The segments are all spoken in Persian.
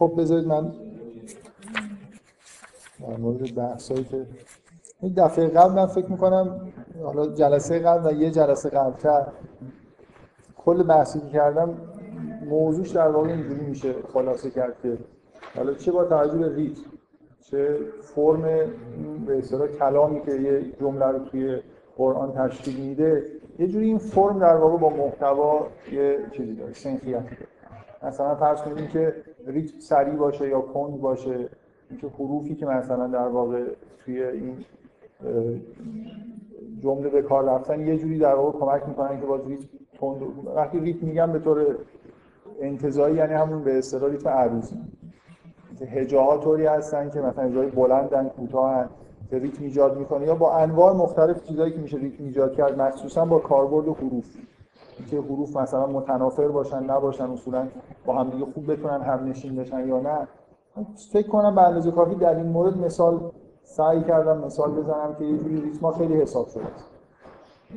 خب بذارید من در مورد بحثایی که این دفعه قبل من فکر می‌کنم حالا جلسه قبل و یه جلسه قبلتر کل بحثی که کردم موضوعش در واقع اینجوری میشه خلاصه کرد که حالا چه با توجه به ریت چه فرم به اصطلاح کلامی که یه جمله رو توی قرآن تشکیل میده یه جوری این فرم در واقع با محتوا یه چیزی داره سنخیت مثلا فرض کنید که ریتم سریع باشه یا کند باشه اینکه حروفی که مثلا در واقع توی این جمله به کار رفتن یه جوری در واقع کمک می‌کنن که باز ریتم تند وقتی ریتم میگم به طور انتزاعی یعنی همون به اصطلاح ریتم عروضی هجاها طوری هستن که مثلا هجاهای بلندن کوتاهن که ریتم ایجاد می‌کنه یا با انواع مختلف چیزایی که میشه ریتم ایجاد کرد مخصوصا با کاربرد حروف. که حروف مثلا متنافر باشن نباشن اصولا با هم دیگه خوب بتونن هم نشین بشن یا نه. فکر کنم به اندازه کافی در این مورد مثال سعی کردم مثال بزنم که یه جوری ریتما خیلی حساب شده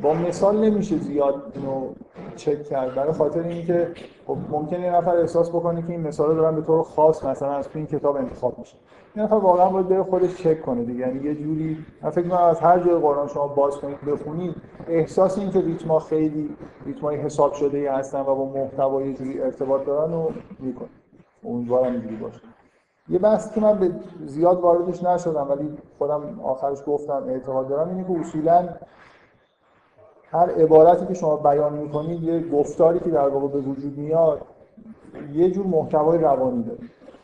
با مثال نمیشه زیاد اینو چک کرد. برای خاطر اینکه خب ممکنه یه نفر احساس بکنه که این مثال دارن به طور خاص مثلا از این کتاب انتخاب میشه یه نفر واقعا باید بره خودش چک کنه دیگه. یعنی یه جوری من فکر می‌کنم از هر جای قرآن شما باز کنید بخونید احساس این که ریتما خیلی ریتمای حساب شده ای هستن و با محتوا یه جوری ارتباط دارن و می‌کنه. امیدوارم اینجوری باشه. یه بحثی که من به زیاد واردش نشدم ولی خودم آخرش گفتم اعتقاد دارم اینه که اصولا هر عبارتی که شما بیان می‌کنید یه گفتاری که در واقع به وجود میاد یه جور محتوای روانی داره.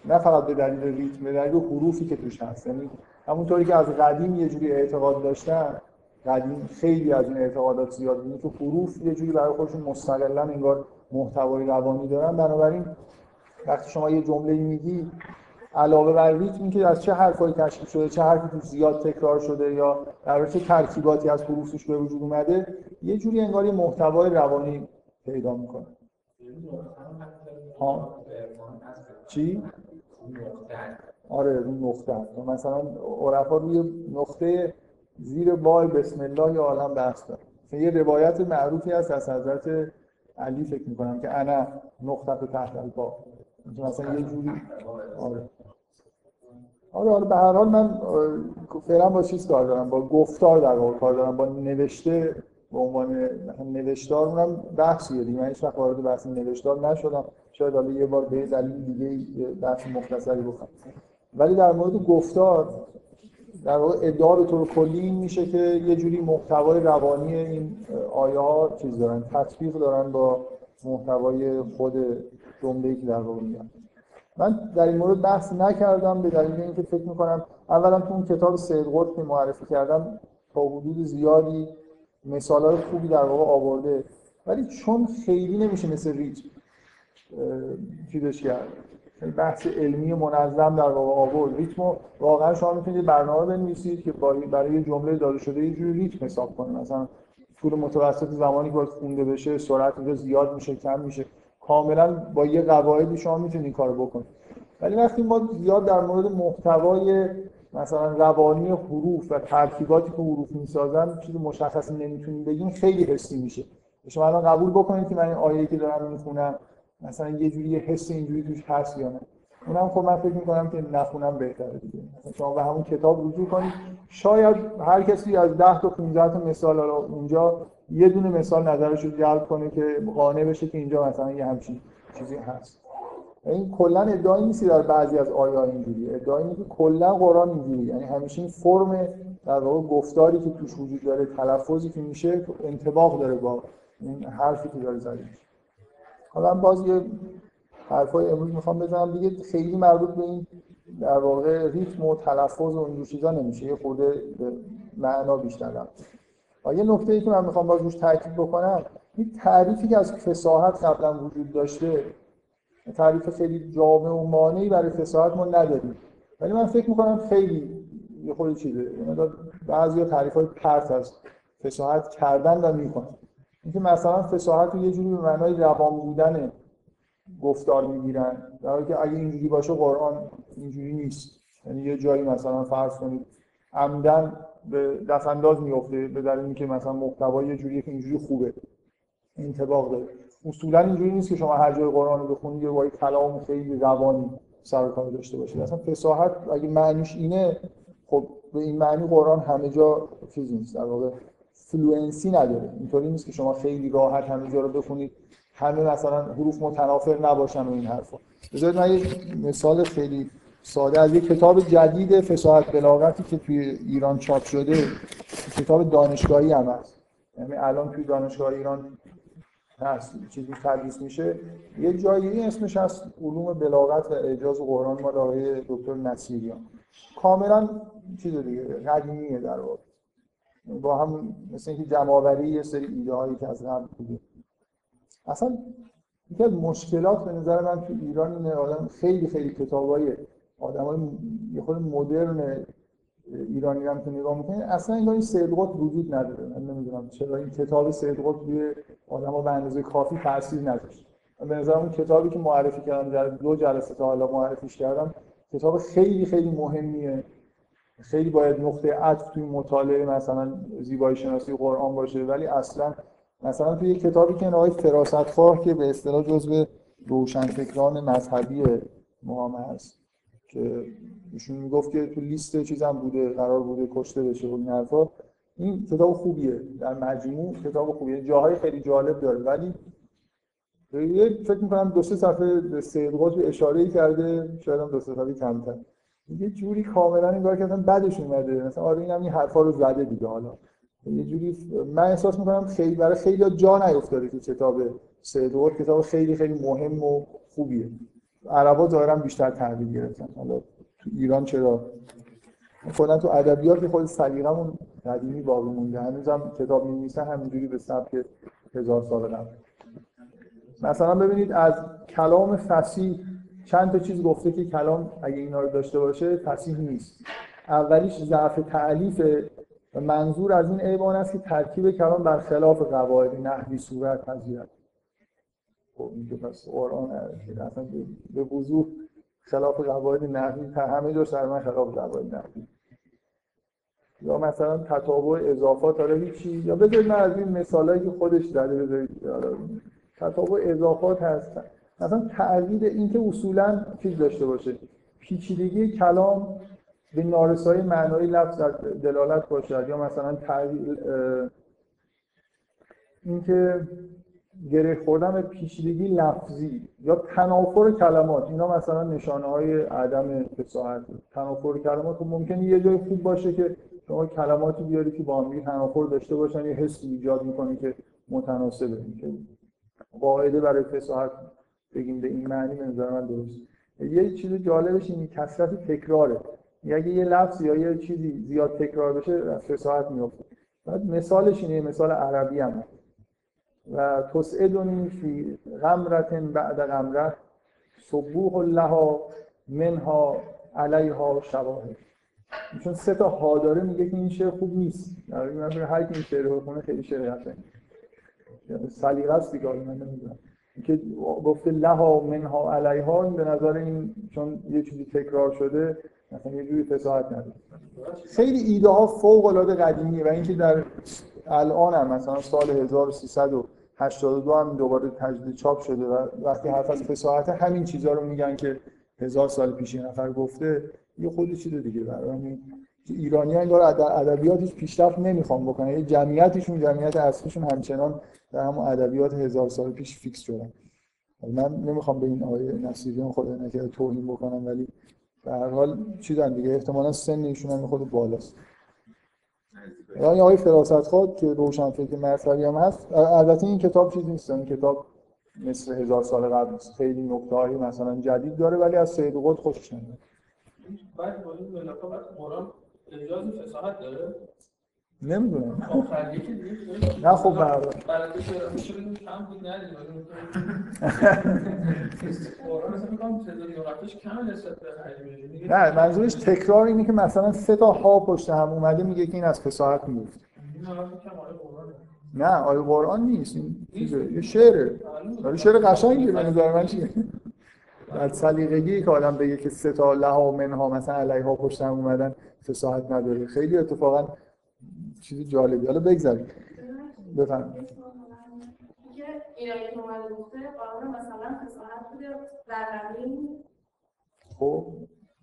نه فقط به دلیل ریتم به دلیل حروفی که توش هست. یعنی همونطوری که از قدیم یه جوری اعتقاد داشتن قدیم خیلی از این اعتقادات زیاد بود. که حروف یه جوری برای خودشون مستقلا انگار محتوای روانی دارن. بنابراین وقتی شما یه جمله میگی علاوه بر ریتمی که از چه حرفایی تشکیل شده چه حرفی تو زیاد تکرار شده یا در چه ترکیباتی از حروفش به وجود اومده یه جوری انگار یه محتوای روانی پیدا می‌کنه. ها چی؟ آره رو نقطه مثلا عرفا روی نقطه زیر بای بسم الله یا عالم بحث داره. یه روایت معروفی هست از حضرت علی فکر می‌کنم که انا نقطه تحت البا مثلا یه جوری آره. آره آره به هر حال من فعلا با چیز کار دارم؟ با گفتار در واقع کار دارم. با نوشته به عنوان نوشتار اونم بحثیه دیگه. من هیچ وقت وارد بحث نوشتار نشدم. شاید حالا یه بار به دلیل دیگه بحث مختصری بکنم ولی در مورد گفتار در واقع ادعا به طور کلی این میشه که یه جوری محتوای روانی این آیه ها چیز دارن تطبیق دارن با محتوای خود جمله‌ای که در واقع میگن من در این مورد بحث نکردم به دلیل اینکه فکر می‌کنم اولا تو اون کتاب سید قطب معرفی کردم تا حدود زیادی مثال خوبی در واقع آورده. ولی چون خیلی نمیشه مثل ریچ چیزش کرد؟ بحث علمی منظم در واقع آورد. ریتم واقعا شما می‌تونید برنامه بنویسید که برای جمله داده شده یه جوری ریتم حساب کنید مثلا طول متوسط زمانی که باید خونده بشه سرعت اینجا زیاد میشه کم میشه. کاملا با یه قواعدی شما می‌تونید کارو بکنید. ولی وقتی ما زیاد در مورد محتوای مثلا روانی حروف و ترکیباتی که حروف می‌سازن چیز مشخصی نمی‌تونیم بگیم خیلی حسی میشه. شما الان قبول بکنید که من این آیه‌ای که دارم می‌خونم مثلا یه جوری یه حس اینجوری توش هست یا نه. اونم خب من فکر می‌کنم که نخونم بهتره دیگه. شما به همون کتاب رجوع کنید. شاید هر کسی از 10 تا 15 تا مثال اونجا یه دونه مثال نظرش رو جلب کنه که قانع بشه که اینجا مثلا یه همچین چیزی هست. این کلا ادعایی نیست در بعضی از آیات اینجوری ادعایی اینه که کلا قرآن اینجوری یعنی همیشه این فرم در واقع گفتاری که توش وجود داره تلفظی که میشه انطباق داره با این حرفی که داره زده حالا باز یه حرفای امروز می‌خوام بزنم. دیگه خیلی مربوط به این در واقع ریتم و تلفظ و اینجور چیزا نمیشه. یه خورده به معنا بیشتر دارم یه نکته ای که من می‌خوام باز روش تاکید بکنم این تعریفی که از فساحت قبلا وجود داشته تعریف خیلی جامع و مانعی برای فساحت ما نداریم. ولی من فکر می‌کنم خیلی یه خود چیزه. بعضی تعریف های پرت از فساحت کردن و می‌کنن اینکه مثلا فساحت رو یه جوری به معنای روان بودن گفتار می‌گیرن. در حالی که اگه اینجوری باشه قرآن اینجوری نیست. یعنی یه جایی مثلا فرض کنید عمدن به دست انداز میفته به دلیل اینکه مثلا محتوای یه جوریه که اینجوری خوبه انطباق داره. اصولا اینجوری نیست که شما هر جای قرآن رو بخونید یه وای کلام خیلی روانی سر کار داشته باشید اصلا فصاحت اگه معنیش اینه خب به این معنی قرآن همه جا چیز نیست. در واقع fluency نداره. اینطوری نیست که شما خیلی راحت همه جا رو بخونید همه مثلا حروف متنافر نباشن و این حرفا. بذارید من یه مثال خیلی ساده از یک کتاب جدید فصاحت بلاغتی که توی ایران چاپ شده کتاب دانشگاهی هم هست. یعنی الان توی دانشگاه ایران هست چیزی تدریس میشه. یه جایی اسمش هست علوم بلاغت و اعجاز قرآن مال آقای دکتر نصیریان. کاملا چیز دیگه قدیمیه در واقع. با هم مثل اینکه جمعآوری یه سری ایده هایی که از قبل بوده. اصلا یکی از مشکلات به نظر من تو ایران اینه آدم خیلی خیلی کتابای آدمای یه خود مدرن ایرانی هم که نگاه می‌کنید اصلا انگار این سید وجود نداره. من نمی‌دونم چرا این کتاب سید قطب روی آدما به اندازه کافی تاثیر نداشت. به نظر اون کتابی که معرفی کردم در دو جلسه تا حالا معرفیش کردم کتاب خیلی خیلی مهمیه. خیلی باید نقطه عطف توی مطالعه مثلا زیبایی شناسی قرآن باشه ولی اصلا مثلا توی کتابی که آقای فراستخواه که به اصطلاح جزو روشنفکران مذهبی ما هست که ایشون می‌گفت که تو لیست چیزم بوده قرار بوده کشته بشه و این حرفا این کتاب خوبیه. در مجموع کتاب خوبیه. جاهای خیلی جالب داره. ولی فکر می‌کنم دو سه صفحه به قطب اشاره کرده شاید هم دو سه صفحه کمتر. یه جوری کاملا انگار که بعدش اومده. مثلا آره اینم این حرفا رو زده دیگه. حالا یه جوری من احساس می‌کنم خیلی برای خیلی جا نیفتاده که کتاب قطب کتاب خیلی خیلی مهم و خوبیه. عربا ظاهرا بیشتر تحویل گرفتن. حالا تو ایران چرا؟ خودم تو ادبیات خود سلیقه‌مون قدیمی باقی مونده. هنوزم کتاب می‌نویسن همینجوری به سبک هزار سال قبل. مثلا ببینید از کلام فصیح چند تا چیز گفته که کلام اگه اینا رو داشته باشه فصیح نیست. اولیش ضعف تعلیف منظور از این ایوان است که ترکیب کلام بر خلاف قواعد نحوی صورت پذیرد. خب پس قرآن اصلا به وضوح خلاف قواعد نحوی همه جاش در من خلاف قواعد نحوی. یا مثلا تطابع اضافات حالا هیچی. یا بذارید من از این مثالایی که خودش زده بذارید. تطابع اضافات هستن. مثلا تعویل این که اصولا چیز داشته باشه. پیچیدگی کلام به نارسایی معنای لفظ در دلالت باشد یا مثلا تعویل اینکه گره خوردن به پیچیدگی لفظی یا تنافر کلمات. اینا مثلا نشانه های عدم فصاحت. تنافر کلمات خب ممکنه یه جای خوب باشه که شما کلماتی بیاری که با هم تنافر داشته باشن یه حسی ایجاد می‌کنه که متناسبه که قاعده برای فصاحت. بگیم به این معنی به نظر من درست. یه چیز جالبش این کثرت تکراره. اگه یه لفظ یا یه چیزی زیاد تکرار بشه فصاحت میفته مثالش اینه مثال عربی هم. و تسعدنی فی غمرت بعد غمره صبوح لها منها علیها شواهد. چون سه تا ها داره میگه که این شعر خوب نیست. من هر کی این شعر رو خونه خیلی شعر قشنگ سلیقه است دیگه من نمی‌دونم. که گفته لها منها علیها به نظر این چون یه چیزی تکرار شده مثلا یه جوری فساحت نداره. خیلی ایده ها فوق العاده قدیمیه و اینکه در الان هم مثلا سال 1300 82 هم دوباره تجدید چاپ شده و وقتی حرف از فساحت همین چیزها رو میگن که هزار سال پیش یه نفر گفته یه خودی چیز دیگه برای ایرانی ها انگار ادبیاتش پیشرفت نمی‌خوام بکنن. یه جمعیتشون جمعیت اصلیشون همچنان در همون ادبیات هزار سال پیش فیکس شدن من نمی‌خوام به این آقای نصیریان خدا نکرده توهین بکنم ولی به هر حال چیزن دیگه احتمالاً سن ایشون هم خود بالاست. یعنی آقای فراست خواد که روشن فکر مذهبی هم هست البته این کتاب چیزی نیست این کتاب مثل هزار سال قبل نیست خیلی نکته مثلا جدید داره ولی از سید قطب خوشش نمیاد. بعد قرآن اجازه فصاحت داره؟ نمی‌دونم. نه خب برای. نه منظورش تکرار اینه که مثلا سه تا ها پشت هم اومده میگه که این از فساحت میفته نه آیه قرآن نیست. این یه شعره. ولی شعر قشنگی به نظر من چیه؟ بعد سلیقگی که آدم بگه که سه تا لها و منها مثلا علیها پشت هم اومدن. فساحت نداره. خیلی اتفاقا چیز جالبی. حالا بگذاریم. بفهم اینایی که اومده گفته قانون مثلا فساحت بوده در خب.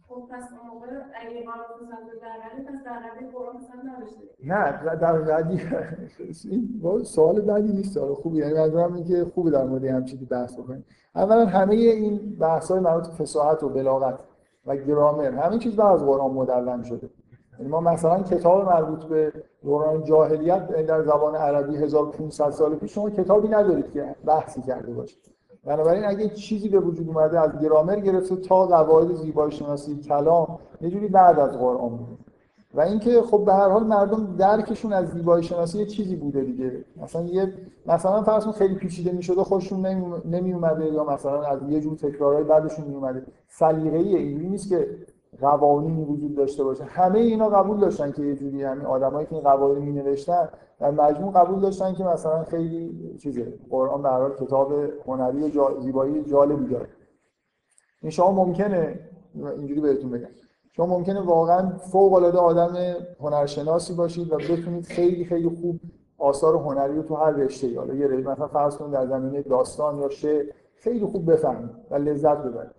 خب پس موقع اگه نه در بعدی. این سوال بعدی نیست. خوبی. یعنی منظورم این که خوبه در مورد هم چیزی بحث بکنیم. اولا همه این بحث های مربوط فصاحت و بلاغت. و گرامر. همه چیز بعد از قرآن مدون شده. یعنی ما مثلا کتاب مربوط به دوران جاهلیت در زبان عربی 1500 سال پیش شما کتابی ندارید که بحثی کرده باشید. بنابراین اگه چیزی به وجود اومده از گرامر گرفته تا قواعد زیبایی شناسی کلام یه جوری بعد از قرآن بوده و اینکه خب به هر حال مردم درکشون از زیبایی شناسی یه چیزی بوده دیگه. مثلا یه مثلا فرض خیلی پیچیده می‌شده خوششون نمی اومده یا مثلا از یه جور تکرارهای بعدشون می اومده سلیقه‌ای اینجوری نیست که قوانینی وجود داشته باشه. همه اینا قبول داشتن که یه جوری همین آدمایی که این قوانین می نوشتن در مجموع قبول داشتن که مثلا خیلی چیزه. قرآن به هر کتاب هنری جا... زیبایی جالبی داره. این شما ممکنه اینجوری بهتون بگم. شما ممکنه واقعا فوق العاده آدم هنرشناسی باشید و بتونید خیلی خیلی خوب آثار هنری رو تو هر رشته حالا یه مثلا فرض کنید در زمینه داستان یا شعر خیلی خوب بفهمید و لذت ببرید.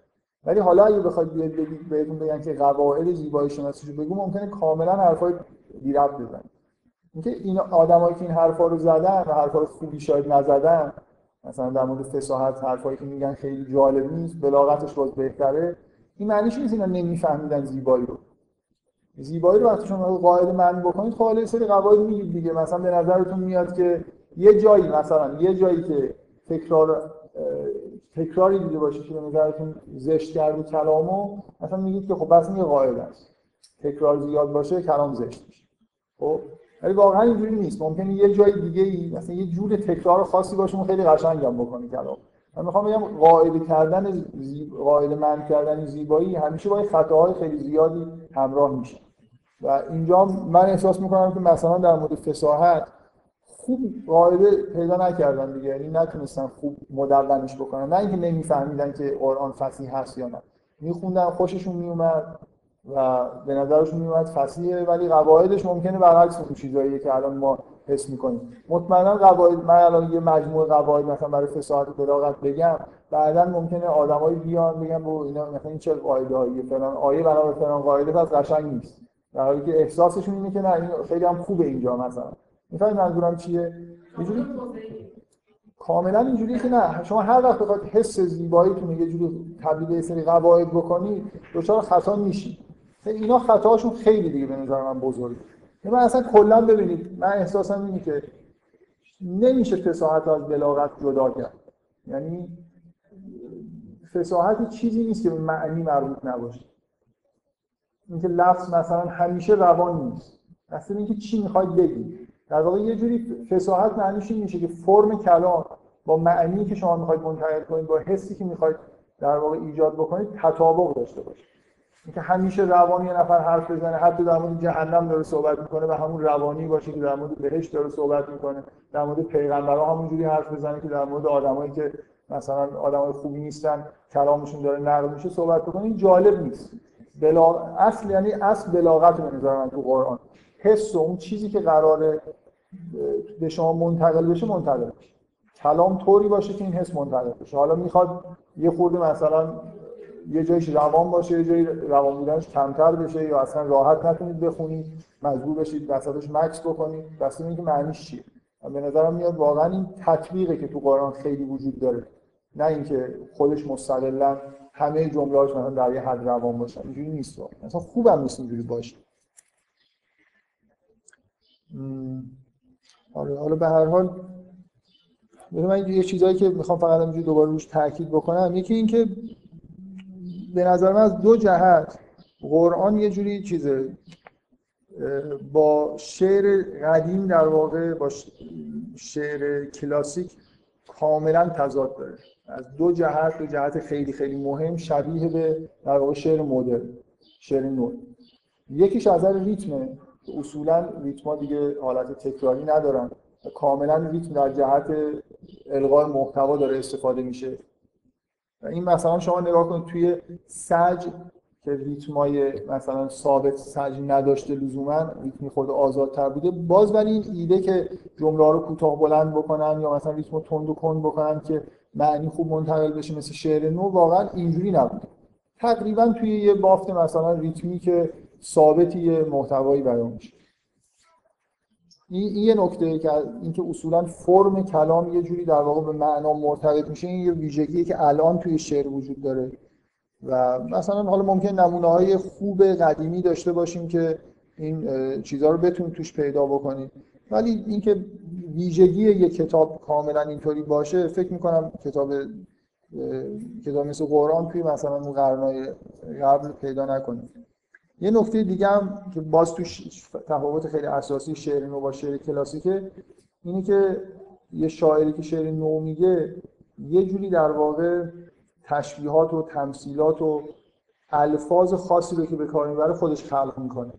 ولی حالا اگه بخواید بگید بهتون بگن که قواعد زیبایی شناسی رو بگو ممکنه کاملا حرفای بی ربط بزنید. اینکه این آدمایی که این حرفا رو زدن و حرفای خوبی شاید نزدن مثلا در مورد فصاحت حرفایی که میگن خیلی جالب نیست بلاغتش باز بهتره این معنیش نیست اینا نمیفهمیدن زیبایی رو. زیبایی رو وقتی شما قاعده من بکنید خب سری قواعد میگید دیگه. مثلا به نظرتون میاد که یه جایی مثلا یه جایی که تکرار تکراری دیده باشه که به نظرتون زشت کرده کلامو مثلا میگید که خب بس یه قاعده است. تکرار زیاد باشه کلام زشت میشه. خب؟ ولی واقعا اینجوری نیست. ممکنه یه جای دیگه ای مثلا یه جور تکرار خاصی باشه خیلی قشنگم بکنه کلام. من می‌خوام بگم قاعده کردن زیب... قاعده من کردن زیبایی همیشه با خطاهای خیلی زیادی همراه میشه. و اینجا من احساس می‌کنم که مثلا در مورد فصاحت خوب قاعده پیدا نکردن دیگه. یعنی نتونستن خوب مدونش بکنن. نه اینکه نمیفهمیدن که قرآن فصیح هست یا نه. میخوندن خوششون میومد و به نظرشون میومد فصیحه ولی قواعدش ممکنه برعکس اون چیزاییه که الان ما حس می‌کنیم. مطمئنا قواعد من الان یه مجموعه قواعد مثلا برای فصاحت بلاغت بگم بعدا ممکنه آدمایی بیان بگن بو اینا مثلا این چه قاعده فلان؟ آیه به فلان قاعده پس قشنگ نیست. در حالی که احساسشون اینه که نه این خیلی هم خوبه اینجا مثلا. می‌فهمید منظورم چیه؟ اینجوری کاملا اینجوریه که نه. شما هر وقت بخواید حس زیباییتون یه جوری تبدیل سری قواعد بکنید دچار خطا میشید اینا خطاهاشون خیلی دیگه به نظر من بزرگه. من اصلا کلا ببینید من احساسم اینه که نمیشه فصاحت از بلاغت جدا کرد. یعنی فصاحت چیزی نیست که به معنی مربوط نباشه. اینکه لفظ مثلا همیشه روان نیست. اصلا اینکه چی می‌خواید بگید در واقع یه جوری فصاحت معنیش این میشه که فرم کلام با معنی که شما می‌خواید منتقل کنید با حسی که می‌خواید در واقع ایجاد بکنید تطابق داشته باشه. اینکه همیشه روانی یه نفر حرف بزنه حتی در مورد جهنم داره صحبت می‌کنه و همون روانی باشه که در مورد بهشت داره صحبت می‌کنه. در مورد پیغمبرها همونجوری حرف بزنه که در مورد آدمایی که مثلا آدمای خوبی نیستن کلامشون داره نقل میشه صحبت بکنه. این جالب نیست. بلا... اصل یعنی اصل بلاغت به نظر من تو قرآن. حس و اون چیزی که قراره به شما منتقل بشه منتقل بشه. کلام طوری باشه که این حس منتقل بشه. حالا می‌خواد یه خورده مثلا یه جایش روان باشه یه جایی روان بودنش کمتر بشه یا اصلا راحت نتونید بخونید مجبور بشید وسطش مکس بکنید. بس اینکه معنیش چیه؟ به نظرم میاد واقعا این تطبیقه که تو قرآن خیلی وجود داره. نه اینکه خودش مستقلا همه جمله‌هاش مثلا در یه حد روان باشه. اینجوری نیست مثلا خوبم نیست اینجوری باشه. آره حالا به هر حال من یه چیزایی که می‌خوام فقط اینجوری دوباره روش تاکید بکنم یکی اینکه به نظر من از دو جهت. قرآن یه جوری چیزه با شعر قدیم در واقع با شعر کلاسیک کاملا تضاد داره. از دو جهت دو جهت خیلی خیلی مهم شبیه به در واقع شعر مدرن شعر نو. یکیش از ریتمه اصولا ریتما دیگه حالت تکراری ندارن کاملا ریتم در جهت القای محتوا داره استفاده میشه. این مثلا شما نگاه کنید توی سج که ریتمای مثلا ثابت سج نداشته لزوما ریتمی خود آزادتر بوده. باز ولی این ایده که جمله رو کوتاه بلند بکنن یا مثلا ریتم تند و کند بکنن که معنی خوب منتقل بشه مثل شعر نو واقعا اینجوری نبوده. تقریبا توی یه بافت مثلا ریتمی که ثابتی محتوایی بیان میشه. این یه نکته که اینکه اصولا فرم کلام یه جوری در واقع به معنا مرتبط میشه این یه ویژگیه که الان توی شعر وجود داره. و مثلا حالا ممکن نمونه های خوب قدیمی داشته باشیم که این چیزها رو بتونیم توش پیدا بکنیم. ولی اینکه ویژگی یه کتاب کاملا اینطوری باشه فکر می‌کنم کتاب کتاب مثل قرآن توی مثلا اون قرنهای قبل پیدا نکنیم. یه نکته دیگه هم که باز توش تفاوت خیلی اساسی شعر نو با شعر کلاسیکه اینه که یه شاعری که شعر نو میگه یه جوری در واقع تشبیهات و تمثیلات و الفاظ خاصی رو که به کار می‌بره خودش خلق می‌کنه.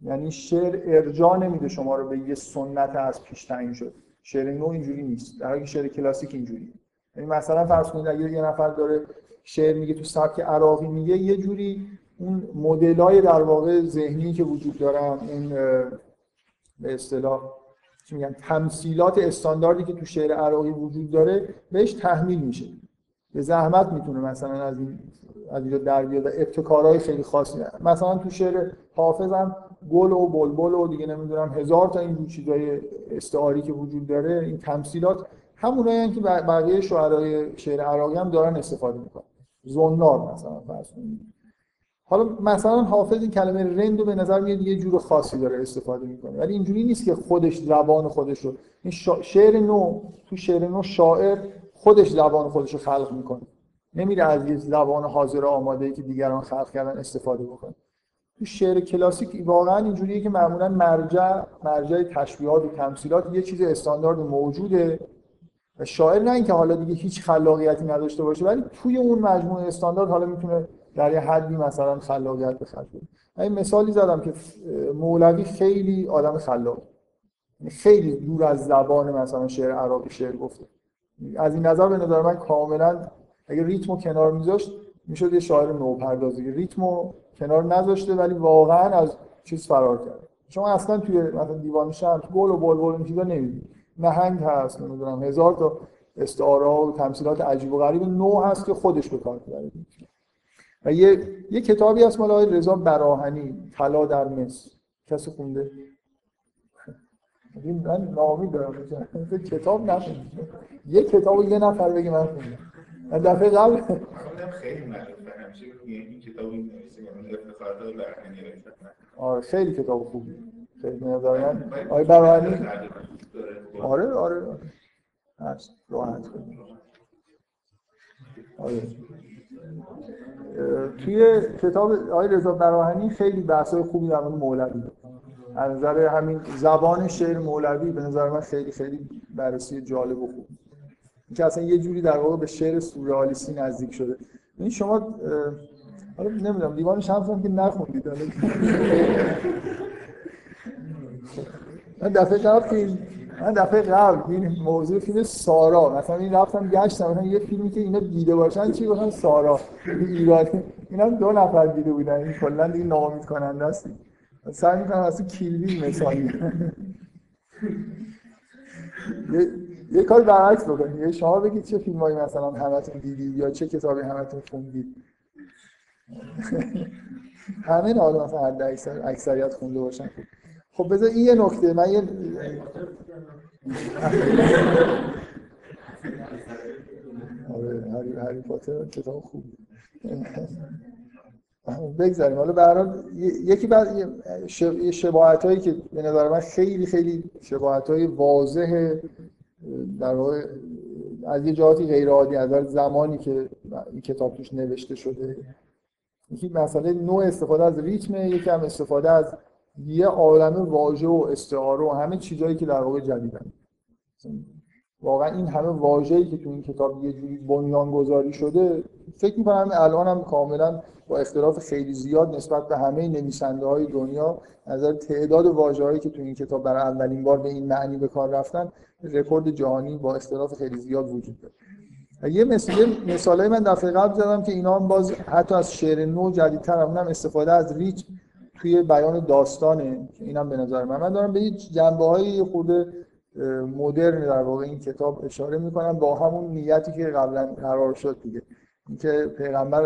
یعنی شعر ارجاع نمیده شما رو به یه سنت از پیش تعیین شد شعر نو اینجوری نیست. در حالی شعر کلاسیک اینجوری یعنی مثلا فرض کنید اگه یه نفر داره شعر میگه تو سبک عراقی میگه یه جوری اون مدلای در واقع ذهنی که وجود دارن اون به اصطلاح چی میگن تمثیلات استانداردی که تو شعر عراقی وجود داره بهش تحمیل میشه. به زحمت می‌تونه مثلا از این از اینجا در بیاد ابتکارهای خیلی خاصی مثلا تو شعر حافظم گل و بلبل و دیگه نمی‌دونم هزار تا این چیزای استعاری که وجود داره این تمثیلات همونایی که بقیه شعرهای شعر عراقی هم دارن استفاده می‌کنن. زنار مثلا فرض حالا مثلا حافظ این کلمه رند رو به نظر میاد یه جور خاصی داره استفاده می‌کنه. ولی اینجوری نیست که خودش زبان خودش رو این شعر نو تو شعر نو شاعر خودش زبان خودش رو خلق می‌کنه. نمیره از یه زبان حاضر آماده ای که دیگران خلق کردن استفاده بکنه. تو شعر کلاسیک واقعا اینجوریه که معمولا مرجع مرجع تشبیهات و تمثیلات یه چیز استاندارد موجوده. و شاعر نه اینکه حالا دیگه هیچ خلاقیتی نداشته باشه ولی توی اون مجموعه استاندارد حالا می‌تونه در یه حدی مثلا خلاقیت به خرج من مثالی زدم که مولوی خیلی آدم خلاق. خیلی دور از زبان مثلا شعر عربی شعر گفته. از این نظر به نظر من کاملا اگه ریتمو کنار میذاشت می‌شد یه شاعر نوپردازی. ریتمو کنار نذاشته ولی واقعا از چیز فرار کرده شما اصلا توی مثلا دیوان شمس گل و بلبل این چیزا نمی‌دید نهنگ هست نمی‌دونم هزار تا استعاره و تمثیلات عجیب و غریب. نو هست که خودش به کار و یه, یه کتابی هست مال آقای رضا براهنی طلا در مصر. کسی خونده؟ من نامی دارم. کتاب نخوندم یه کتاب یه نفر بگه من خوندم من دفعه قبل خیلی معروفه. همیشه این کتاب آره خیلی کتاب خوبی. خیلی نظر آقای براهنی؟ آره آره آره. هست. راحت آره. توی کتاب آقای رضا براهنی خیلی بحث‌های خوبی در مورد مولوی از نظر همین زبان شعر مولوی به نظر من خیلی خیلی بررسی جالب و خوب. که اصلا یه جوری در واقع به شعر سورئالیستی نزدیک شده. این شما حالا نمی‌دونم دیوان شمس هم که نخوندید. من دفعه قبل من دفعه قبل این موضوع فیلم سارا مثلا این رفتم گشتم مثلا یه فیلمی که اینا دیده باشن چی گفتن سارا. ایرانی اینا دو نفر دیده بودن. این کلا دیگه ناامید کننده است. سعی می‌کنم اصلا کیلوی مثالی یه, کار برعکس بکنید یه شما بگید چه فیلمایی مثلا همتون دیدید یا چه کتابی همتون خوندید. همه نه مثلا حد اکثریت خونده باشن. خب بذار این یه نکته من یه آره هری هری پاتر کتاب خوب بگذاریم. حالا به یکی بعد شباهت هایی که به نظر من خیلی خیلی شباهت های واضح در واقع از یه جهاتی غیر عادی از زمانی که این کتاب توش نوشته شده. یکی مسئله نوع استفاده از ریتم یکی هم استفاده از یه عالم واژه و استعاره و همه چیزهایی که در واقع جدیدن. واقعا این همه واژه‌ای که تو این کتاب یه جوری بنیان گذاری شده فکر می‌کنم الان هم کاملا با اختلاف خیلی زیاد نسبت به همه نویسنده های دنیا نظر تعداد واژه‌هایی که تو این کتاب برای اولین بار به این معنی به کار رفتن رکورد جهانی با اختلاف خیلی زیاد وجود داره. یه مثال مثالای من دفعه قبل زدم که اینا هم باز حتی از شعر نو جدیدتر هم استفاده از ریتم توی بیان داستانه اینم به نظر من. من دارم به یه جنبه های خود مدرن در واقع این کتاب اشاره می‌کنم. با همون نیتی که قبلا قرار شد دیگه. که پیغمبر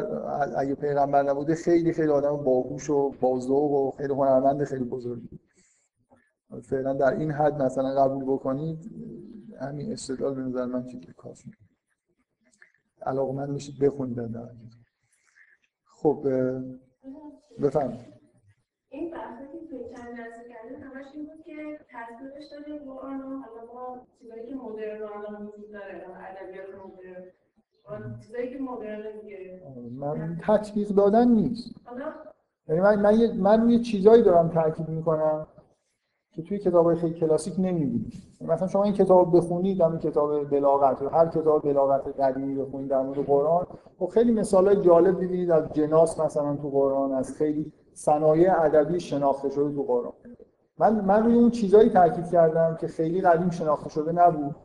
اگه پیغمبر نبوده خیلی خیلی آدم باهوش و بازوق و خیلی هنرمند خیلی بزرگی. فعلا در این حد مثلا قبول بکنید همین استدلال به نظر من چیزی کافی علاقمند میشید بخونید در خب بفهم این بحثی که توی چند جلسه کردن همش این بود که تصویرش داره قرآن و حالا ما چیزایی که مدرن الان وجود داره ادبیات مدرن چیزایی که مدرن من تطبیق دادن نیست. یعنی من من من یه چیزایی دارم تاکید می‌کنم که توی کتاب خیلی کلاسیک نمی‌بینید مثلا شما این کتاب بخونید همین کتاب بلاغت هر کتاب بلاغت قدیمی بخونید در مورد قرآن خب خیلی مثالای جالب می‌بینید از جناس مثلا تو قرآن از خیلی صنایع ادبی شناخته شده تو قرآن. من من روی اون چیزایی تاکید کردم که خیلی قدیم شناخته شده نبود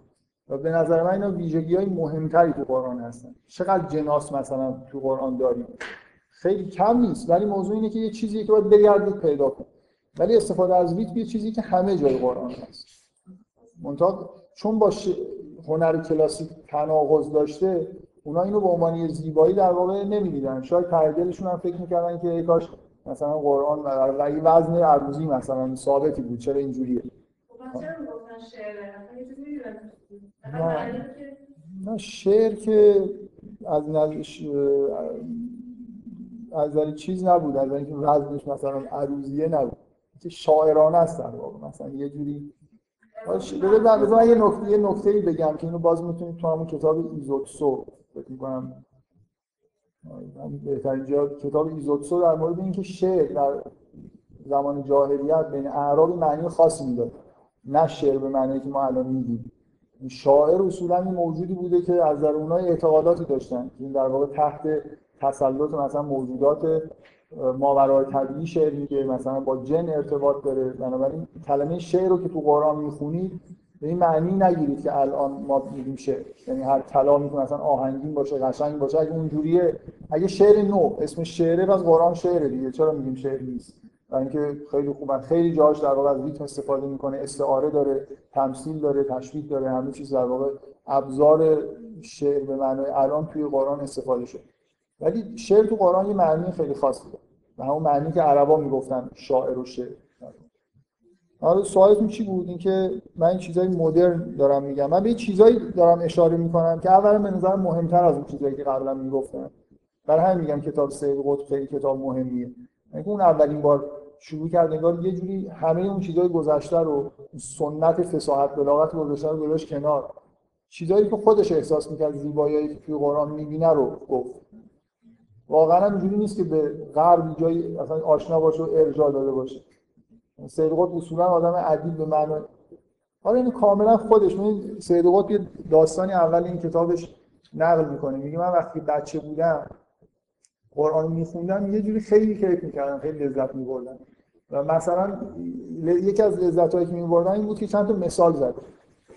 و به نظر من اینا ویژگی های مهمتری تو قرآن هستن. چقدر جناس مثلا تو قرآن داریم؟ خیلی کم نیست ولی موضوع اینه که یه چیزی که باید بگردید پیدا کنید. ولی استفاده از ریتم یه چیزی که همه جای قرآن هست. منتها چون با هنر کلاسیک تناقض داشته اونا اینو به عنوان یه زیبایی در واقع نمی‌دیدن. شاید تردلشون هم فکر می‌کردن که ای کاش مثلا قرآن و یه وزن عروضی مثلا ثابتی بود چرا اینجوریه؟ نه. شعر که از نظر از چیز نبود از اینکه وزنش مثلا عروضیه نبود. که شاعرانه است در واقع مثلا یه جوری بذار من یه نکته یه نکته‌ای بگم که اینو باز می‌تونید تو همون کتاب ایزوتسو فکر می‌کنم بهترین جا کتاب ایزوتسو در مورد اینکه شعر در زمان جاهلیت بین اعراب معنی خاصی می‌داد. نه شعر به معنی که ما الان میگیم. شاعر اصولا این موجودی بوده که از در اونها اعتقاداتی داشتن. این در واقع تحت تسلط مثلا موجودات ماورای طبیعی شعر میگه مثلا با جن ارتباط داره. بنابراین کلمه شعر رو که تو قرآن می‌خونید به این معنی نگیرید که الان ما میگیم شعر. یعنی هر کلامی که مثلا آهنگین باشه قشنگ باشه. اگه اونجوریه اگه شعر نو اسم شعره پس قرآن شعره دیگه. چرا میگیم شعر نیست؟ برای اینکه خیلی خوبه خیلی جاش در واقع از ریتم استفاده می‌کنه. استعاره داره تمثیل داره تشبیه داره همه چیز در واقع ابزار شعر به معنای الان توی قرآن استفاده شده. ولی شعر تو قرآن یه معنی خیلی خاصی داره. و همون معنی که عربا می‌گفتن شاعر و شعر. حالا سوالتون چی بود؟ اینکه من چیزای مدرن دارم میگم. من به چیزایی دارم اشاره می‌کنم که اولا به نظر مهمتر از اون چیزایی که قبلا می‌گفتم. برای همین میگم کتاب سید قطب خیلی کتاب مهمیه. یعنی اون اولین بار شروع کرد انگار یه جوری همه اون چیزای گذشته رو سنت فصاحت بلاغت گذشته رو گذاشت کنار. چیزایی که خودش احساس می‌کرد زیبایی که توی قرآن می‌بینه رو گفت. واقعا اینجوری نیست که به غرب جای اصلا آشنا باشه و ارجاع داده باشه. سید قطب اصولا آدم ادیب به معنی حالا این کاملا خودش من سید قطب یه داستانی اول این کتابش نقل می‌کنه. میگه من وقتی بچه بودم قرآن میخوندم یه جوری خیلی کیف می‌کردم خیلی لذت میبردم. و مثلا یکی از لذتایی که میبردم این بود که چند تا مثال زد.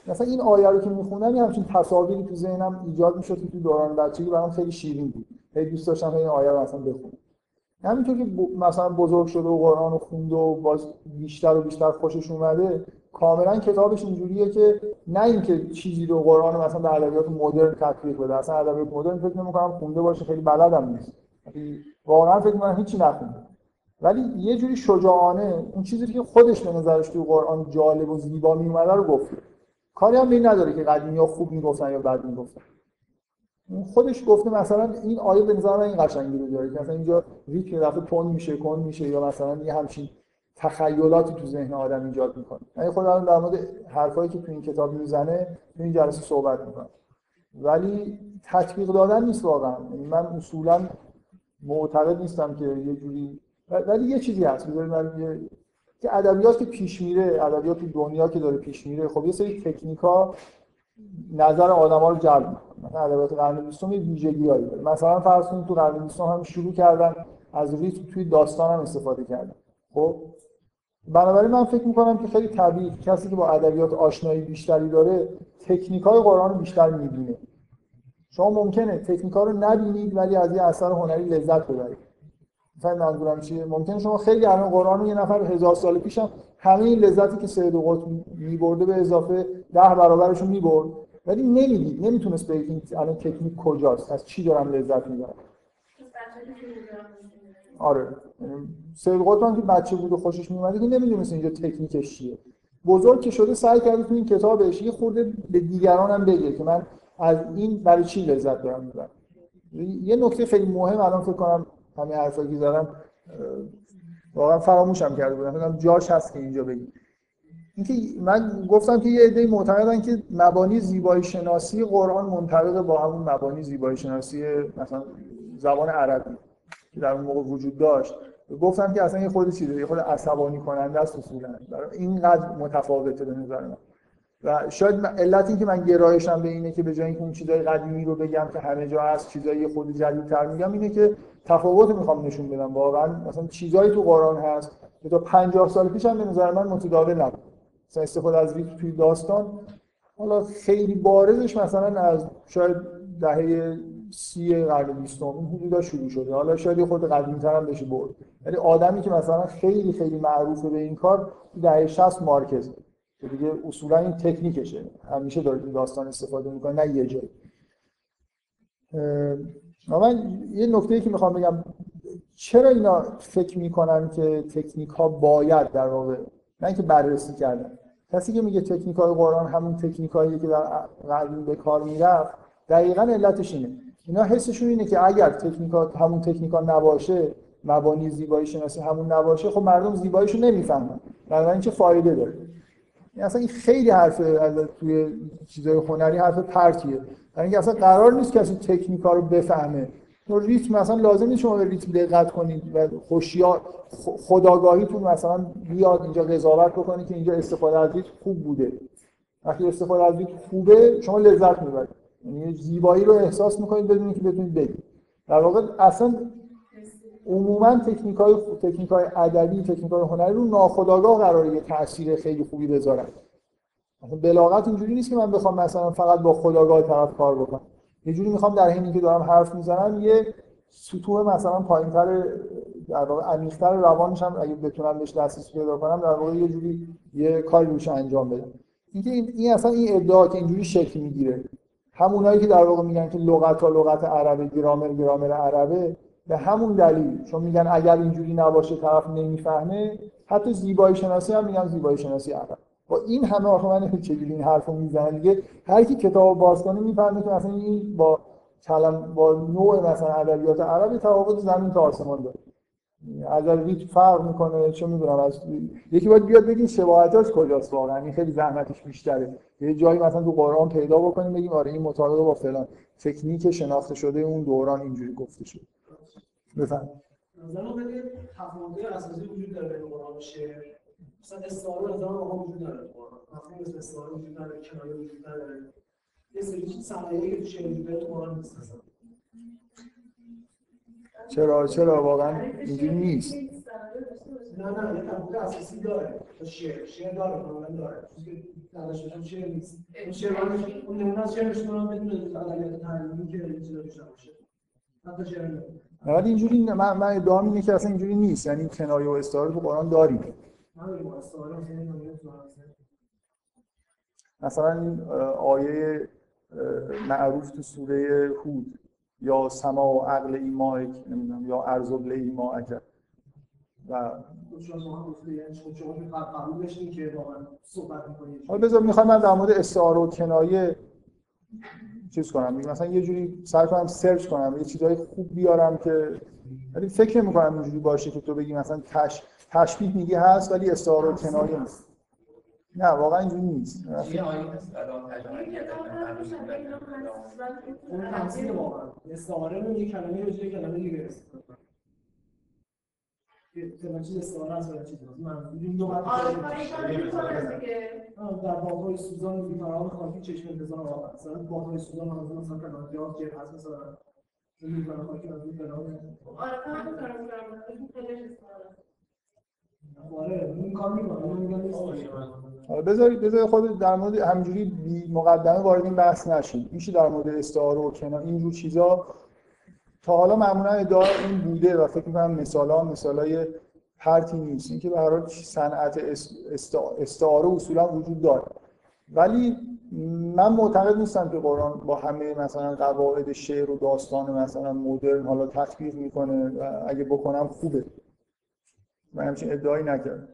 مثلا این آیه رو که میخوندم یه همچین تصاویری تو ذهنم ایجاد می‌شد که تو دوران بچگی برام خیلی شیرین بود. خیلی دوست داشتم این آیه رو مثلا بخونم. همینطور که مثلا بزرگ شده و قرآن رو خونده و باز بیشتر و بیشتر خوشش اومده کاملا کتابش اینجوریه که نه اینکه چیزی رو قرآن مثلا به ادبیات مدرن تطبیق بده اصلا ادبیات مدرن فکر نمی‌کنم خونده باشه خیلی بلدم نیست. واقعا فکر می‌کنم هیچی نخونده. ولی یه جوری شجاعانه اون چیزی که خودش به نظرش تو قرآن جالب و زیبا میومده رو گفته. کاری هم این نداره که قدیمی ها خوب می‌گفتن یا بد می‌گفتن. خودش گفته مثلا این آیه به نظر من این قشنگی رو داره که مثلا اینجا ریتم دفعه تون میشه کن میشه یا مثلا یه همچین تخیلاتی تو ذهن آدم ایجاد می‌کنه. من خودم در مورد حرفایی که تو این کتاب می‌زنه تو این جلسه صحبت می‌کنم ولی تطبیق دادن نیست واقعا. یعنی من اصولا معتقد نیستم که یه جوری ولی یه چیزی هست. بذارید یه که ادبیات که پیش میره ادبیات تو دنیا که داره پیش میره خب یه سری تکنیکا نظر آدما رو جلب می‌کنه. مثلا ادبیات قرن 20 یه ویژگیایی داره. مثلا فرض کنید تو قرن 20 هم شروع کردن از ریتم توی داستان هم استفاده کردن. خب؟ بنابراین من فکر می‌کنم که خیلی طبیعی کسی که با ادبیات آشنایی بیشتری داره تکنیک های قرآن رو بیشتر می‌بینه. شما ممکنه تکنیک ها رو نبینید ولی از یه اثر هنری لذت ببرید. مثلا منظورم چیه؟ ممکنه شما خیلی الان قرآن رو یه نفر هزار سال پیشم همه این لذتی که سید قطب میبرده به اضافه ده برابرش رو می‌برد. ولی نمی‌دید نمی‌تونست بگه این الان تکنیک کجاست از چی دارم لذت می‌برم. آره سید قطب که بچه بود و خوشش میومد که نمی‌دونست اینجا تکنیکش چیه. بزرگ که شده سعی کرده تو این کتابش یه خورده به دیگرانم بگه که من از این برای چی لذت دارم می‌برم. یه نکته خیلی مهم الان فکر کنم همین زدم واقعا فراموشم کرده بودم. جاش هست که اینجا بگیم. اینکه من گفتم که یه عده معتقدن که مبانی زیبایی شناسی قرآن منطبق با همون مبانی زیبایی شناسی مثلا زبان عربی که در اون موقع وجود داشت. گفتم که اصلا یه خود چیزه یه خود عصبانی کننده است اصولا. اینقدر متفاوته به نظر من. و شاید علت این که من گرایشم به اینه که به جای اینکه اون چیزای قدیمی رو بگم که همه جا هست چیزای خود جدیدتر میگم اینه که تفاوت می‌خوام نشون بدم واقعا. مثلا چیزایی تو قرآن هست که تا 50 سال پیش هم به نظر من متداول نبود. مثلا استفاده از ریت توی داستان حالا خیلی بارزش مثلا از شاید دهه سی قرن بیستم این حدودا شروع شده. حالا شاید خود قدیمی‌تر هم بشه برد. ولی آدمی که مثلا خیلی خیلی معروفه به این کار دهه 60 مارکز. که دیگه اصولا این تکنیکشه. همیشه داره داستان استفاده می‌کنه نه یه جایی. من یه نکته که می‌خوام بگم چرا اینا فکر می‌کنن که تکنیک ها باید در واقع نه اینکه بررسی کردن. کسی که میگه تکنیک های قرآن همون تکنیک هایی که در قدیم به کار می‌رفت دقیقا علتش اینه. اینا حسشون اینه که اگر تکنیک ها همون تکنیک ها نباشه مبانی زیبایی شناسی همون نباشه خب مردم زیباییشو نمی‌فهمن. این چه فایده داره. اصلا این خیلی حرف توی چیزای هنری حرف پرتیه یعنی اینکه اصلا قرار نیست کسی تکنیکا رو بفهمه. تو ریتم مثلا لازم نیست شما به ریتم دقت کنید و خوشیار خداگاهیتون مثلا بیاد اینجا قضاوت بکنید که اینجا استفاده از ریتم خوب بوده. وقتی استفاده از ریتم خوبه شما لذت می‌برید. یعنی زیبایی رو احساس می‌کنید بدون اینکه بتونید بگید. در واقع اصلا عموما تکنیک های تکنیک های ادبی تکنیک های هنری رو ناخودآگاه قراره یه تاثیر خیلی خوبی بذارن مثلا بلاغت اینجوری نیست که من بخوام مثلا فقط با خداگاه طرف کار بکنم. یه جوری می‌خوام در حینی که دارم حرف می‌زنم یه سطوح مثلا پایینتر در واقع عمیق‌تر روانش هم اگه بتونم بهش دسترسی پیدا کنم در واقع یه جوری یه کاری روش انجام بدم. اینکه این, این اصلا این ادعا که اینجوری شکل می‌گیره. همونایی که در واقع میگن که لغت ها لغت عربه گرامر گرامر عربه به همون دلیل چون میگن اگر اینجوری نباشه طرف نمی‌فهمه حتی زیبایی شناسی هم میگن زیبایی شناسی عرب با این همه آخه من چجوری این حرفو می‌زنن دیگه هر کی کتاب باز کنه می‌فهمه که مثلا این با کلم با نوع مثلا ادبیات عربی تفاوت زمین تا آسمان داره. اگر ریت فرق می‌کنه چه می‌دونم از یکی باید بیاد بگین شباهتاش کجاست واقعا این خیلی زحمتش بیشتره. یه جایی مثلا تو قرآن پیدا بکنیم بگیم آره این مطابق با فلان تکنیک شناخته شده اون دوران اینجوری گفته شده. بفهم نظر من تفاوت اساسی وجود داره بین قرآن و شعر مثلا استعاره نظر ما وجود داره. مفهوم مثل استعاره وجود داره کنایه وجود داره. یه سری صنایعی که تو شعر وجود داره تو قرآن نیست مثلا چرا؟ چرا؟ واقعا اینجوری نیست. نه نه یه تفاوت اساسی داره. شعر شعر داره کاملا داره. چیزی که نداشته باشه شعر نیست. اون شعر اون نمونه از شعرش رو بدون ادبیات تعلیمی که چیزا توش نباشه حتی شعر ولی اینجوری من من ادعام اینه که اصلا اینجوری نیست. یعنی کنایه و استعاره تو قرآن داریم. مثلا این آیه معروف تو سوره هود. یا سما و عقل ایمائک نمی‌دونم یا ارزبل ایمائک و حالا بذار می‌خوام من در مورد استعاره و کنایه چیز کنم. مثلا یه جوری سعی کنم سرچ کنم یه چیزای خوب بیارم که ولی فکر نمی کنم اینجوری باشه که تو بگی مثلا تش... تشبیه میگی هست ولی استعاره کنایه نیست نه واقعا اینجوری نیست. تمثیل واقعا. استعاره رو یه کلمه به کلمه دیگه چیز استعاره است ولی چیز این دو در باغ‌های سوزان بی‌فراغ خاکی چشم انتظار آب مثلا باغ‌های سوزان هم مثلا کنار جاز که هست مثلا برای خاکی از این کنار آره بذارید بذارید خود در مورد همینجوری بی مقدمه وارد این بحث نشید میشه در مورد استعاره و کنار اینجور چیزا تا حالا معمولا ادعا این بوده و فکر می‌کنم مثالا مثالای پرتی نیست. اینکه به هر حال صنعت استعاره اصولا وجود داره. ولی من معتقد نیستم که قرآن با همه مثلا قواعد شعر و داستان مثلا مدرن حالا تطبیق می‌کنه و اگه بکنم خوبه. من همچین ادعایی نکردم.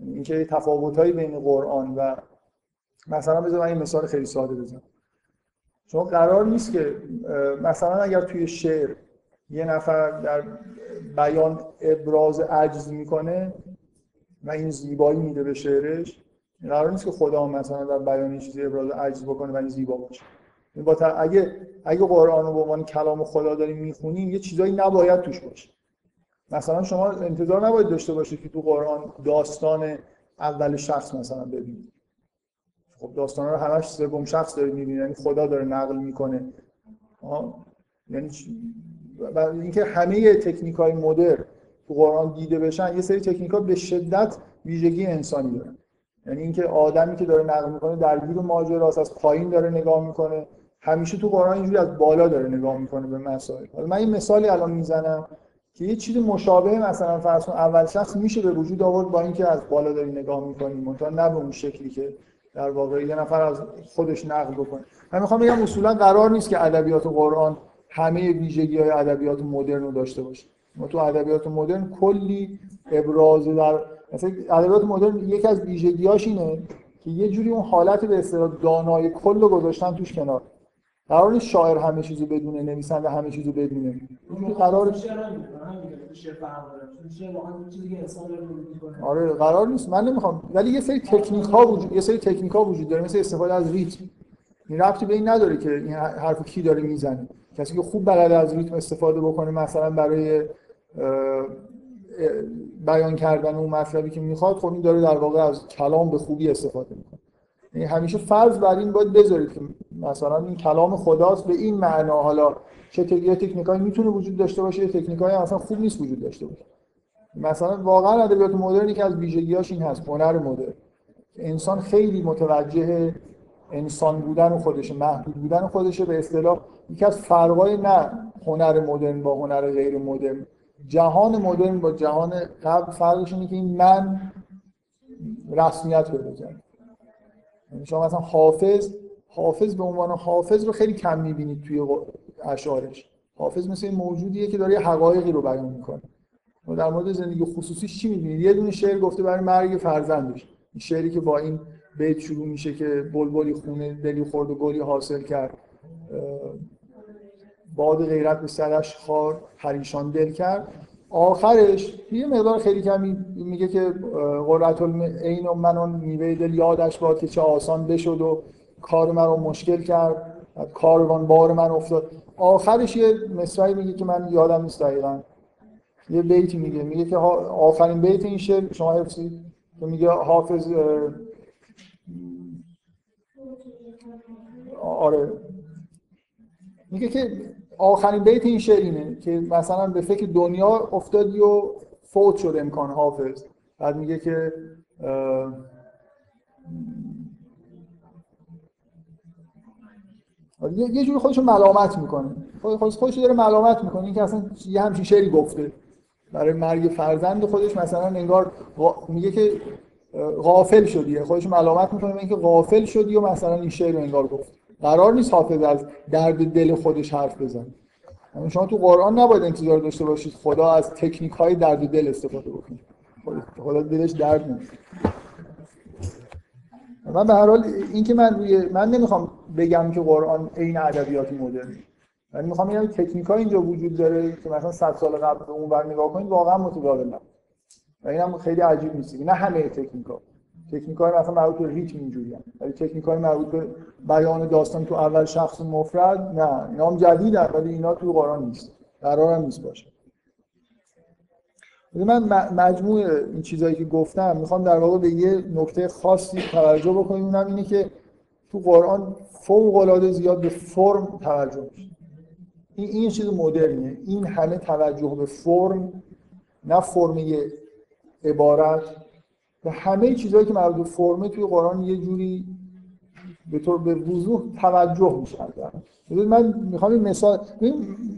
اینکه تفاوتهایی بین قرآن و مثلا بذار این مثال خیلی ساده بزنم. چون قرار نیست که مثلا اگر توی شعر یه نفر در بیان ابراز عجز می‌کنه و این زیبایی میده به شعرش قرار نیست که خدا مثلا در بیان چیزی ابراز عجز بکنه و این زیبا باشه. با اگه اگه قرآن رو به عنوان کلام خدا داریم می‌خونیم یه چیزایی نباید توش باشه. مثلا شما انتظار نباید داشته باشید که تو قرآن داستان اول شخص مثلا ببینید. خب داستان رو همش سوم شخص داره می‌بینید یعنی خدا داره نقل می‌کنه. یعنی و اینکه همه تکنیک های مدر تو قرآن دیده بشن یه سری تکنیک ها به شدت ویژگی انسانی دارن. یعنی اینکه آدمی که داره نقل می‌کنه درگیر ماجراست از پایین داره نگاه می‌کنه. همیشه تو قرآن اینجوری از بالا داره نگاه می‌کنه به مسائل. حالا من این مثالی الان می‌زنم که یه چیز مشابه مثلا فرض اول شخص میشه به وجود آورد با اینکه از بالا داری نگاه می‌کنی. منتها نه به اون شکلی که در واقع یه نفر از خودش نقل بکنه. من می‌خوام بگم اصولا قرار نیست که ادبیات قرآن همه ویژگی های ادبیات مدرن رو داشته باشه. ما تو ادبیات مدرن کلی ابراز در مثلا ادبیات مدرن یکی از ویژگیاش اینه که یه جوری اون حالت به اصطلاح دانای کل رو گذاشتن توش کنار. قرار نیست شاعر همه چیزو بدونه نویسنده همه چیزو بدونه. قرار آره قرار نیست. من نمی‌خوام. ولی یه سری تکنیک ها وجود یه سری تکنیک ها وجود داره مثل استفاده از ریتم. این ربطی به این نداره که این حرفو کی داره می‌زنه. کسی که خوب بلده از ریتم استفاده بکنه مثلا برای بیان کردن اون مطلبی که می‌خواد خب این داره در واقع از کلام به خوبی استفاده می‌کنه. همیشه فرض بر این باید بذارید که مثلا این کلام خداست به این معنا حالا چه تکنیکایی می‌تونه وجود داشته باشه تکنیکایی اصلا خوب نیست وجود داشته باشه. مثلا واقعا ادبیات مدرنی که از ویژگیاش این هست هنر مدرن. انسان خیلی متوجه انسان بودن خودشه محدود بودن خودشه به اصطلاح یکی از فرقای نه هنر مدرن با هنر غیر مدرن. جهان مدرن با جهان قبل فرقش اینه که این من رسمیت پیدا کرد یعنی شما مثلا حافظ حافظ به عنوان حافظ رو خیلی کم می‌بینید توی اشعارش. حافظ مثل این موجودیه که داره یه حقایقی رو بیان می‌کنه. و در مورد زندگی خصوصیش چی می‌بینید؟ یه دونه شعر گفته برای مرگ فرزندش. این شعری که با این بیت شروع میشه که بلبلی خونه دلی خورد و گلی حاصل کرد. باد غیرت به سرش خار پریشان دل کرد. آخرش یه مقدار خیلی کمی میگه که قررت این و من اون میوه دل یادش باد که چه آسان بشد و کار من رو مشکل کرد کاروان بار من افتاد. آخرش یه مصرعی میگه که من یادم نیست دقیقا. یه بیتی میگه. میگه که آخرین بیت این شعر شما حفظید که میگه حافظ آره. میگه که آخرین بیت این شعر اینه که مثلا به فکر دنیا افتادی و فوت شد امکان حافظ. بعد میگه که یه جوری خودشو ملامت می‌کنه. خودش خودش داره ملامت می‌کنه. اینکه اصلا یه همچین شعری گفته. برای مرگ فرزند خودش مثلا انگار میگه که غافل شدی. خودش ملامت می‌کنه اینکه غافل شدی و مثلا این شعر رو انگار گفت. قرار نیست حافظ از درد دل خودش حرف بزنه. یعنی شما تو قرآن نباید انتظار داشته باشید خدا از تکنیک های درد دل استفاده بکنه. خدا دلش درد نیست من به هر حال این که من روی من نمی‌خوام بگم که قرآن عین ادبیات مدرن من می‌خوام بگم تکنیک اینجا وجود داره که مثلا 100 سال قبل به اون بر نگاه کنید واقعا متداول و اینم خیلی عجیب نیست. نه همه تکنیک ها تکنیک های مثلا مربوط به ریتم اینجوری ولی تکنیک های مربوط به بیان داستان تو اول شخص مفرد نه. اینا هم جدیدن ولی اینا تو قرآن نیست. قرار هم نیست باشه. من مجموع این چیزهایی که گفتم می‌خوام در واقع به یه نکته خاصی توجه بکنیم. اونم اینه که تو قرآن فوق العاده زیاد به فرم توجه میشه. این این چیز مدرنیه. این همه توجه به فرم نه فرم عبارت. و همه چیزهایی که مربوط به فرمه توی قرآن یه جوری به طور به وضوح توجه میشه من می‌خوام مثال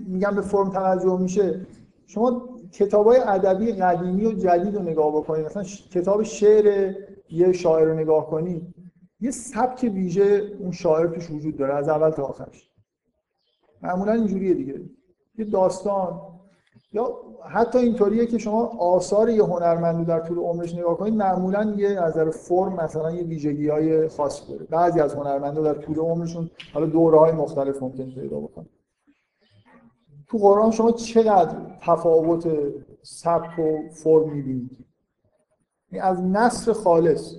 میگم به فرم توجه میشه. شما کتاب های ادبی قدیمی و جدید رو نگاه بکنید. مثلا کتاب شعر یه شاعر رو نگاه کنید. یه سبک ویژه اون شاعر توش وجود داره از اول تا آخرش. معمولا اینجوریه دیگه. یه داستان. یا حتی اینطوریه که شما آثار یه هنرمند در طول عمرش نگاه کنید معمولا یه از نظر فرم مثلا یه ویژگی های خاص داره. بعضی از هنرمندا در طول عمرشون حالا دوره های مختلف ممکن پیدا بکنن. تو قرآن شما چقدر تفاوت سبک و فرم می‌بینید؟ یعنی از نصر خالص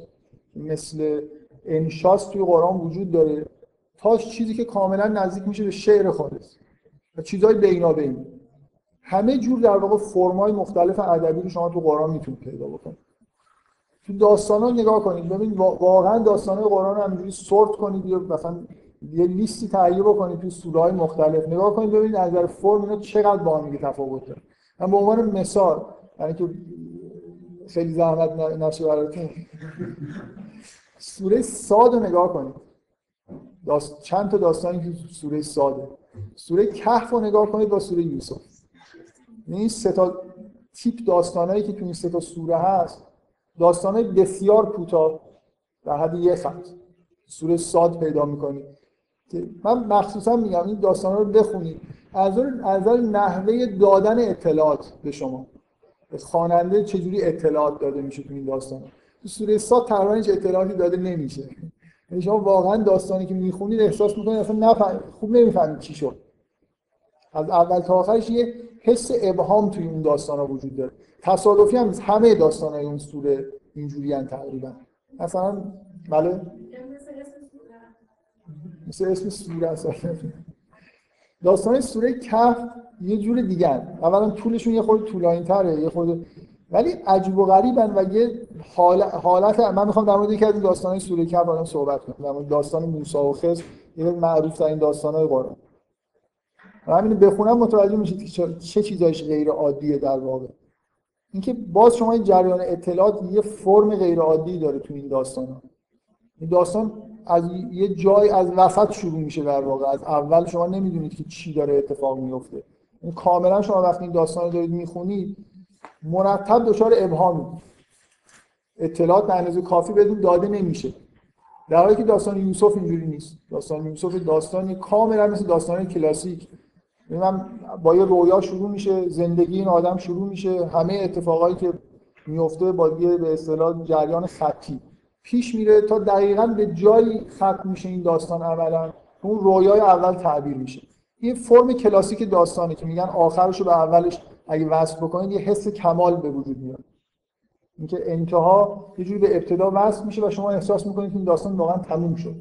مثل انشاس توی قرآن وجود داره تا چیزی که کاملا نزدیک میشه به شعر خالص و چیزهای بینابین همه جور در واقع فرمای مختلف ادبی رو شما تو قرآن می‌تونید پیدا بکنید. تو داستان ها نگاه کنید. ببین واقعا داستان قرآن رو همینجوری سورت کنید یا مثلا یه لیستی تهیه بکنید تو سوره های مختلف. نگاه کنید ببینید از نظر فرم اینا چقدر با هم تفاوت داره. من به عنوان مثال یعنی که خیلی زحمت نشه براتون سوره ساد رو نگاه کنید. داست... چند تا داستانی که سوره ساده. سوره کهف رو نگاه کنید با سوره یوسف. این سه تا تیپ داستانایی که تو این سه تا سوره هست داستانای بسیار کوتاه در حد یه خط سوره ساد پیدا می‌کنید من مخصوصا میگم این داستان رو بخونید. از از نحوه دادن اطلاعات به شما. خواننده چجوری اطلاعات داده میشه تو این داستان تو سوره ساد تقریبا هیچ اطلاعاتی داده نمیشه. یعنی شما واقعا داستانی که می‌خونید احساس می‌کنید اصلا نفهم خوب نمی‌فهمید چی شد. از اول تا آخرش یه حس ابهام توی اون داستان ها وجود داره. تصادفی هم همه داستان های اون سوره اینجوری تقریبا. مثلا بله؟ مثل اسم سوره. اصلا. داستان سوره کف یه جور دیگه اولا طولشون یه خورده طولانی تره یه خورده ولی عجیب و غریبن و یه حالت من می‌خوام در مورد یکی از این داستانهای سوره کف الان صحبت کنم. در مورد داستان موسی و خضر یه معروف ترین داستانهای قرآن. همین بخونم متوجه میشید که چه چیزایش غیر عادیه در واقع. اینکه باز شما این جریان اطلاعات یه فرم غیر عادی داره تو این داستان. ها. این داستان از یه جای از وسط شروع میشه در واقع. از اول شما نمی‌دونید که چی داره اتفاق میفته این کاملا شما وقتی این داستان رو دارید می‌خونید مرتب دچار ابهامی. اطلاعات به اندازه کافی بدون داده نمیشه. در حالی که داستان یوسف اینجوری نیست. داستان یوسف داستانی کاملا مثل داستان کلاسیک. من با یه رویا شروع میشه زندگی این آدم شروع میشه. همه اتفاقایی که میفته با یه به اصطلاح جریان خطی. پیش میره تا دقیقا به جایی ختم میشه این داستان عملا. اون رویای اول تعبیر میشه. این فرم کلاسیک داستانه که میگن آخرش رو به اولش اگه وصل بکنید یه حس کمال به وجود میاد. اینکه انتها یه جوری به ابتدا وصل میشه و شما احساس می‌کنید که این داستان واقعا تموم شد.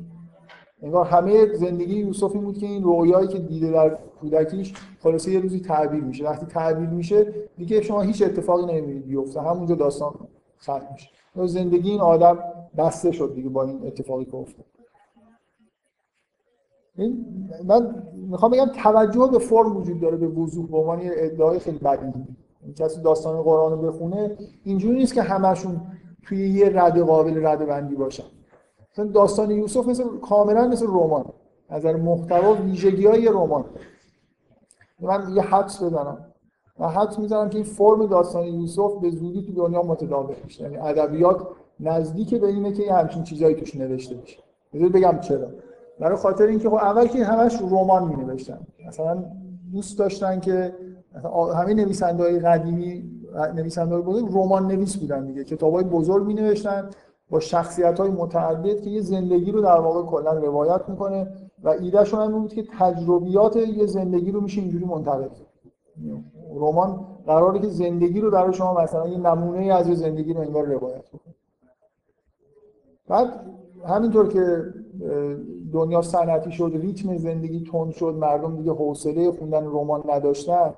انگار همه زندگی یوسف این بود که این رویایی که دیده در کودکیش خلاصه یه روزی تعبیر میشه. وقتی تعبیر میشه دیگه شما هیچ اتفاقی نمی‌بینید بیفته. همونجا داستان ختم میشه. زندگی این آدم بسته شد دیگه با این اتفاقی که افتاد. من می‌خوام بگم توجه به فرم وجود داره به وضوح به عنوان یه ادعای خیلی بدی. این کسی داستان قرآن رو بخونه اینجوری نیست که همشون توی یه رد قابل رد بندی باشن. مثلا داستان یوسف مثل کاملا مثل رمان. از نظر محتوا ویژگی های رمان. من یه حدس بزنم و حدس می‌زنم که این فرم داستان یوسف به زودی تو دنیا متداول میشه. یعنی ادبیات نزدیک به اینه که یه همچین چیزایی توش نوشته بشه بذار بگم چرا. برای خاطر اینکه خب اول که همش رمان می نوشتن مثلا دوست داشتن که همه نویسنده قدیمی نویسنده بزرگ رمان نویس بودن دیگه. کتابای بزرگ می نوشتن با شخصیت های متعدد که یه زندگی رو در واقع کلا روایت می‌کنه و ایدهشون هم بود که تجربیات یه زندگی رو میشه اینجوری منتقل رمان قراره که زندگی رو برای شما مثلا یه نمونه از یه زندگی رو انگار روایت بکنه بعد همینطور که دنیا صنعتی شد ریتم زندگی تند شد مردم دیگه حوصله خوندن رمان نداشتن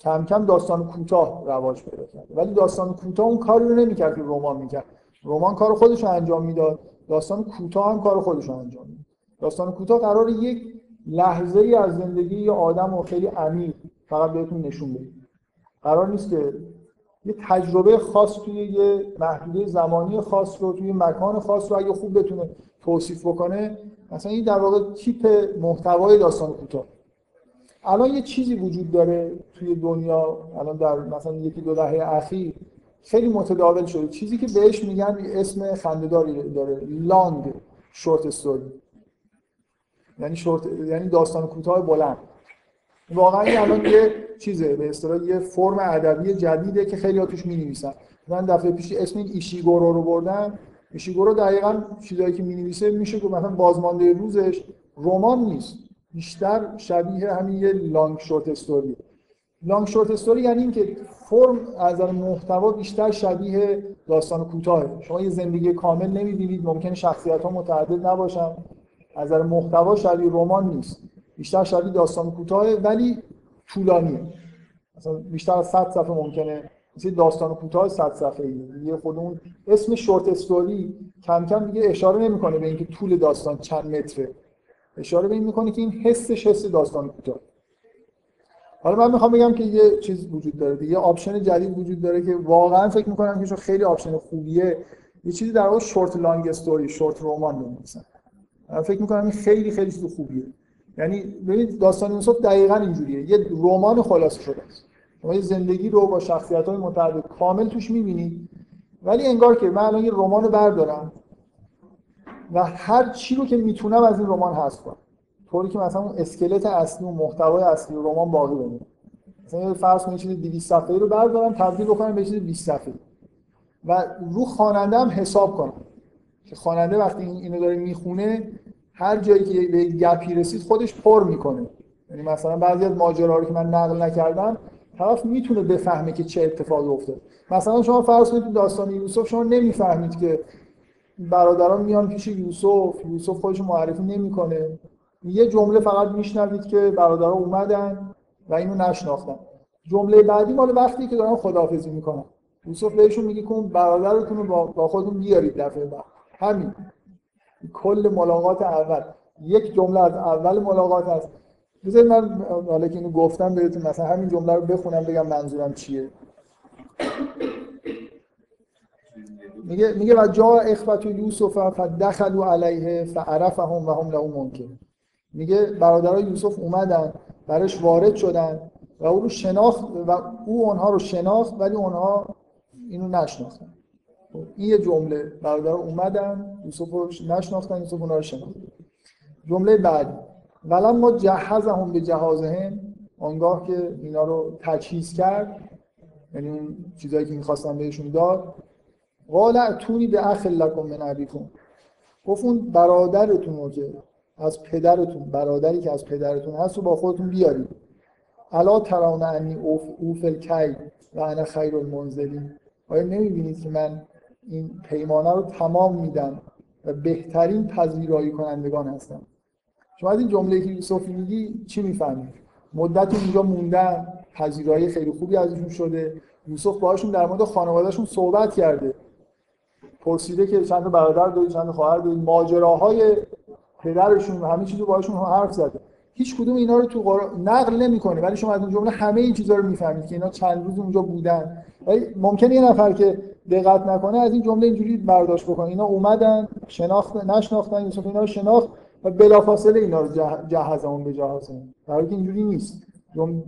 کم کم داستان کوتاه رواج پیدا کرد. ولی داستان کوتاه اون کاری رو نمی‌کرد که رمان می‌کرد. رمان کار خودش رو انجام می‌داد داستان کوتاه هم کار خودش رو انجام می‌داد. داستان کوتاه قرار یک لحظه ای از زندگی یه آدم رو خیلی عمیق فقط بهتون نشون بده. قرار نیست که یه تجربه خاص توی یه محدوده زمانی خاص رو توی مکان خاص رو اگه خوب بتونه توصیف بکنه مثلا این در واقع تیپ محتوای داستان کوتاه. الان یه چیزی وجود داره توی دنیا الان در مثلا یکی دو دهه اخیر خیلی متداول شده. چیزی که بهش میگن اسم خندهداری داره. لانگ شورت استوری یعنی شورت یعنی داستان کوتاه بلند. واقعا این الان یه چیزه به اصطلاح یه فرم ادبی جدیده که خیلی ها توش می‌نویسن. من دفعه پیش اسم این ایشیگورو رو بردم. ایشیگورو دقیقا چیزایی که می‌نویسه میشه که مثلا بازمانده روزش رمان نیست. بیشتر شبیه همین یه لانگ شورت استوری لانگ شورت استوری یعنی اینکه فرم از محتوا بیشتر شبیه داستان کوتاه. شما یه زندگی کامل نمی‌بینید ممکنه شخصیت ها متعدد نباشن. از نظر محتوا شبیه رمان نیست. بیشتر شبیه داستان کوتاه ولی طولانیه. مثلا بیشتر از 100 صفحه ممکنه. مثل داستان کوتاه 100 صفحه‌ای دیگه خود اون اسم short story کم کم دیگه اشاره نمی‌کنه به اینکه طول داستان چند متره. اشاره به این می‌کنه که این حسش حس داستان کوتاه. حالا من می‌خوام بگم که یه چیز وجود داره یه option جدید وجود داره که واقعا فکر می‌کنم که خیلی option خوبیه. یه چیزی در واقع شورت لانگ استوری شورت رمان می‌نویسن من فکر می‌کنم این خیلی خیلی چیز خوبیه. یعنی ببینید داستان یوسف دقیقا اینجوریه. یه رمان خلاصه شده است. شما یه زندگی رو با شخصیت های متعدد کامل توش می‌بینید ولی انگار که من الان یه رمان بردارم و هر چی رو که می‌تونم از این رمان حذف کنم. طوری که مثلا اون اسکلت اصلی و محتوای اصلی رمان باقی بمونه. مثلا فرض کنید چیز 200 صفحه‌ای رو بردارم تبدیل بکنم به چیز 20 صفحه‌ای. و رو خواننده هم حساب کنم که خواننده وقتی اینو داره می‌خونه هر جایی که به گپی رسید خودش پر می‌کنه. یعنی مثلا بعضی از ماجراها رو که من نقل نکردم طرف می‌تونه بفهمه که چه اتفاقی افتاد مثلا شما فرض کنید داستان یوسف شما نمی‌فهمید که برادران میان پیش یوسف یوسف خودش معرفی نمی‌کنه. یه جمله فقط میشنوید که برادران اومدن و اینو نشناختن. جمله بعدی مال وقتی که دارن خداحافظی می‌کنن. یوسف بهشون میگه که برادرتون رو با خودتون بیارید دفعه بعد همین. کل ملاقات اول. یک جمله از اول ملاقات هست. بذارید من حالا که اینو گفتم بهتون مثلا همین جمله رو بخونم بگم منظورم چیه. میگه میگه و جا اخوت یوسف فدخلوا علیه فعرفهم و هم له منکر میگه برادرای یوسف اومدن برش وارد شدن و او رو شناخت و او اونها رو شناخت ولی اونها اینو نشناختن. این یه جمله برادر اومدن یوسف رو نشناختن یوسف اونها رو شناختن. جمله بعد ولم ما جهزهم به جهازهم آنگاه که اینا رو تجهیز کرد یعنی اون چیزایی که می‌خواستن بهشون داد قال اتونی به اخ لکم من ابیکم گفت اون برادرتون رو که از پدرتون برادری که از پدرتون هست رو با خودتون بیارید. الا ترون انی اوفل کی و انا خیر المنزلین. آیا نمی‌بینید که من این پیمانه رو تمام میدم و بهترین پذیرایی کنندگان هستم؟ شما از این جمله که یوسف میگی چی می‌فهمید؟ مدت اینجا موندن پذیرایی خیلی خوبی ازشون شده. یوسف باهاشون در مورد خانوادهشون صحبت کرده. پرسیده که چند برادر دارید چند خواهر دارید. ماجراهای پدرشون همه چیزو باهاشون حرف زده. هیچ کدوم اینا رو تو قرآن نقل نمی‌کنه ولی شما از این جمله همه این چیزا رو می‌فهمید که اینا چند روز اونجا بودن. ولی ممکنه یه نفر که دقت نکنه از این جمله اینجوری برداشت بکنه. اینا اومدن شناخت نشناختن یوسف اینا رو شناخت و بلافاصله اینا رو جهز اون به جهاز در حالی که اینجوری نیست.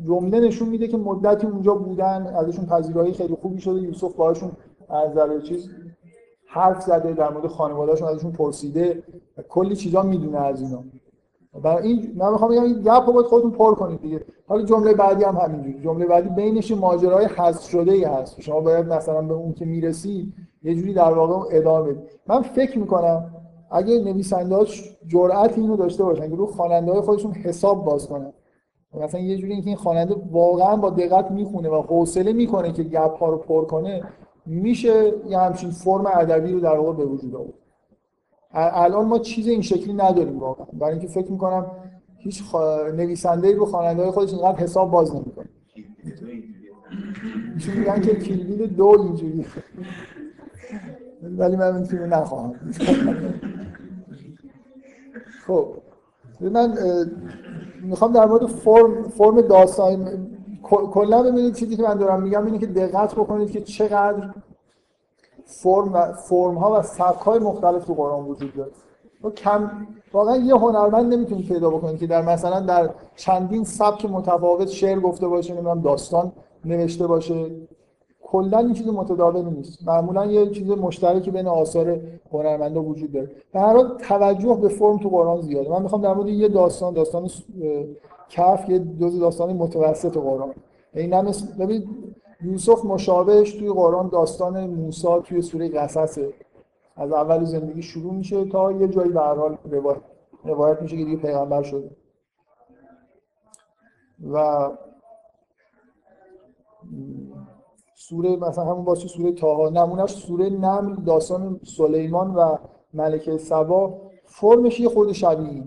جمله نشون میده که مدتی اونجا بودن ازشون پذیرایی خیلی خوبی شده. یوسف باهاشون از چیز حرف زده در مورد خانواده‌شون ازشون پرسیده. و کلی چیزا می‌دونه از اینا. برای این من می‌خوام بگم این گپ رو باید خودتون پر کنید دیگه. حالا جمله بعدی هم همینجوری. جمله بعدی بینش ماجرای حذف شده ای هست. شما باید مثلا به اون که می‌رسی یه جوری در واقع ادامه بدید. من فکر می‌کنم اگه نویسنده‌هاش جرأت اینو داشته باشن که رو خواننده های خودشون حساب باز کنن. مثلا یه جوری اینکه این خواننده واقعا با دقت می‌خونه و حوصله می‌کنه که گپ ها رو پر کنه میشه یه همچین فرم ادبی رو در واقع به وجود آورد. الان ما چیز این شکلی نداریم واقعا. برای اینکه فکر می‌کنم هیچ خوا... نویسنده رو خواننده های خودش اینقدر حساب باز نمی‌کنه. ایشون میگن که کیلبیل دو اینجوری ولی من این نخواهم. خب من می‌خوام در مورد فرم فرم داستان کلا ببینید چیزی که من دارم میگم اینه که دقت بکنید که چقدر فرم و فرم ها و سبک های مختلف تو قرآن وجود داره. و کم واقعا یه هنرمند نمی‌تونید پیدا بکنید که در مثلا در چندین سبک متفاوت شعر گفته باشه نمی‌دونم داستان نوشته باشه. کلا این چیز متداول نیست. معمولا یه چیز مشترکی بین آثار هنرمندا وجود داره. به هر حال توجه به فرم تو قرآن زیاده. من می‌خوام در مورد یه داستان داستان کف یه جز داستان متوسط قرآن. این هم ببین یوسف مشابهش توی قرآن داستان موسی توی سوره قصصه. از اول زندگی شروع میشه تا یه جایی به هر حال روایت, میشه که دیگه پیغمبر شده. و سوره مثلا همون واسه سوره تاها نمونهش سوره نمل داستان سلیمان و ملکه سبا فرمش یه خود شبیه.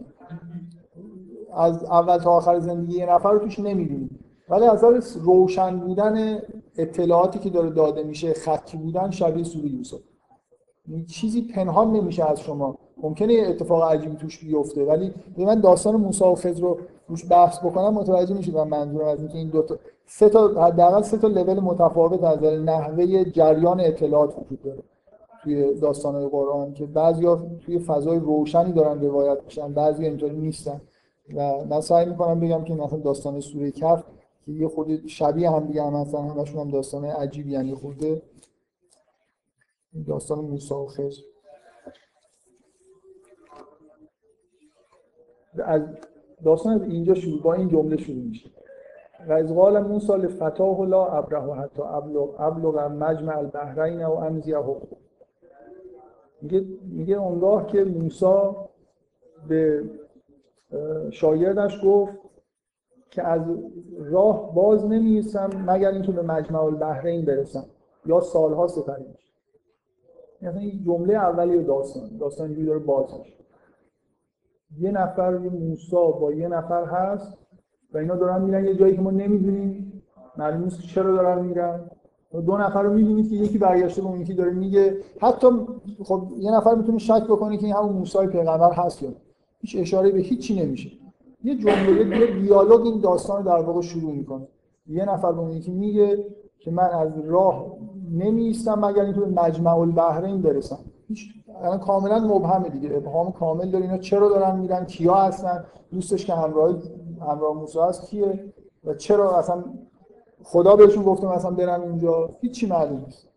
از اول تا آخر زندگی یه نفر رو توش نمی‌بینیم ولی از روشن بودن اطلاعاتی که داره داده میشه خطی بودن شبیه سوره یوسف. یعنی چیزی پنهان نمیشه از شما. ممکنه یه اتفاق عجیبی توش بیفته ولی من داستان موسی و خضر رو روش بحث بکنم متوجه میشید من منظورم از اینکه این دو تا سه تا حداقل سه تا لول متفاوت از نحوه جریان اطلاعات وجود داره توی داستان‌های قرآن که بعضیا توی فضای روشنی دارن روایت میشن بعضی اینطوری نیستن. و من سعی می‌کنم بگم که مثلا داستان سوره کف که یه خود شبیه هم دیگه هم مثلا همشون هم داستان عجیبی یعنی خورده داستان موسی و خضر. از داستان اینجا شروع با این جمله شروع میشه. و از قال موسی لفتاه لا ابره حتی ابلغ ابلغ مجمع البحرین و امزیه میگه میگه اونگاه که موسی به شاگردش گفت که از راه باز نمیستم مگر اینکه به مجمع البحرین برسم یا سالها سپری میشه. یعنی این جمله اولی داستان داستان اینجوری داره باز میشه. یه نفر یه موسا با یه نفر هست و اینا دارن میرن یه جایی که ما نمی‌دونیم معلوم نیست چرا دارن میرن. دو نفر رو می‌بینید که یکی برگشته به اون یکی داره میگه. حتی خب یه نفر می‌تونه شک بکنه که این همون موسی پیغمبر هست یا هیچ اشاره به هیچی نمیشه. یه جمله یه دیالوگ این داستان رو در واقع شروع می‌کنه. یه نفر به اون یکی میگه که من از راه نمیستم مگر اینکه به مجمع البحرین برسم. هیچ الان کاملا مبهمه دیگه. ابهام کامل داره. اینا چرا دارن میرن؟ کیا هستن؟ دوستش که همراه همراه موسی هست کیه؟ و چرا اصلا خدا بهشون گفته مثلا برن اونجا هیچی معلوم نیست.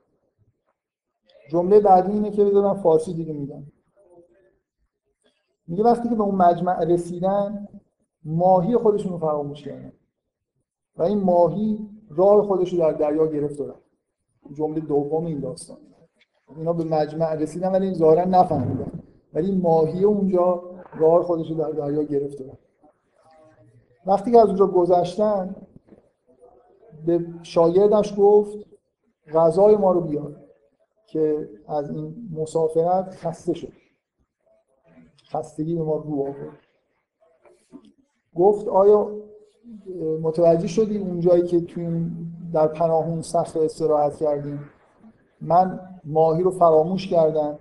جمله بعدی اینه که بذارم فارسی دیگه میگم. میگه وقتی که به اون مجمع رسیدن ماهی خودشون رو فراموش کردن. و این ماهی راه خودش رو در دریا گرفت دارن جمله دوم این داستان. اینا به مجمع رسیدن ولی ظاهرا نفهمیدن. ولی ماهی اونجا راه خودش رو در دریا گرفت دارن وقتی که از اونجا گذشتن به شاگردش گفت غذای ما رو بیار. که از این مسافرت خسته شد. خستگی به ما رو آورد. گفت آیا متوجه شدی اونجایی که توی در پناهون سخت استراحت کردیم؟ من ماهی رو فراموش کردم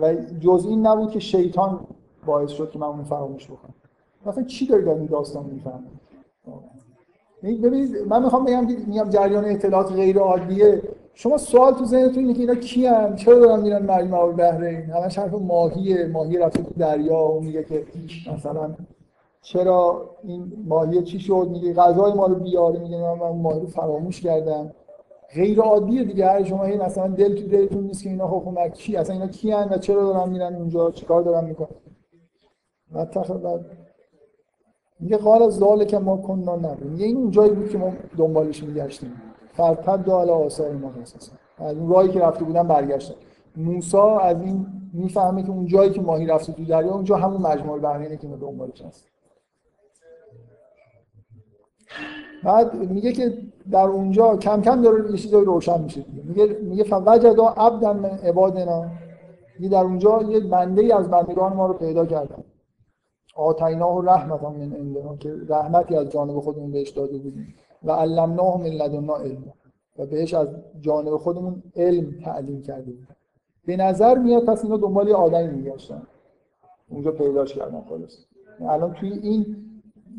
و جز این نبود که شیطان باعث شد که من اون فراموش بکنم. مثلا چی داری در این داستان می‌فهمم ببینید من می‌خوام بگم که میگم جریان اطلاعات غیر عادیه. شما سوال تو ذهنتون اینه که اینا کی هم چرا دارن میرن مریم و بحرین همش حرف ماهیه. ماهی رفته تو دریا و میگه که مثلا چرا این ماهی چی شد؟ میگه غذای ما رو بیاره میگه من ماهی رو فراموش کردم. غیر عادیه دیگه هر شما هی مثلا دل تو دلتون نیست که اینا حکومت کی اصلا اینا کی و چرا دارن میرن اونجا؟ چیکار دارن می‌کنن؟ بعد میگه قال از که ما کننا نبود. میگه این اونجایی بود که ما دنبالش میگشتیم. فرتد دو علی آثار ما اساسا از اون راهی که رفته بودن برگشتن. موسی از این می‌فهمه که اون جایی که ماهی رفته تو دریا اونجا همون مجموعه بحرینه که ما دنبالش هست بعد میگه که در اونجا کم کم داره یه چیزایی روشن میشه میگه میگه فوجدا عبدا من عبادنا. میگه در اونجا یه بنده ای از بندگان ما رو پیدا کردن. آتیناه رحمتا من عندنا که رحمتی از جانب خودمون بهش داده بودیم. و علمناه من لدنا علم و بهش از جانب خودمون علم تعلیم کرده بودیم. به نظر میاد پس اینا دنبال یه آدمی میگشتن. اونجا پیداش کردن خلاص. الان توی این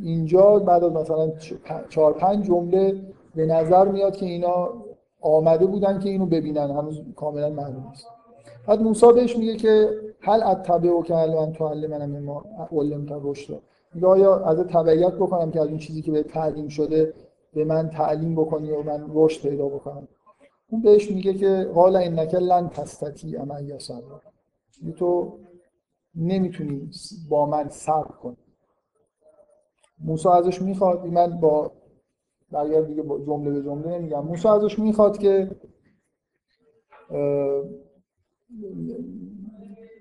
اینجا بعد از مثلا چهار پنج جمله به نظر میاد که اینا آمده بودن که اینو ببینن هنوز کاملا معلوم نیست. بعد موسی بهش میگه که هل اتبع و که من تعلم من ما علم تا رشد میگه آیا از تبعیت بکنم که از این چیزی که به تعلیم شده به من تعلیم بکنی و من رشد پیدا بکنم؟ اون بهش میگه که قال انک لن تستطیع من صبر تو نمی‌تونی با من صبر کنی. موسی ازش می‌خواد. من با برگرد دیگه جمله به جمله نمیگم. موسی ازش می‌خواد که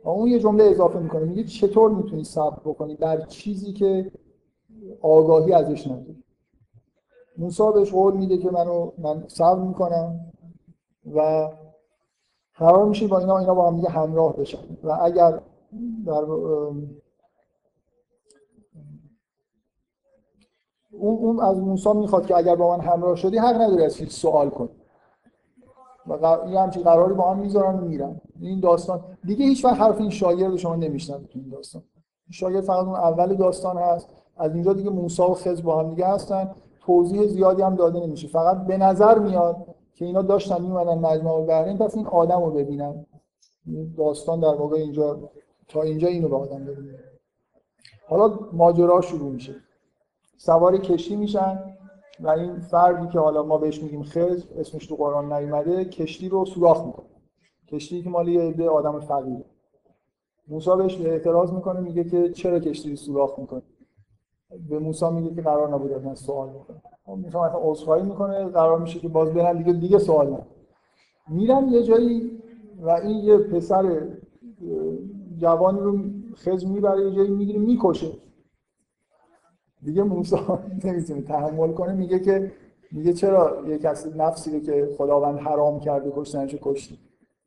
اون یه جمله اضافه می‌کنه. میگه چطور می‌تونی صبر بکنی؟ در چیزی که آگاهی ازش نداری. موسی بهش قول میده که منو من صبر می‌کنم و قرار میشه با اینا اینا با هم دیگه همراه بشن. و اگر در اون اون از موسی می‌خواد که اگر با من همراه شدی حق نداری از هیچ سوال کن و این همچین قراری با هم می‌ذارن و میرن. این داستان دیگه هیچ وقت حرف این شاگرد شما نمیشنوید تو این داستان. شاگرد فقط اون اول داستان هست. از اینجا دیگه موسی و خضر با هم دیگه هستن. توضیح زیادی هم داده نمیشه. فقط به نظر میاد که اینا داشتن میومدن مجمع البحرین پس این آدم رو ببینن. داستان در واقع اینجا تا اینجا اینو به آدم ببینن. حالا ماجرا شروع میشه. سوار کشتی میشن و این فردی که حالا ما بهش میگیم خز اسمش تو قرآن نیومده کشتی رو سوراخ می‌کنه. کشتی که مال یه عده آدم فقیره. موسی بهش اعتراض می‌کنه میگه که چرا کشتی رو سوراخ می‌کنه به موسی میگه که قرار نبود از من سوال بکنه. موسی مثلا عذرخواهی می‌کنه قرار میشه که باز برن دیگه دیگه سوال نه میرن یه جایی و این یه پسر جوانی رو خز می‌بره یه جایی می‌گیره می‌کشه. دیگه موسی نمی‌تونه تحمل کنه. میگه که میگه چرا یه کسی نفسی رو که خداوند حرام کرده کشتنشو کشتی؟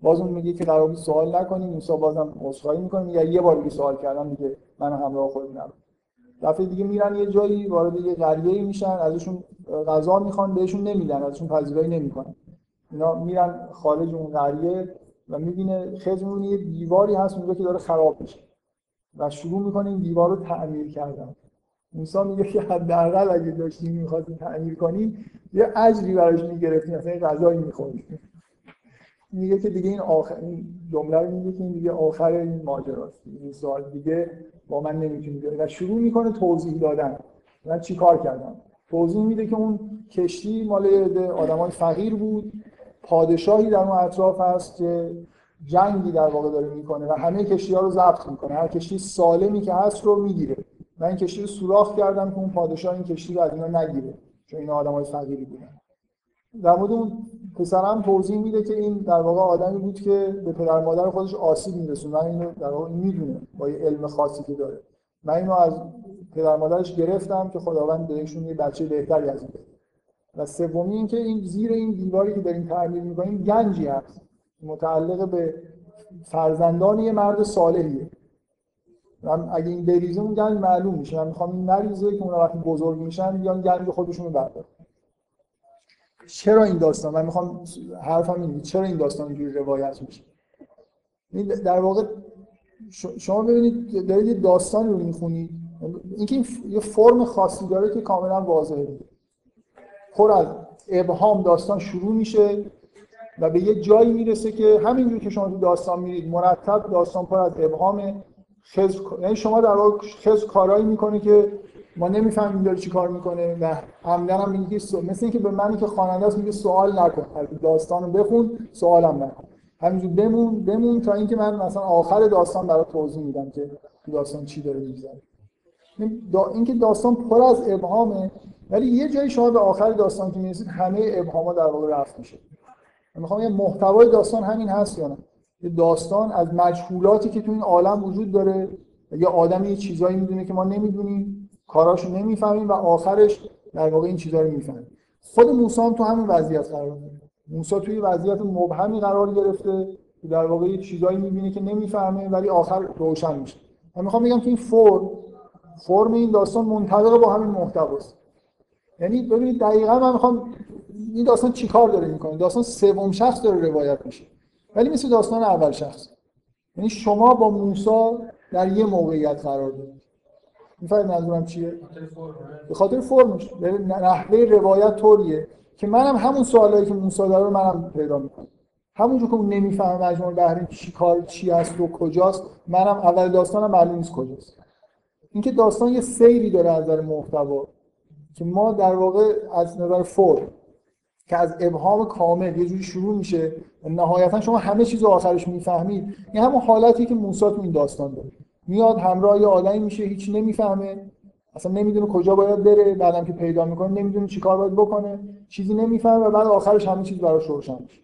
باز اون میگه که قرار سوال نکنی موسی بازم عذرخواهی می‌کنه. میگه یه بار دیگه سوال کردم دیگه من همراه خود نرم دفعه دیگه میرن یه جایی وارد یه قریه میشن ازشون غذا می‌خوان بهشون نمیدن ازشون پذیرایی نمی‌کنن. اینا میرن خارج اون قریه و می‌بینه خزمون یه دیواری هست اونجا که داره خراب میشه. و شروع می‌کنه این دیوار رو تعمیر کردن. موسی میگه که حداقل اگه داشتیم می‌خواستیم تعمیر کنیم یه اجری براش می‌گرفتیم مثلا غذایی می‌خوریم میگه که دیگه این آخر این جمله رو میگه که این دیگه آخر این ماجراست. این سوال دیگه با من نمی‌تونی و شروع می‌کنه توضیح دادن. من چی کار کردم توضیح میده که اون کشتی مال آدمای فقیر بود. پادشاهی در اون اطراف هست که جنگی در واقع داره می‌کنه و همه کشتی ها رو ضبط می‌کنه. هر کشتی سالمی که هست رو می‌گیره. من این کشتی رو سوراخ کردم که اون پادشاه این کشتی رو از اینا نگیره چون اینا آدمای فقیری بودن. در مورد اون پسرم توضیح میده که این در واقع آدمی بود که به پدر مادر خودش آسیب میرسون من اینو در واقع می‌دونه با یه علم خاصی که داره. من اینو از پدر مادرش گرفتم که خداوند بهشون یه بچه بهتری از این و سومی اینکه این زیر این دیواری که داریم تعمیر می‌کنیم گنجی هست. متعلق به فرزندان یه مرد صالحیه. من اگه این بریزه اون معلوم میشه. من می‌خوام این نریزه که اون وقتی بزرگ میشن بیان گنج خودشون رو بردارن. چرا این داستان؟ من می‌خوام حرفم اینه. چرا این داستان اینجوری روایت میشه؟ در واقع شما ببینید دارید یه داستان رو می‌خونید. اینکه این یه فرم خاصی داره که کاملا واضحه. پر از ابهام داستان شروع میشه و به یه جایی می‌رسه که همینجور که شما تو داستان میرید مرتب داستان پر از ابهامه. خز... یعنی شما در واقع خز کارایی می‌کنه که ما نمی‌فهمیم داره چی کار می‌کنه و عمدن هم میگه سو... مثل اینکه به منی که خواننده است میگه سوال نکن. داستان رو بخون سوالم نکن. همینجور بمون بمون تا اینکه من مثلا آخر داستان برای توضیح میدم که داستان چی داره میگذره. دا... اینکه داستان پر از ابهامه ولی یه جایی شما به آخر داستان که می‌رسید همه ابهاما در واقع رفت میشه. می‌خوام یه محتوای داستان همین هست یا نه؟ داستان از مجهولاتی که تو این عالم وجود داره. یه آدم یه چیزایی می‌دونه که ما نمی‌دونیم کاراشو نمی‌فهمیم و آخرش در واقع این چیزا رو می‌فهمیم. خود موسی هم تو همین وضعیت قرار گرفته موسی توی وضعیت مبهمی قرار گرفته که در واقع یه چیزایی می‌بینه که نمی‌فهمه ولی آخر روشن میشه. من می‌خوام بگم که این فرم فرم این داستان منطبق با همین محتواست. یعنی ببینید دقیقا من می‌خوام این داستان چیکار داره می‌کنه؟ داستان سوم شخص داره روایت میشه. ولی مثل داستان اول شخص. یعنی شما با موسی در یه موقعیت قرار دارید. می‌فهمید منظورم چیه؟ به خاطر فرمش. نحوه روایت طوریه که منم همون سوالایی که موسی داره رو منم پیدا می‌کنم. همونجور که اون نمی‌فهمه مجموع بحرین چی کار چی هست و کجاست منم اول داستانم معلوم نیست کجاست. اینکه داستان یه سیری داره از نظر محتوا که ما در واقع از نظر فرم که از ابهام کامل یه جوری شروع میشه. نهایتا شما همه چیز رو آخرش می‌فهمید. این همون حالتی که موسی تو این داستان داره. میاد همراه یه آدمی میشه هیچ نمی‌فهمه. اصلا نمی‌دونه کجا باید بره. بعدم که پیدا می‌کنه نمی‌دونه چیکار باید بکنه. چیزی نمی‌فهمه و بعد آخرش همه چیز براش روشن میشه.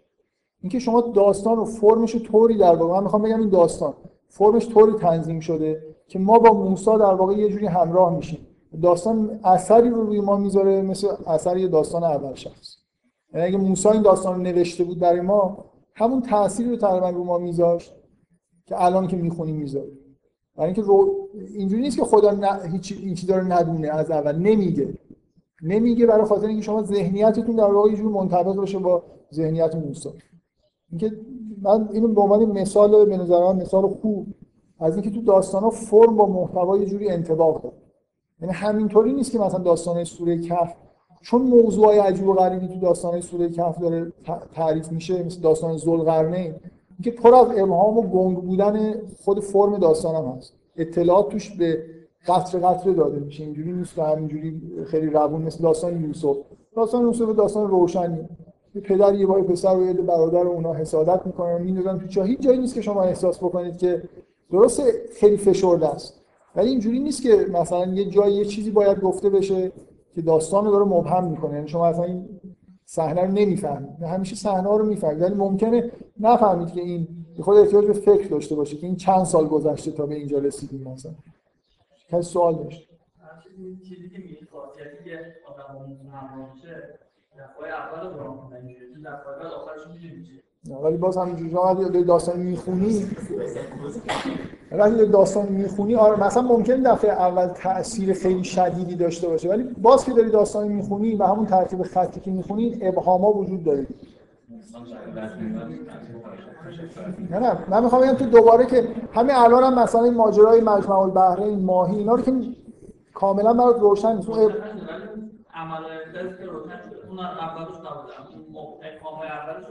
اینکه شما داستان رو فرمش طوری در واقع من می‌خوام بگم این داستان. فرمش طوری تنظیم شده که ما با موسی در واقع یه جوری همراه میشیم. داستان اثری رو روی ما می‌ذاره مثل اثر یه داستان اول شخص. اگه موسی این داستان رو نوشته بود برای ما همون تأثیری رو تقریبا رو ما میذاشت که الان که می‌خونیم می‌ذاره برای اینکه رو... اینجوری نیست که خدا ن... هیچ این چیزا ندونه از اول. نمیگه. نمیگه برای خاطر اینکه شما ذهنیتتون در واقع یه منطبق باشه با ذهنیت موسی. اینکه من اینو به عنوان مثال به نظر من مثال خوب از اینکه تو داستان فرم با محتوا یه جوری انطباق داره. یعنی همینطوری نیست که مثلا داستان سوره کهف چون موضوع عجیب و غریبی تو داستان سوره کهف داره تعریف میشه مثل داستان ذوالقرنین که پر از ابهام و گنگ بودن خود فرم داستان هم هست. اطلاعات توش به قطر قطره داده میشه. اینجوری نیست که همینجوری خیلی روون مثل داستان یوسف. داستان یوسف داستان روشنی. پدر یه بار پسر و یه برادر اونا حسادت می‌کنن میندازن تو جایی نیست که شما احساس بکنید که درسته خیلی فشرده است. ولی اینجوری نیست که مثلا یه جایی یه چیزی باید گفته بشه. که داستان رو داره مبهم می‌کنه. یعنی شما اصلا این صحنه رو نمی‌فهمید. همیشه صحنه رو می‌فهمید. ولی ممکنه نفهمید که این خود احتیاج به فکر داشته باشه که این چند سال گذشته تا به اینجا رسیدیم مثلا. کسی سوال داشت؟ چیزی که می‌خواد یه آدم همراه میشه دفعه اول رو دفعه آخرش میشه ولی باز همینجوری شما داستان می‌خونی. یه داستان می‌خونی آره مثلا ممکن دفعه اول تاثیر خیلی شدیدی داشته باشه ولی باز که داری داستان می‌خونی و همون ترتیب خطی که می‌خونی ابهاما وجود داره. نه نه من می‌خوام بگم تو دوباره که همین الان هم مثلا این ماجرای مجمع البحرین ماهی اینا رو که کاملا برات روشن نیست. اون عمل که روشن اون اولش اون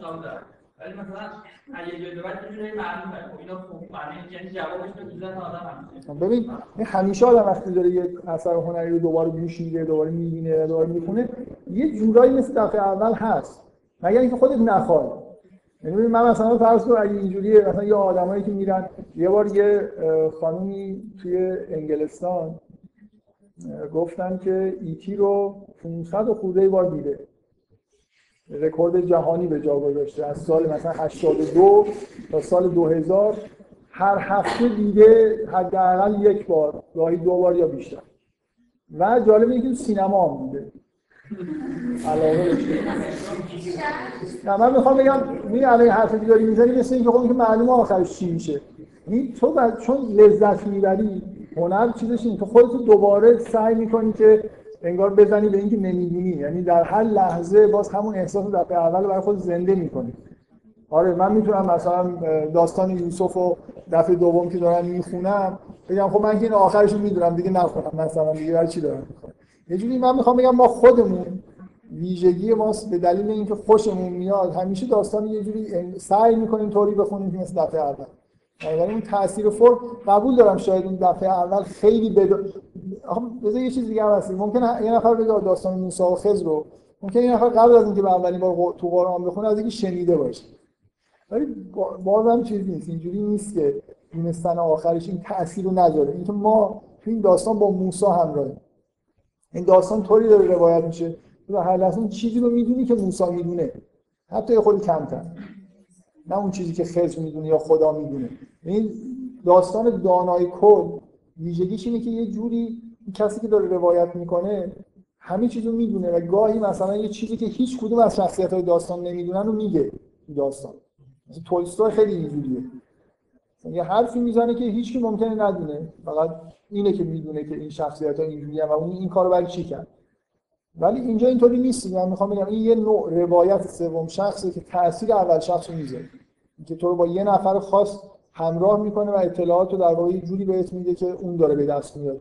اولش ولی مثلا اگه جای بعد یه معلومه خب اینا خوب معنی یعنی جوابش تو می‌زنه آدم همیشه ببین این همیشه آدم وقتی داره یک اثر هنری رو دوباره گوش میده دوباره می‌بینه دوباره می‌خونه یه جورایی مثل دفعه اول هست. مگر اینکه خودت نخوای. یعنی من مثلا فرض کن اگه اینجوریه مثلا یه آدمایی که میرن یه بار یه خانومی توی انگلستان گفتن که ایتی رو 500 خورده بار دیده رکورد جهانی به جا گذاشته. از سال مثلا 82 تا سال 2000 هر هفته دیده حداقل یک بار گاهی دو بار یا بیشتر. و جالب اینه که سینما هم دیده علاقه نه من می‌خوام بگم می الان حرفی داری می‌زنی مثل اینکه خب اینکه معلومه آخرش چی میشه. این تو چون لذت می‌بری هنر چیزش این تو خودت دوباره سعی می‌کنی که انگار بزنی به اینکه نمی‌دونی یعنی در هر لحظه باز همون احساس دفعه اول برای خود زنده می‌کنی. آره من می‌تونم مثلا داستان یوسف و دفعه دوم که دارم می‌خونم بگم خب من که این آخرش رو می‌دونم دیگه نخونم مثلا دیگه برای چی دارم یه جوری من می‌خوام بگم ما خودمون ویژگی ماست به دلیل اینکه خوشمون میاد همیشه داستان یه جوری سعی می‌کنیم طوری بخونیم که مثل دفعه اول. یعنی اون تاثیر فرم قبول دارم شاید این دفعه اول خیلی بد... بذار یه چیز دیگه هست ممکن یه نفر بگه داستان موسی و خضر رو. ممکن یه نفر قبل از اینکه به اولین بار تو قرآن بخونه از اینکه شنیده باشه. ولی بازم چیزی نیست. اینجوری نیست که دونستن آخرش این تاثیر رو نداره. اینکه ما تو این داستان با موسی همراهیم. این داستان طوری داره روایت میشه. و هر لحظه چیزی رو می‌دونی که موسی می‌دونه. حتی خود کمتر. نه اون چیزی که خضر می‌دونه یا خدا می‌دونه. این داستان دانای کل ویژگیش اینه که یه جوری کسی که داره روایت می‌کنه همه چیزو می‌دونه و گاهی مثلا یه چیزی که هیچ کدوم از شخصیت های داستان نمی‌دونن رو میگه داستان. مثل تولستوی خیلی اینجوریه. یه حرفی می‌زنه که هیچ کی ممکنه ندونه. فقط اینه که می‌دونه که این شخصیت ها اینجوریه و اون این کارو برای چی کرد. ولی اینجا اینطوری نیست. من می‌خوام بگم این یه نوع روایت سوم شخصه که تاثیر اول شخص رو می‌ذاره. که تو رو با یه نفر خاص همراه می‌کنه و اطلاعات رو در واقع جوری بهت میده که اون داره به دست میاره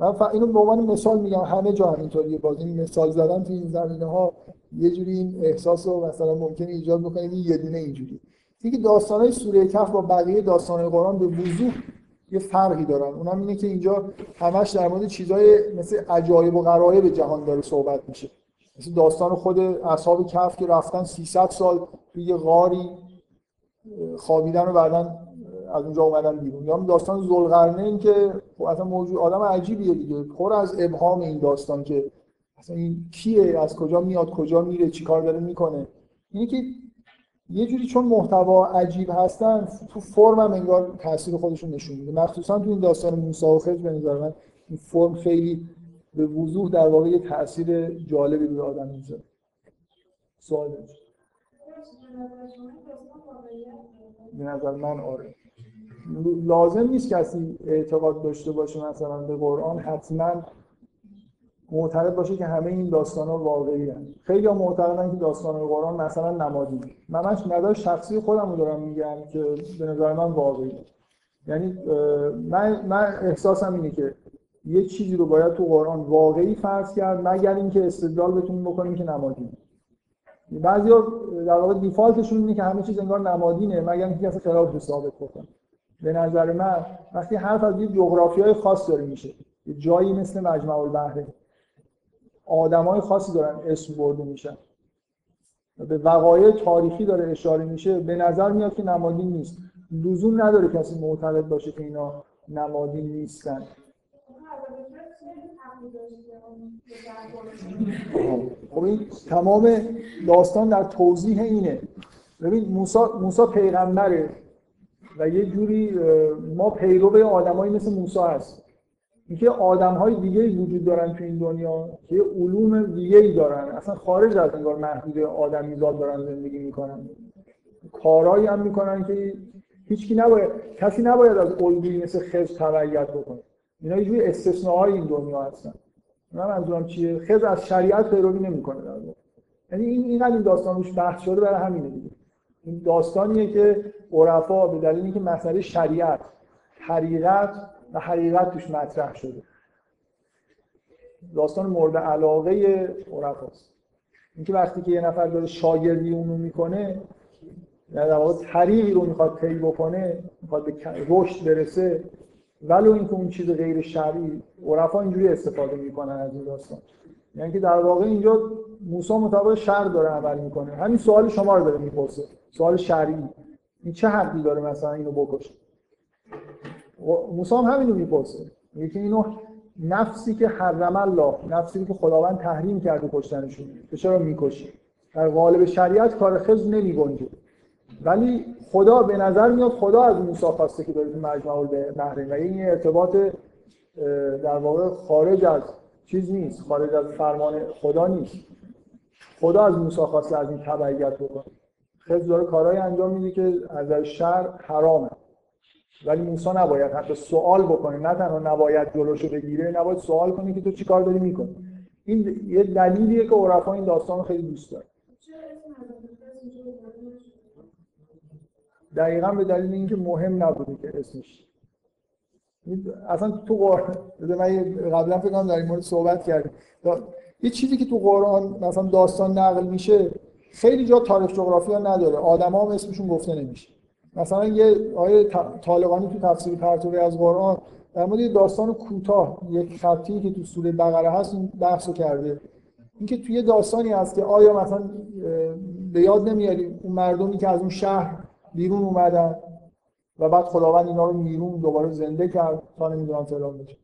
من ف... اینو به عنوان مثال میگم. همه جا همینطوریه باز این مثال زدن تو این زمینه ها یه جوری این احساس رو مثلا ممکنه ایجاد بکنه. این یه دونه اینجوری اینکه داستانهای سوره کف با بقیه داستانهای قرآن به وضوح یه فرقی دارن. اونم اینه که اینجا همش در مورد چیزای مثل عجایب و غرایب جهان داره صحبت میشه. مثل داستان خود اصحاب کف که رفتن 300 سال توی یه غاری خوابیدن و بعدا از اونجا اومدن بیرون. یا داستان زلقرنین که خب اصلا موجود آدم عجیبیه دیگه. پر از ابهام این داستان که اصلا این کیه از کجا میاد کجا میره چیکار داره می‌کنه. اینه که یه جوری چون محتوا عجیب هستن تو فرم هم انگار تاثیر خودشون نشون میده. مخصوصا تو این داستان موسی و خضر به من این فرم خیلی به وضوح در واقع یه تاثیر جالبی روی آدم می‌ذاره. سوال به نظر من آره. لازم نیست کسی اعتقاد داشته باشه مثلا به قرآن حتما معتقد باشه که همه این داستان ها واقعی هست. خیلی ها معتقدن که داستان قرآن مثلا نمادی. من منش شخصی خودم رو دارم میگم که به نظر من واقعی. یعنی من, من احساسم اینه که یه چیزی رو باید تو قرآن واقعی فرض کرد مگر اینکه استدلال بتونیم بکنیم که نمادین بعضیا در واقع دیفالتشون اینه که همه چیز انگار نمادینه مگر اینکه کسی خلاف ثابت بکنه. به نظر من وقتی حرف از یه جغرافیای خاص داره میشه یه جایی مثل مجمع البحرین آدمای خاصی دارن اسم برده میشن. به وقایع تاریخی داره اشاره میشه. به نظر میاد که نمادین نیست. لزوم نداره کسی معتقد باشه که اینا نمادین نیستن. خب این تمام داستان در توضیح اینه. ببین موسی موسی پیغمبره و یه جوری ما پیرو آدمایی مثل موسی هست اینکه آدم های دیگه وجود دارن تو این دنیا که علوم دیگه ای دارن. اصلا خارج از انگار محدود آدمیزاد دارن زندگی می‌کنن. کارهایی هم می‌کنن که هیچکی نباید کسی نباید از الگویی مثل خز تبعیت بکنه. اینا یه جوری استثناهای این دنیا هستن. من منظورم چیه؟ خز از شریعت پیروی نمی‌کنه در یعنی این اینقدر این داستان روش بحث شده برای همینه دیگه. این داستانیه که عرفا به دلیل اینکه مسئله شریعت حقیقت و حقیقت توش مطرح شده. داستان مورد علاقه عرفاست اینکه وقتی که یه نفر داره شاگردی اونو می‌کنه در واقع طریقی رو می‌خواد طی بکنه می‌خواد به رشد برسه ولو اینکه اون چیز غیر شرعی عرفا اینجوری استفاده می‌کنن از این داستان. یعنی که در واقع اینجا موسی مطابق شر داره عمل می‌کنه. همین سوال شما رو داره می‌پرسه. سوال شرعی. این چه حقی داره مثلا اینو بکشه؟ موسی هم همینو می‌پرسه. میگه اینو نفسی که حرم الله نفسی که خداوند تحریم کرده کشتنشون تو چرا می‌کشی؟ در قالب شریعت کار خز نمیگنجه. ولی خدا به نظر میاد خدا از موسی خواسته که داره تو مجمع به و این ارتباط در واقع خارج از چیز نیست خارج از فرمان خدا نیست. خدا از موسی خواسته از این تبعیت بکنه. خز داره کارهای انجام میده که از شر حرامه. ولی موسی نباید حتی سوال بکنه. نه تنها نباید جلوشو بگیره نباید سوال کنه که تو چیکار داری می‌کنی. این یه دلیلیه که عرفا این داستان خیلی دوست داره. دقیقا به دلیل اینکه مهم نبوده که اسمش. اصلا تو قرآن من قبلا فکر در این مورد صحبت کردیم. یه چیزی که تو قرآن مثلا داستان نقل میشه خیلی جا تاریخ جغرافیا نداره. آدما هم اسمشون گفته نمیشه. مثلا یه آیه طالقانی تو تفسیر پرتوی از قرآن در مورد داستان کوتاه یک خطی که تو سوره بقره هست این بحثو کرده. اینکه توی داستانی هست که آیا مثلا به یاد نمیاری اون مردمی که از اون شهر بیرون اومدن و بعد خداوند اینا رو میرون دوباره زنده کرد تا نمی‌دونم فلان بشه.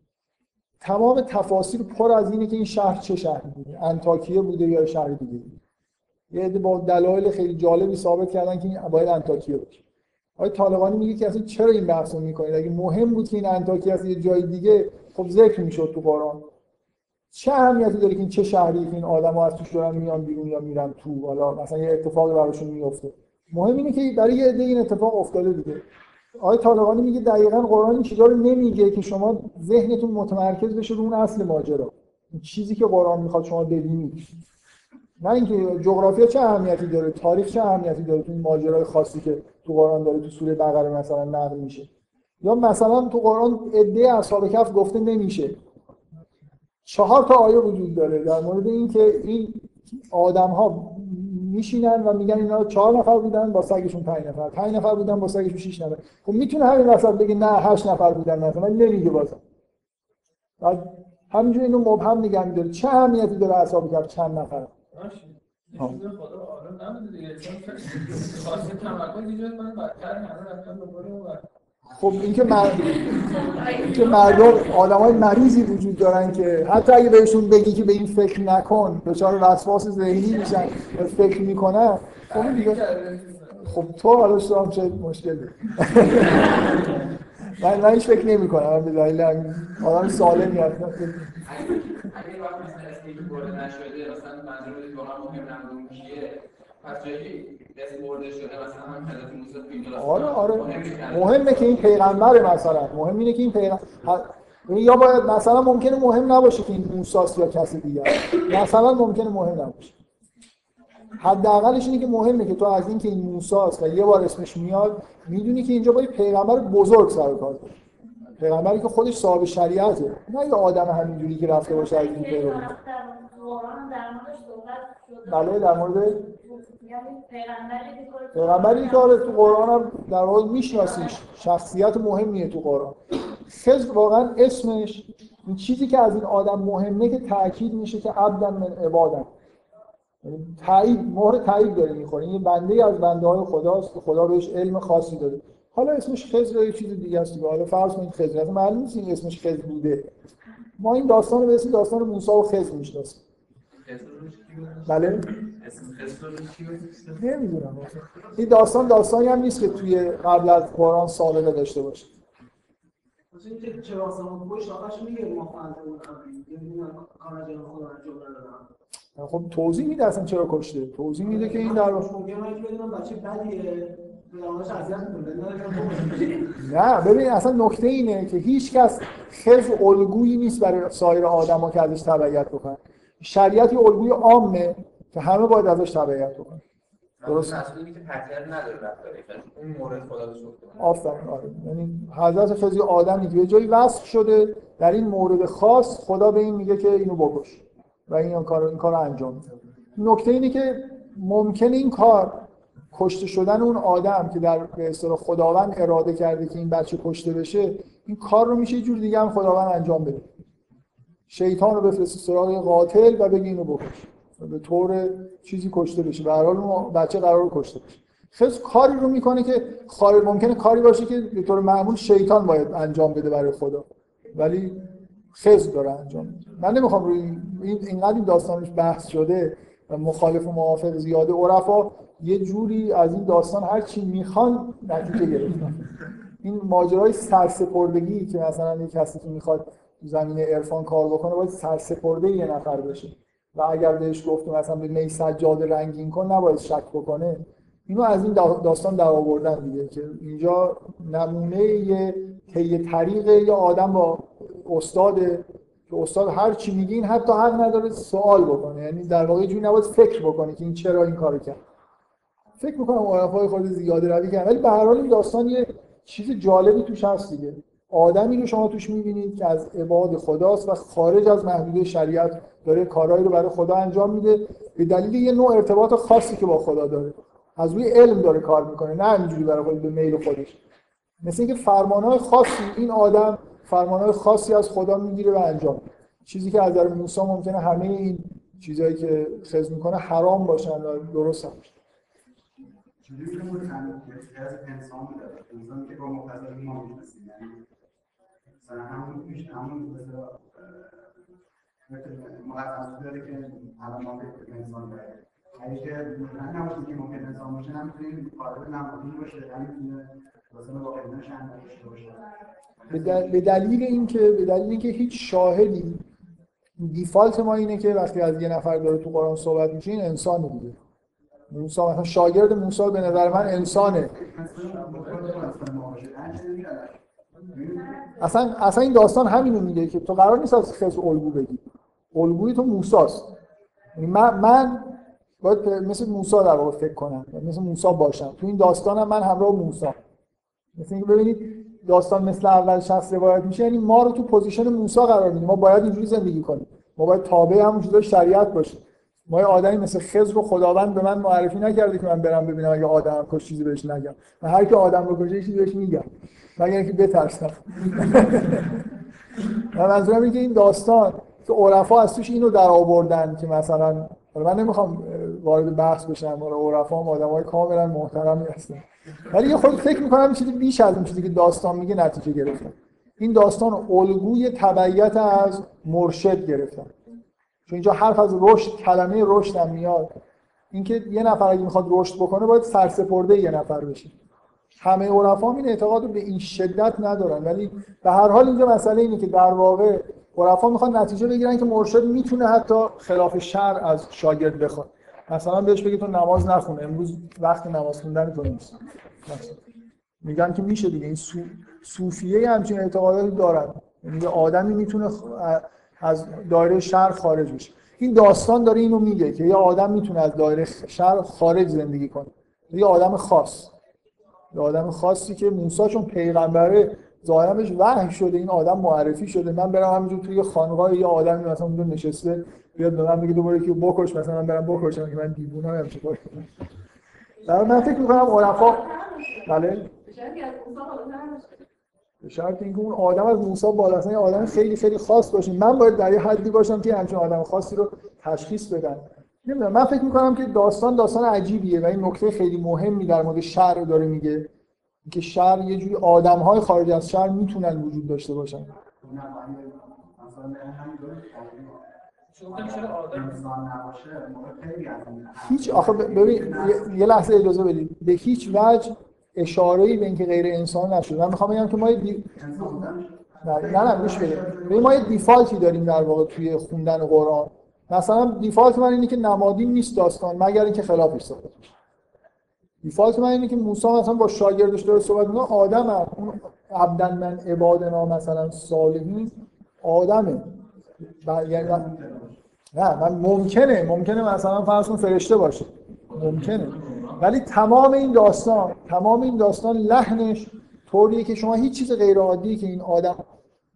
تمام تفاصیل پر از اینه که این شهر چه شهری بوده؟ انتاکیه بوده یا شهر دیگه؟ یه با دلایل خیلی جالبی ثابت کردن که این باید انتاکیه باشه. آقای طالقانی میگه که اصلا چرا این بحث رو می‌کنید؟ اگه مهم بود که این انتاکی از یه جای دیگه خب ذکر می‌شد تو قرآن چه اهمیتی داره که این چه شهری که این آدم‌ها از توش دارن میان بیرون یا میرن تو؟ حالا مثلا یه اتفاقی براشون میفته مهم اینه که برای یه عده این اتفاق افتاده دیگه. آقای طالقانی میگه دقیقا قرآن این چیزا رو نمیگه که شما ذهنتون متمرکز بشه رو اون اصل ماجرا. چیزی که قرآن می‌خواد شما ببینید نه اینکه جغرافیا چه اهمیتی داره تاریخ چه اهمیتی داره تو این ماجرای خاصی که تو قرآن داره تو سوره بقره مثلا نقل میشه. یا مثلا تو قرآن عده اصحاب کف گفته نمیشه. چهار تا آیه وجود داره در مورد اینکه این آدم ها میشینن و میگن اینا چهار نفر بودن با سگشون پنج نفر پنج نفر بودن با سگشون شش نفر. خب می‌تونه همین وسط بگه نه هشت نفر بودن مثلا نمیگه بازم. بعد همینجوری اینو مبهم نگه میداره. چه اهمیتی داره اصحاب کف چند نفر؟ خدا آره نمیده دیگه. چون خواسته تمرکز ایجاد کنه بدتر همه رفتن دوباره خب اینکه مر... که مردم آدم های مریضی وجود دارن که حتی اگه بهشون بگی که به این فکر نکن دچار وسواس ذهنی میشن فکر می‌کنن خب دیگه خب تو حالا شما چه مشکل من من هیچ فکر نمی کنم به دلیل آدم سالمی هستم. اگه وقت مثلا اسمی برده نشده مثلا منظور واقعا مهم نبود کیه؟ پس جایی برده شده مثلا هم حضرت موسی آره آره. مهمه که این پیغمبر مثلا. مهم اینه که این پیغمبر یا باید مثلا ممکنه مهم نباشه که این موساست یا کسی دیگر مثلا ممکنه مهم نباشه. حداقلش اینه که مهمه که تو از این که این موساست و یه بار اسمش میاد می‌دونی که اینجا با یه پیغمبر بزرگ سر کار داره. پیغمبری که خودش صاحب شریعته. نه یه آدم همینجوری که رفته باشه از این پیرو بله در مورد پیغمبری که آره تو قرآن هم در واقع میشناسیش. شخصیت مهمیه تو قرآن. خزر واقعا اسمش این چیزی که از این آدم مهمه که تاکید میشه که عبدا من عبادم. تایید مهر تایید داره می‌خوره این بنده از بنده های خداست که خدا بهش علم خاصی داده. حالا اسمش خضر یه چیز دیگه است حالا فرض کنید خضر. اصلا معلوم نیست این اسمش خضر بوده. ما این داستان رو به اسم داستان موسی و خضر می‌شناسیم. بله؟ نمی‌دونم. این داستان داستانی هم نیست که توی قبل از قرآن سابقه داشته باشه. خب توضیح میده اصلا چرا کشته توضیح میده که این در نه ببین اصلا نکته اینه که هیچ کس خز الگویی نیست برای سایر آدما که ازش تبعیت بکنن. شریعتی الگوی عامه که همه باید ازش تبعیت بکنن. درست؟ اصلی که نداره اون مورد خدا آفرین آره. یعنی حضرت خزی آدمی که به جایی وصف شده در این مورد خاص خدا به این میگه که اینو بکش. و این کار این کار انجام میده نکته اینه که ممکنه این کار کشته شدن اون آدم که در به اصطلاح خداوند اراده کرده که این بچه کشته بشه این کار رو میشه یه جور دیگه هم خداوند انجام بده. شیطان رو بفرسته سراغ قاتل و بگه اینو بکش به طور چیزی کشته بشه. به هر حال بچه قرار کشته بشه. خیلی کاری رو می‌کنه که خارج ممکنه کاری باشه که به طور معمول شیطان باید انجام بده برای خدا. ولی خز داره انجام میده. من نمی‌خوام روی این اینقدر این داستانش بحث شده و مخالف و موافق زیاده عرفا یه جوری از این داستان هر چی می‌خوان نتیجه گرفتن. این ماجرای سرسپردگی که مثلا یه کسی که می‌خواد زمین عرفان کار بکنه باید سرسپرده یه نفر بشه. و اگر بهش گفت مثلا به می سجاد رنگین کن نباید شک بکنه. اینو از این داستان در آوردن دیگه که اینجا نمونه یه طی طریق یا آدم با استاد که استاد هر چی میگه این حتی حق نداره سوال بکنه. یعنی در واقع جوری نباید فکر بکنه که این چرا این کارو کرد. فکر می‌کنم عرفای خود زیاده روی کردن. ولی به هر حال این داستان یه چیز جالبی توش هست دیگه. آدمی رو شما توش می‌بینید که از عباد خداست و خارج از محدوده شریعت داره کارهایی رو برای خدا انجام میده. به دلیل یه نوع ارتباط خاصی که با خدا داره. از روی علم داره کار می‌کنه نه اینجوری برای خود به میل خودش. مثل اینکه فرمانهای خاصی این آدم فرمانهای خاصی از خدا می‌گیره و انجام چیزی که از نظر موسی ممکنه همه این چیزهایی که خز می‌کنه حرام باشن و درست هم می‌شناسیم یعنی مقدمات داره که الان ما به انسان داره اگه که ممکن انسان باشه نمی‌تونیم قابل نمادین باشه نمی‌تونه به دلیل اینکه به دلیل اینکه هیچ شاهدی دیفالت ما اینه که وقتی از یه نفر داره تو قرآن صحبت میشه این انسان دیگه موسی مثلا شاگرد موسی به نظر من انسانه. اصلا اصلا این داستان همینو میگه که تو قرار نیست از خیلی الگو بگی. الگوی تو موساست. یعنی من, من باید مثل موسی در فکر کنم. مثل موسی باشم. تو این داستانم من همراه موسی. مثل اینکه ببینید داستان مثل اول شخص روایت میشه یعنی ما رو تو position موسی قرار میدیم ما باید اینجوری زندگی کنیم. ما باید تابع همون چیزای شریعت باشیم. ما یه آدمی مثل خضر رو خداوند به من معرفی نکرده که من برم ببینم اگه آدم کش چیزی بهش نگم. من هر کی آدم رو کشه چیزی بهش میگم. مگر اینکه بترسم. من منظورم اینه که این داستان که عرفا از توش اینو در آوردن که مثلا من نمی‌خوام وارد بحث بشم ولی عرفا هم آدمای کاملا محترمی هستن. ولی یه خود فکر می‌کنم چیزی بیش از اون چیزی که داستان میگه نتیجه گرفتم این داستان الگوی تبعیت از مرشد گرفتم چون اینجا حرف از رشد کلمه رشد هم میاد. اینکه یه نفر اگه می‌خواد رشد بکنه باید سرسپرده یه نفر بشه. همه عرفا این اعتقاد رو به این شدت ندارن. ولی به هر حال اینجا مسئله اینه که در واقع عرفا می‌خوان نتیجه بگیرن که مرشد می‌تونه حتی خلاف شر از شاگرد بخواد. مثلا بهش بگی تو نماز نخونه امروز وقت نماز خوندن تو نیست. میگن که میشه دیگه این صوفیه همچین اعتقاداتی دارن. یعنی آدمی می‌تونه از دایره شر خارج بشه. این داستان داره اینو میگه که یه آدم می‌تونه از دایره شر خارج زندگی کنه. یه آدم خاص. یه آدم خاصی که موسی چون پیغمبره ظاهرا بهش وحی شده این آدم معرفی شده. من برم همینجور توی خانقاه یه آدمی مثلا اونجا نشسته بیاد به من بگه دوباره که بکش مثلا من برم بکشم که من دیوونه هم چیکار کنم من فکر می‌کنم عرفا بله؟ به شرط اینکه اون آدم از موسی بالا یه آدم خیلی خیلی خاص باشه من باید در یه حدی باشم که همچین آدم خاصی رو تشخیص بدم. نمی‌دونم من فکر می‌کنم که داستان داستان عجیبیه و این نکته خیلی مهمی در مورد شر داره میگه. که شر یه جوری آدم های خارج از شر می‌تونن وجود داشته باشن. هیچ آخه ببین یه لحظه اجازه بدید به هیچ وجه اشاره ای به اینکه غیر انسان نشد من می‌خوام بگم که ما دی... نه نه گوش بده. ما یه دیفالتی داریم در واقع توی خوندن قرآن. مثلا دیفالت من اینه که نمادین نیست داستان مگر اینکه خلافش ثابت دیفالت من اینه که موسی مثلا با شاگردش داره صحبت می‌کنه آدم هم. اون عبدن من عبادنا مثلا صالحین آدمه. یعنی نه من ممکنه ممکنه مثلا فرض کن فرشته باشه. ممکنه. ولی تمام این داستان تمام این داستان لحنش طوریه که شما هیچ چیز غیر عادی که این آدم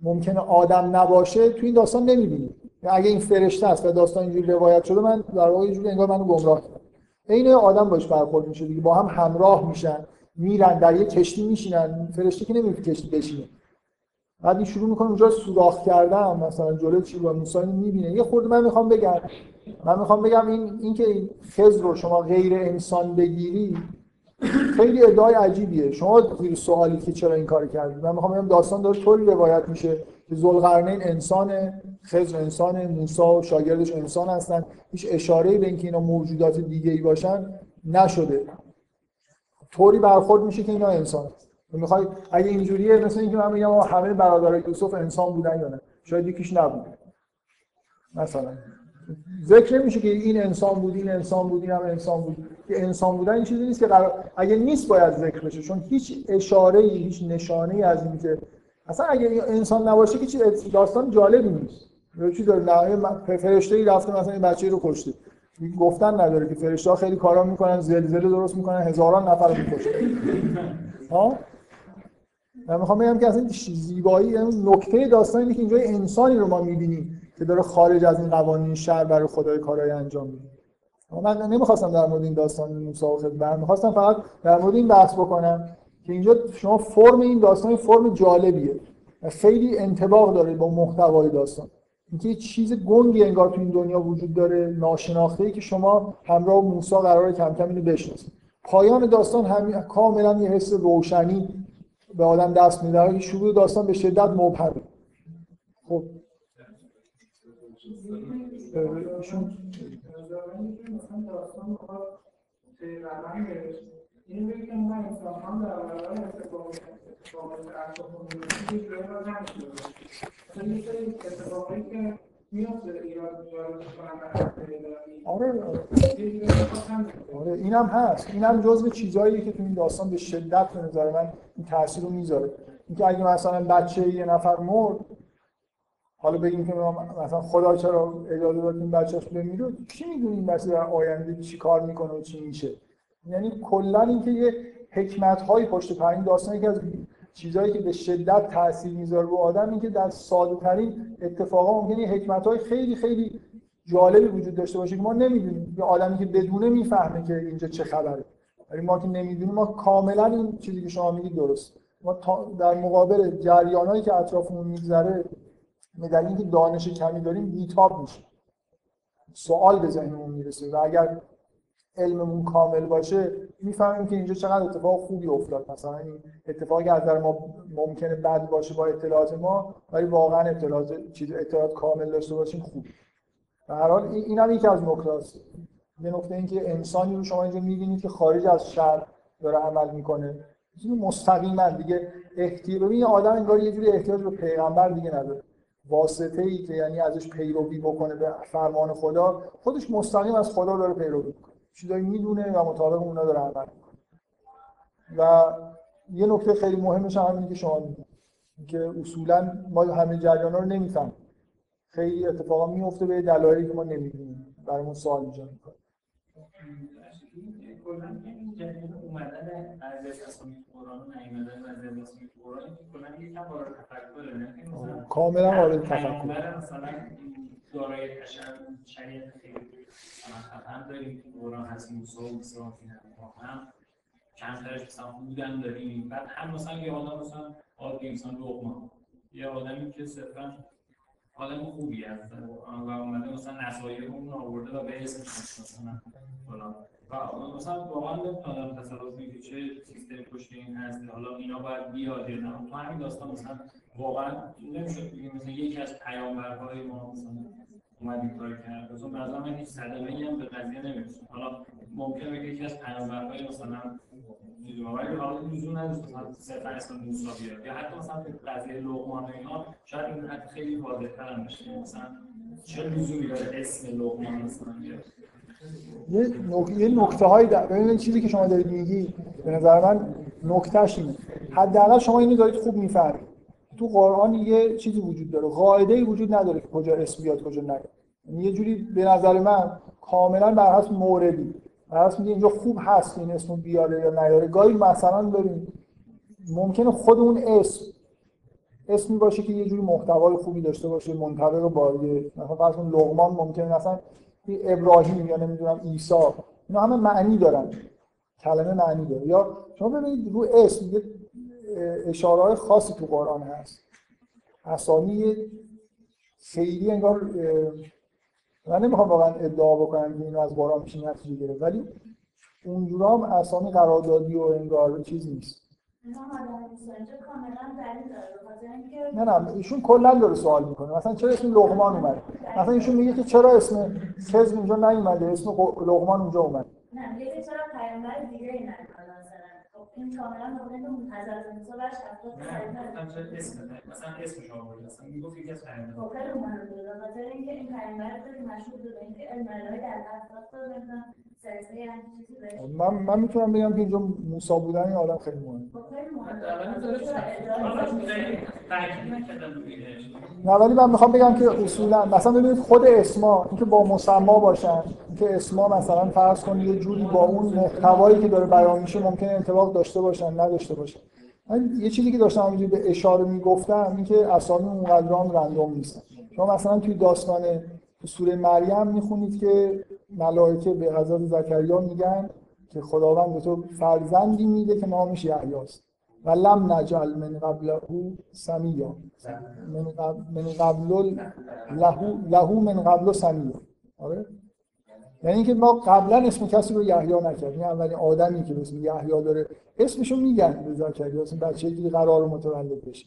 ممکنه آدم نباشه تو این داستان نمی‌بینید اگه این فرشته است و داستان اینجوری روایت شده من در واقع اینجوری انگار منو گمراه عین آدم باش برخورد میشه دیگه با هم همراه میشن میرن در یه کشتی میشینن. فرشته که نمی‌تونه کشتی بشینه. بعد شروع می‌کنه اونجا سوراخ کردن مثلا جلوی چی با موسی می‌بینه. یه خورده من می‌خوام بگم من می‌خوام بگم این اینکه این خضر رو شما غیر انسان بگیری خیلی ادعای عجیبیه. شما زیر سوالی که چرا این کار کردید من می‌خوام بگم داستان داره طوری روایت میشه که ذوالقرنین انسان خضر انسان موسی و شاگردش انسان هستن. هیچ اشاره به اینکه اینا موجودات دیگه ای باشن نشده. طوری برخورد میشه که اینا انسان. می‌خوای اگه اینجوریه مثل اینکه من میگم همه برادرای یوسف انسان بودن یا نه؟ شاید یکیش نبود مثلا. ذکر نمیشه که این انسان بود این انسان بود این هم انسان بود. که انسان بودن این چیزی نیست که قرار... اگه نیست باید ذکر بشه چون هیچ اشاره ای هیچ نشانه ای از این که اصلا اگه انسان نباشه که چیز داستان جالبی نیست. یه چیز داره نه فرشته ای رفته مثلا این بچه رو کشته. گفتن نداره که فرشته ها خیلی کارا می‌کنن زلزله درست می‌کنن هزاران نفر رو می‌کشن. ها؟ من می‌خوام بگم که اصلا زیبایی یعنی نکته داستان اینه که اینجا انسانی رو ما می‌بینیم که داره خارج از این قوانین شهر برای خدای کارهای انجام میده. من نمی‌خواستم در مورد این داستان موسی و خضر می‌خواستم فقط در مورد این بحث بکنم که اینجا شما فرم این داستان فرم جالبیه خیلی انتباق داره با محتوای داستان. اینکه چیز گنگی انگار تو این دنیا وجود داره ناشناخته ای که شما همراه موسی قرار کم کم اینو بشناسید. پایان داستان هم کاملا یه حس روشنی به آدم دست میده شروع داستان به شدت مبهمه خب. ایشون آره. آره اینم هست. اینم جزء چیزهایی که تو این داستان به شدت به نظر من این تاثیر رو می‌ذاره. اینکه اگه مثلا بچه یه نفر مرد حالا بگیم که مثلا خدا چرا اجازه داد این بچه‌اش بمیره کی می‌دونه این بچه در آینده چی کار می‌کنه و چی میشه؟ یعنی کلا اینکه یه حکمت های پشت پر این داستان یکی از چیزهایی که به شدت تاثیر می‌ذاره رو آدم این که در ساده ترین اتفاقا ممکنه حکمت های خیلی خیلی جالبی وجود داشته باشه که ما نمی‌دونیم. یه آدمی که بدونه می‌فهمه که اینجا چه خبره. ولی ما که نمی‌دونیم ما کاملا این چیزی که شما میگید درست. ما در مقابل جریانایی که اطرافمون میگذره دلیل اینکه دانش کمی داریم بیتاب میشه سوال به ذهنمون می‌رسه و اگر علممون کامل باشه می‌فهمیم که اینجا چقدر اتفاق خوبی افتاد. مثلا این اتفاقی از نظر ما ممکنه بد باشه با اطلاعات ما ولی واقعا اطلاعات چیز اطلاعات کامل داشته باشیم خوب. به هر حال این هم یکی از نکات یه نکته این که انسانی رو شما اینجا می‌بینید که خارج از شر داره عمل می‌کنه. مستقیما دیگه احتیاج ببین آدم انگار یه جوری احتیاج به پیغمبر دیگه نداره. واسطه ای که یعنی ازش پیروی بکنه به فرمان خدا خودش مستقیم از خدا داره پیروی می‌کنه. چیزایی می‌دونه و مطابق اونا داره عمل می‌کنه. و یه نکته خیلی مهمش هم همینه که شما میگید که اصولا ما همه جریان رو نمی‌فهمیم. خیلی اتفاقا میفته به دلایلی که ما نمی‌دونیم برامون سوال ایجاد می‌کنه. اومدن از اسامی قرآن و نیومدن از اسامی قرآن کلا یکم وارد تفکر کاملا وارد تفکر. مثلا دارای شریعت خیلی هم داریم که قرآن هست موسی و موسی هم. چند تاش مثلا بودن داریم. بعد هم مثلا یه آدم مثلا عادی انسان لقمان. یه آدمی که صرفا آدم خوبی هست و اومده مثلا نصایح اون آورده و به اسمش مثلا فلان. و مثلا واقعا نمی‌تونم تصور کنم که چه سیستمی پشت این هست حالا اینا باید بیاد یا نه. تو همین داستان مثلا واقعا نمیشه بگیم مثلا یکی از پیامبرهای ما مثلا اومد این کار کرد. مثلا به من هیچ صدمه هم به قضیه نمی‌رسه حالا ممکنه بگه یکی از پیامبرهای مثلا ولی حالا لزوم نداره مثلا صرفا اسم موسی بیاد. یا حتی مثلا قضیه لقمان و اینا شاید این حتی خیلی واضح‌تر هم بشه. مثلا چه لزومی داره اسم لقمان مثلا بیاد؟ یه نکته یه نکته هایی در ببینید چیزی که شما دارید میگی به نظر من نکتهش اینه. حداقل شما اینو دارید خوب می‌فهمید. تو قرآن یه چیزی وجود داره. قاعده ای وجود نداره که کجا اسم بیاد کجا نیاد. یعنی یه جوری به نظر من کاملا بر حسب موردی. بر حسب اینجا خوب هست این اسم بیاره یا نیاره. گاهی مثلا ببین ممکنه خود اون اسم اسمی باشه که یه جوری محتوای خوبی داشته باشه منطبق با مثلا فرض لقمان ممکنه مثلا ابراهیم یا نمی‌دونم عیسی اینا همه معنی دارن. کلمه معنی داره. یا شما ببینید رو اسم یه اشاره های خاصی تو قرآن هست. اسامی خیلی انگار من نمی‌خوام واقعا ادعا بکنم که اینو از قرآن میشه نتیجه گرفت ولی اونجورا هم اسامی قراردادی و انگار چیز نیست. نه نه ایشون کلا داره سوال می‌کنه. مثلا چرا اسم لقمان اومده؟ مثلا ایشون میگه که چرا اسم خزر اونجا نیومده؟ اسم لقمان اونجا اومده. نه چرا پیامبر دیگه این کاملا مورد و شفاعت نه اسم مثلا مثلا می‌گفت یکی از پیامبران خب خیلی اومد به خاطر اینکه این پیامبر خیلی مشهور اینکه در مثلا من من می‌تونم بگم که اینجا موسی بودن این آدم خیلی مهمه. نه ولی من می‌خوام بگم که اصولا مثلا ببینید خود اسما اینکه با مسما باشن. که اسما مثلا فرض کنید یه جوری با اون محتوایی که داره بیان میشه ممکنه انطباق داشته باشن نداشته باشن. من یه چیزی که داشتم همینجوری به اشاره می‌گفتم اینکه اسامی اونقدرام رندوم نیستن. شما مثلا توی داستان سوره مریم می‌خونید که ملائکه به حضرت زکریا میگن که خداوند به تو فرزندی میده که نامش یحیاست. و لم نجعل من قبله سمیا من قبل له له من قبل سمیا آره؟ یعنی اینکه ما قبلا اسم کسی رو یحیی نکردیم. اولین آدمی که اسم یحیی داره اسمشو میگن به زکریا اسم که قرار متولد بشه.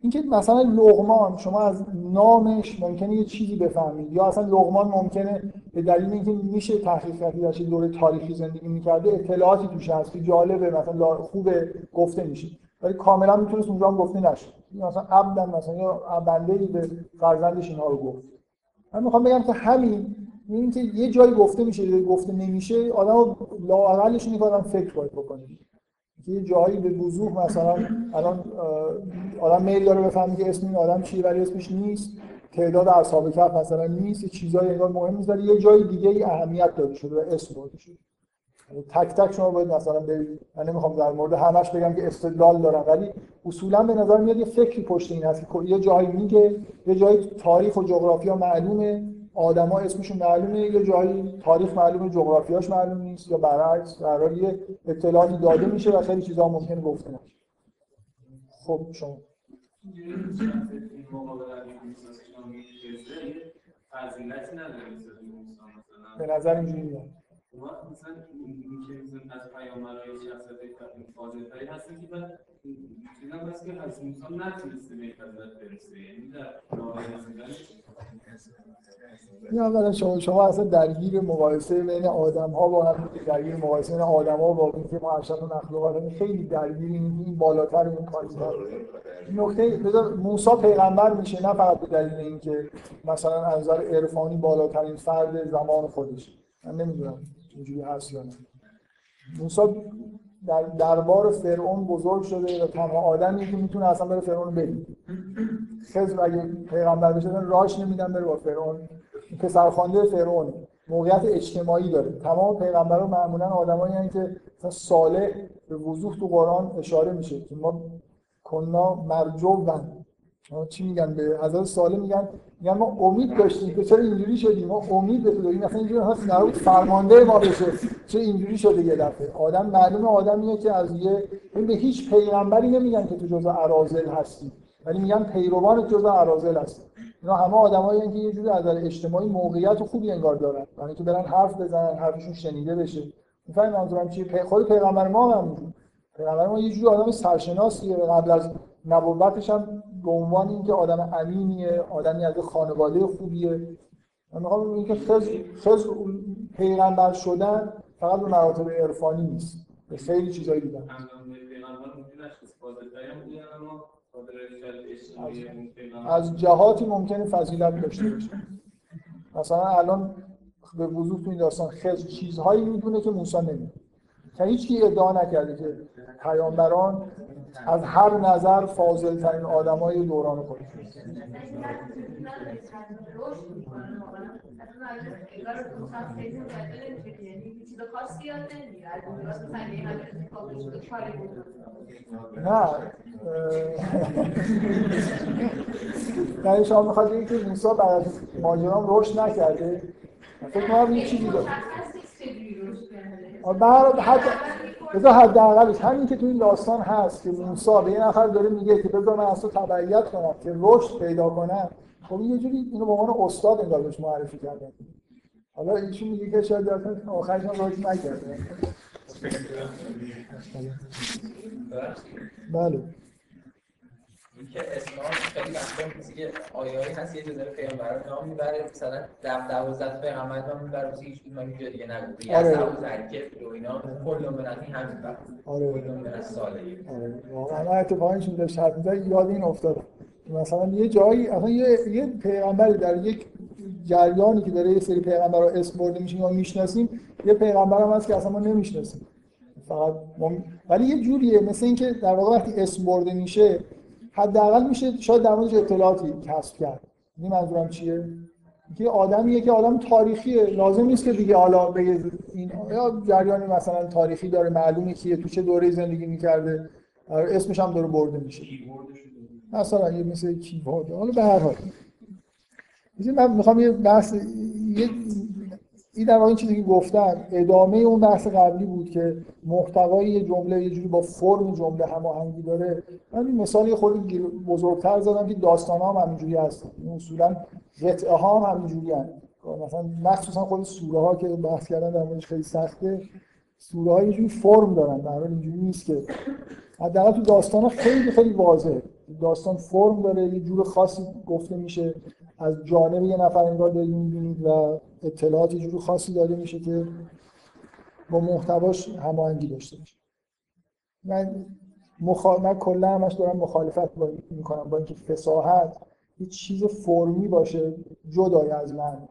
اینکه مثلا لغمان شما از نامش ممکنه یه چیزی بفهمید. یا اصلا لغمان ممکنه به دلیل اینکه میشه تحقیق کرد یا دوره تاریخی زندگی می‌کرده اطلاعاتی توش هست که جالبه مثلا خوبه گفته میشه. ولی کاملا می‌تونست اونجا هم گفته نشه. مثلا عبدن مثلا یا بنده به فرزندش اینها رو گفت. من می‌خوام بگم که همین اینکه یه جایی گفته میشه یا گفته نمیشه آدم لااقلش اینه که فکر باید بکنه. یه جایی به وضوح مثلا الان آدم میل داره بفهمه که اسم این آدم چیه ولی اسمش نیست. تعداد اصحاب کف مثلا نیست یه چیزایی انگار مهم نیست ولی یه جای دیگه ای اهمیت داده شده و اسم برده شده. یعنی تک تک شما باید مثلا برید من نمی‌خوام در مورد همش بگم که استدلال دارم ولی اصولا به نظر میاد یه فکری پشت این هست که یه جایی میگه یه جایی تاریخ و جغرافیا معلومه. آدما اسمشون معلومه یه جایی تاریخ معلومه جغرافیاش معلوم نیست یا برعکس در یه اطلاعاتی داده میشه و خیلی چیزا ممکنه گفته نشه. خب شما. به نظر اینجوری میاد. مثلا از پیامبرای شخصیت فاضل‌تری هستن که چیزا بس که از موسی نتونسته به فضیلت برسه. یعنی در شما شما اصلا درگیر مقایسه بین آدم ها با هم درگیر مقایسه بین آدم ها با اینکه ما و مخلوقات خیلی درگیر این بالاتر این کارا نکته موسی پیغمبر میشه نه فقط به دلیل اینکه مثلا از نظر عرفانی بالاترین فرد زمان خودش من نمی‌دونم اینجوری هست یا نه. موسی در دربار فرعون بزرگ شده و تنها آدمی که می‌تونه اصلا بره فرعون ببینه. خضر اگه پیغمبر بشه راش نمیدن بره با فرعون. پسرخوانده فرعون. موقعیت اجتماعی داره. تمام پیغمبران معمولا آدمایی هستند که مثلا صالح به وضوح تو قرآن اشاره میشه که ما کنا مرجو چی میگن به حضرت صالح میگن؟ میگن ما امید داشتیم که چرا اینجوری شدیم؟ ما امید به داریم. مثلا اینجوری هست نرو فرمانده ما بشه. چه اینجوری شده یه دفعه؟ آدم معلومه آدمیه که از یه به هیچ پیغمبری نمیگن که تو جزء ارازل هستی. ولی میگن پیروان جزء ارازل هستی. اینا همه آدمایی که یه جوری از اجتماعی موقعیت خوبی انگار دارن. یعنی که برن حرف بزنن حرفشون شنیده بشه. می‌فهمید منظورم چیه؟ خود پیغمبر ما هم پیغمبر ما یه جوری آدم سرشناسیه. قبل از نبوتش هم به عنوان اینکه آدم امینیه آدمی از خانواده خوبیه. من می‌خوام اینکه خز خز پیغمبر شدن فقط رو مراتب عرفانی نیست. به خیلی چیزایی دیدن از جهاتی ممکنه فضیلت داشته باشه. مثلا الان به وضوح تو این داستان خز چیزهایی می‌دونه که موسی نمی‌دونه. که هیچ ادعا نکرده که پیامبران از هر نظر فاضل ترین آدمای دوران خود نه نه شما می‌خواد بگید که موسی بعد از ماجرام رشد نکرده. فکر کنم یه چیزی داره. حتی بذار حداقلش همین که تو این داستان هست که موسی به یه نفر داره میگه که بذار من از تو تبعیت کنم که رشد پیدا کنم. خب یه جوری اینو به عنوان استاد انگار بهش معرفی کردن. حالا ایشون میگه که شاید آخرش هم رشد نکرده بله. که اسلام خیلی وقتا که آیایی هست یه جزء پیامبران نام می‌بره مثلا در دوازده پیغمبر نام می‌بره واسه هیچ کدوم اینجا دیگه یا آره. ابو ذر و اینا کل من از این همین بر آره. کل من از ساله. آره. واقعا اتفاقا چون داشت حرف می‌زد یاد این افتاد. مثلا یه جایی اصلا یه یه پیغمبری در یک جریانی که داره یه سری پیغمبر رو اسم برده میشه یا می‌شناسیم یه پیغمبر هم هست که اصلا ما نمی‌شناسیم. فقط ما... ولی یه جوریه مثل اینکه در واقع وقتی اسم برده میشه حداقل میشه شاید در موردش اطلاعاتی کسب کرد. این منظورم چیه؟ که آدمیه که آدم تاریخیه. لازم نیست که دیگه حالا بگه این یا جریانی مثلا تاریخی داره معلومه کیه تو چه دوره زندگی می‌کرده. اسمش هم داره برده میشه. مثلا یه مثل کیبورد حالا به هر حال. من می‌خوام یه بحث یه این در واقع این چیزی که گفتم ادامه اون بحث قبلی بود که محتوای یه جمله یه جوری با فرم جمله هماهنگی داره. من این مثال یه خورده بزرگتر زدم که داستان هم همینجوری هست. اصولا قطعه ها هم همینجوری هست. مثلا مخصوصا خود سوره ها که بحث کردن در موردش خیلی سخته سوره ها یه فرم دارن. در حال اینجوری نیست که. حداقل تو داستان خیلی خیلی واضحه. داستان فرم داره یه جور خاصی گفته میشه. از جانب یه نفر انگار دارید می‌بینید و اطلاعات یه جور خاصی داده میشه که با محتواش هماهنگی داشته باشه. من مخا... من کلا همش دارم مخالفت با... می‌کنم با اینکه فساحت یه چیز فرمی باشه جدای از من.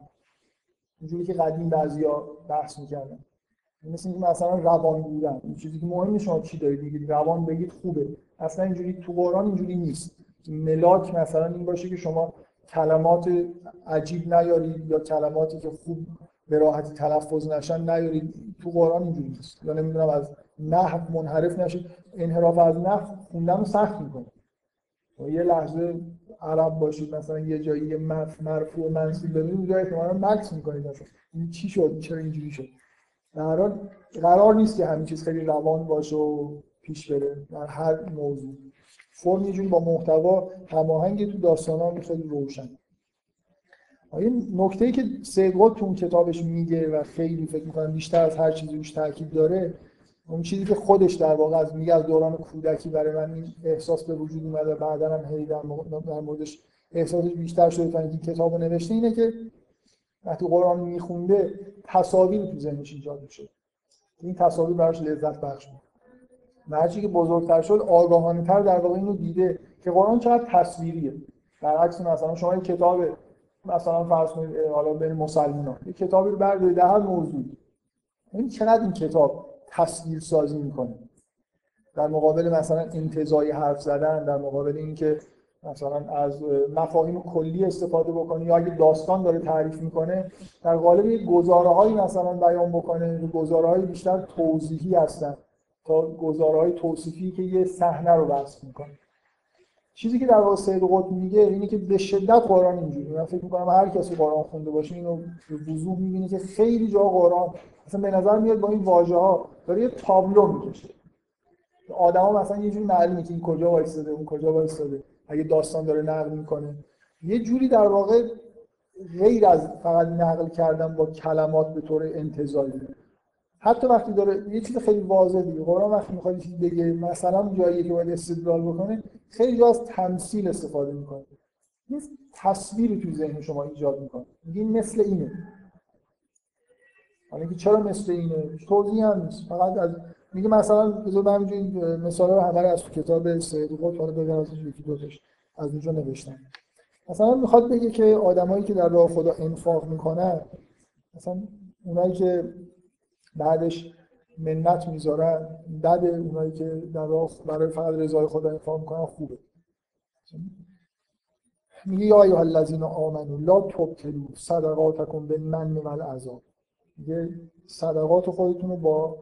اینجوری که قدیم بعضیا بحث می‌کردن. مثل اینکه مثلا روان بودن. این چیزی که مهم شما چی دارید میگید. روان بگید خوبه. اصلا اینجوری تو قرآن اینجوری نیست. ملاک مثلا این باشه که شما کلمات عجیب نیارید یا کلماتی که خوب به راحتی تلفظ نشن نیارید تو قرآن اینجوری نیست. یا نمی‌دونم از نحو منحرف نشید انحراف از نحو خوندن رو سخت می‌کنه یه لحظه عرب باشید مثلا یه جایی یه مرفوع و منصوب ببینید اونجا احتمالاً مکس می‌کنید مثلا این چی شد؟ چرا اینجوری شد؟ در قرار نیست که همین چیز خیلی روان باشه و پیش بره. در هر موضوع فرم یه با محتوا هماهنگ تو داستان ها خیلی روشن. این نکته ای که سید قطب تو اون کتابش میگه و خیلی فکر می‌کنم بیشتر از هر چیزی روش تاکید داره اون چیزی که خودش در واقع از میگه از دوران کودکی برای من این احساس به وجود اومده بعدا هم هی در موردش احساسش بیشتر شده تا اینکه کتابو نوشته اینه که وقتی قرآن میخونده تصاویر تو ذهنش ایجاد میشه. این تصاویر براش لذت بخش بود. هرچی که بزرگتر شد آگاهانه تر در واقع اینو دیده که قرآن چقدر تصویریه. برعکس مثلا شما این کتاب مثلا فرض کنید حالا بین مسلمانان یه کتابی رو بردارید در هر موضوع این چقدر این کتاب تصویر سازی می‌کنه؟ در مقابل مثلا انتزاعی حرف زدن در مقابل اینکه مثلا از مفاهیم کلی استفاده بکنه یا اگه داستان داره تعریف می‌کنه در قالب گزاره مثلا بیان بکنه گزاره بیشتر توضیحی هستن. تا گزاره های توصیفی که یه صحنه رو وصف می‌کنه. چیزی که در واقع سید قطب میگه اینه که به شدت قرآن اینجوری من فکر می‌کنم هر کسی قرآن خونده باشه اینو وضوح می‌بینه که خیلی جا قرآن. مثلا به نظر میاد با این واژه ها داره یه تابلو می‌کشه. آدما مثلا یه جوری معلومه که این کجا وایساده اون کجا وایساده اگه داستان داره نقل می‌کنه. یه جوری در واقع غیر از فقط نقل کردن با کلمات به طور انتظاری حتی وقتی داره یه چیز خیلی واضحه دیگه. قرآن وقتی می‌خواد چیز بگه مثلا جایی که باید استدلال بکنه خیلی از تمثیل استفاده می‌کنه. یه تصویری تو ذهن شما ایجاد می‌کنه. میگه مثل اینه. حالا چرا مثل اینه؟ توضیح هم نیست. فقط از میگه مثلا بذار من همینجوری مثال رو همه از کتاب سید قطب حالا بگم ازش یکی دوتاش از اونجا نوشتم مثلا می‌خواد بگه که آدمایی که در راه خدا انفاق می‌کنن مثلا اونایی که بعدش منت می‌ذارن. بعد اونایی که در راه برای فقط رضای خدا انفاق می‌کنن خوبه. میگه یا ایها الذین آمنو لا تبطلوا صدقاتکم بالمن والعذاب. میگه صدقات خودتون رو با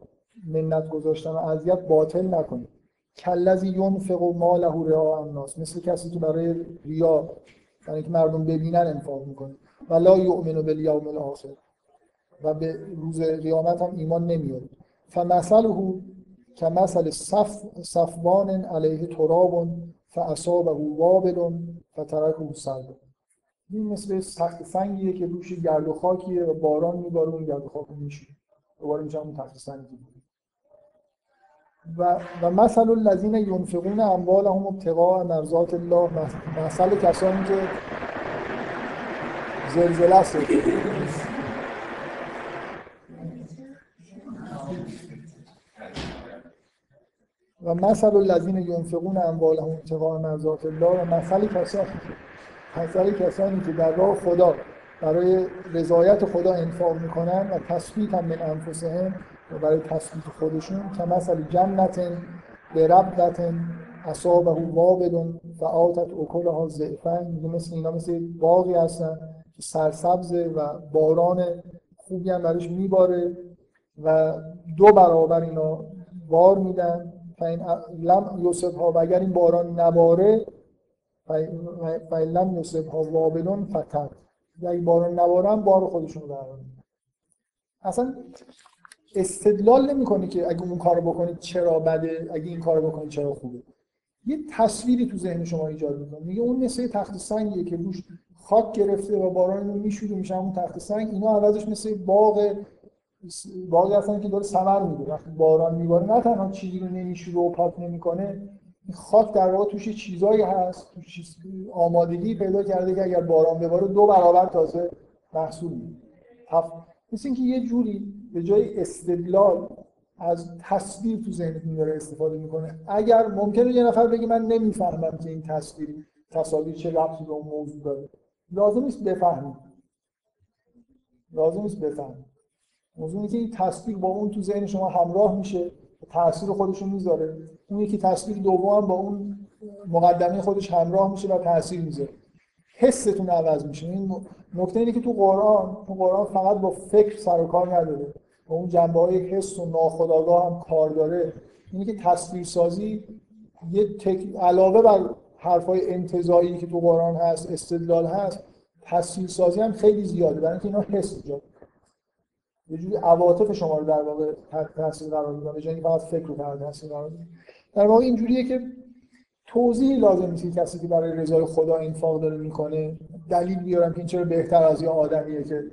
منت گذاشتن و اذیت باطل نکنید. کلذی ینفق و ماله رعاء الناس. مثل کسی که برای ریا برای اینکه مردم ببینن انفاق می‌کنه. و لا یؤمن بالیوم الاخر. و به روز قیامت هم ایمان نمیاره فمثله کمثل صف صفوان علیه تراب فاصابه وابل فترکه سلب. این مثل سخت سنگیه که روش گرد و خاکیه و باران میباره اون گرد و خاک میشه دوباره میشه اون تخت سنگی. و و مثل الذین ینفقون اموالهم ابتغاء مرضات الله. مثل کسانی که زلزله است. و مثل الذین ینفقون اموالهم ابتغاء مرضات الله و مثل کسانی مثل کسانی که در راه خدا برای رضایت خدا انفاق می‌کنن و تثبیت هم من انفسهم و برای تثبیت خودشون که مثل جنت به ربدت اصابه وابدون و آتت اکلها زعفن میگه مثل اینا مثل باقی هستن که سرسبزه و باران خوبی هم برش میباره و دو برابر اینا بار میدن. این لم یوسف ها و اگر این باران نباره فین لم یوسف ها وابلون فتر. اگر این باران نبارن بار خودشون رو اصلا استدلال نمی‌کنه که اگه اون کارو بکنید چرا بده اگه این کارو بکنید چرا خوبه. یه تصویری تو ذهن شما ایجاد می‌کنه. میگه اون مثل تخت سنگیه که روش خاک گرفته و باران رو میشوره میشه اون تخت سنگ. اینا عوضش مثل باغ باقی هستن که داره ثمر میده. وقتی باران میباره نه تنها چیزی رو نمیشوره و پاک نمی‌کنه خاک در واقع توش چیزایی هست توش آمادگی پیدا کرده که اگر باران بباره دو برابر تازه محصول میده. مثل اینکه یه جوری به جای استدلال از تصویر تو ذهنتون داره استفاده می‌کنه. اگر ممکنه یه نفر بگه من نمی‌فهمم که این تصویر تصاویر چه ربطی به اون موضوع داره. لازم نیست بفهمید لازم نیست بفهمید موضوع که این تصویر با اون تو ذهن شما همراه میشه تاثیر خودشون می‌ذاره. اون یکی تصویر دوم با اون مقدمه خودش همراه میشه و تاثیر می‌ذاره. حستون عوض میشه. این نکته اینه که تو قرآن تو قرآن فقط با فکر سر و کار نداره. با اون جنبه های حس و ناخودآگاه هم کار داره. اینه که تصویرسازی یه تک... علاوه بر حرفای انتزاعی که تو قرآن هست استدلال هست تصویرسازی هم خیلی زیاده. برای اینکه اینا حس ایجاد یه جوری عواطف شما رو در واقع تاثیر قرار میدن به فقط فکر رو تحت تاثیر قرار میدن. در واقع اینجوریه که توضیحی لازم نیست کسی که برای رضای خدا انفاق داره می‌کنه دلیل بیارم که این چرا بهتر از یه آدمیه که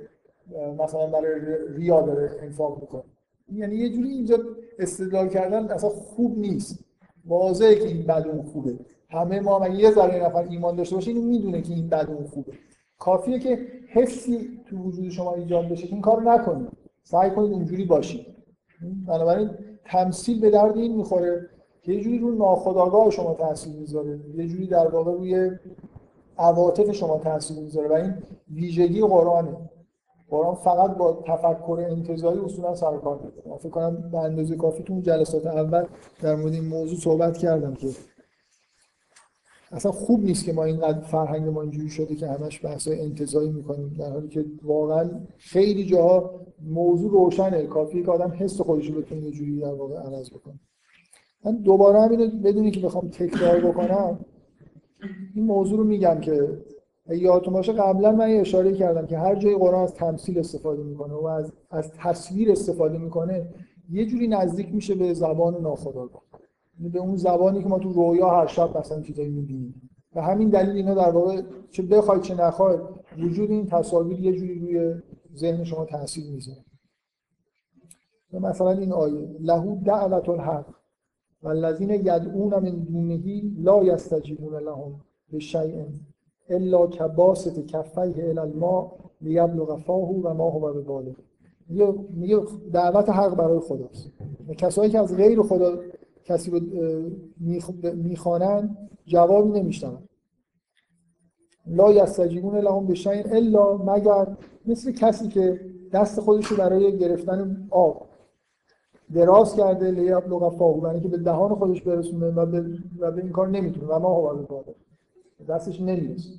مثلا برای ریا داره انفاق می‌کنه. یعنی یه جوری اینجا استدلال کردن اصلا خوب نیست. واضحه که این بد اون خوبه. همه ما اگه یه ذره نفر ایمان داشته باشه اینو می‌دونه که این بد اون خوبه. کافیه که حسی تو وجود شما ایجاد بشه که این کارو نکنید. سعی کنید اونجوری باشید. بنابراین تمثیل به درد این می‌خوره. که یه جوری رو ناخودآگاه شما تاثیر می‌ذاره. یه جوری در واقع روی عواطف شما تاثیر می‌ذاره و این ویژگی قرآنه. قرآن فقط با تفکر انتظاری اصولا سر کار فکر کنم به اندازه کافی تو جلسات اول در مورد این موضوع صحبت کردم که اصلا خوب نیست که ما اینقدر فرهنگ ما اینجوری شده که همش بحث انتظاری می‌کنیم در حالی که واقعا خیلی جاها موضوع روشنه. کافیه که آدم حس خودش رو بتونه یه جوری در واقع عوض بکنه. من دوباره همینو بدونی که بخوام تکرار بکنم. این موضوع رو میگم که یادتون باشه قبلا من اشاره کردم که هر جای قرآن از تمثیل استفاده می‌کنه و از, از تصویر استفاده می‌کنه یه جوری نزدیک میشه به زبان ناخودآگاه. به اون زبانی که ما تو رویا هر شب مثلا چیزایی می‌بینیم. و همین دلیل اینا در واقع چه بخواید چه نخواید وجود این تصاویر یه جوری روی ذهن شما تاثیر می‌ذاره. مثلا این آیه لهو دعوت الحق والذین یدعون من دونه لا یستجیبون لهم بشیء الا کباسط کفیه الی الماء لیبلغ فاه و ما هو ببالغ میگه دعوت حق برای خداست. کسایی که از غیر خدا کسی رو می‌خوانن جوابی نمیشنن لا یستجیبون لهم بشیء الا مگر مثل کسی که دست خودش رو برای گرفتن آب دراز کرده لیاب لغا فاهو برای که به دهان خودش برسونه و به, و به این کار نمی‌تونه. و ما هوا به دستش نمی‌رسه.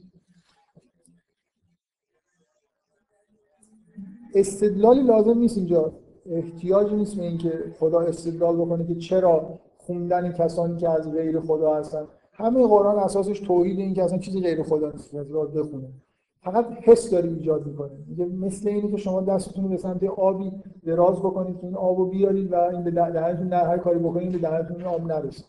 استدلالی لازم نیست اینجا. احتیاجی نیست به اینکه خدا استدلال بکنه که چرا خوندن کسانی که از غیر خدا هستن. همه قرآن اساسش توحید این که اصلا چیزی غیر خدا نیست بخونه. فقط حس داره ایجاد می‌کنه. میگه مثل اینه که شما دستتون رو به سمت آبی دراز بکنید این آبو بیارید و این به دهنتون نه هر کاری بکنید به دهنتون آب نرسه.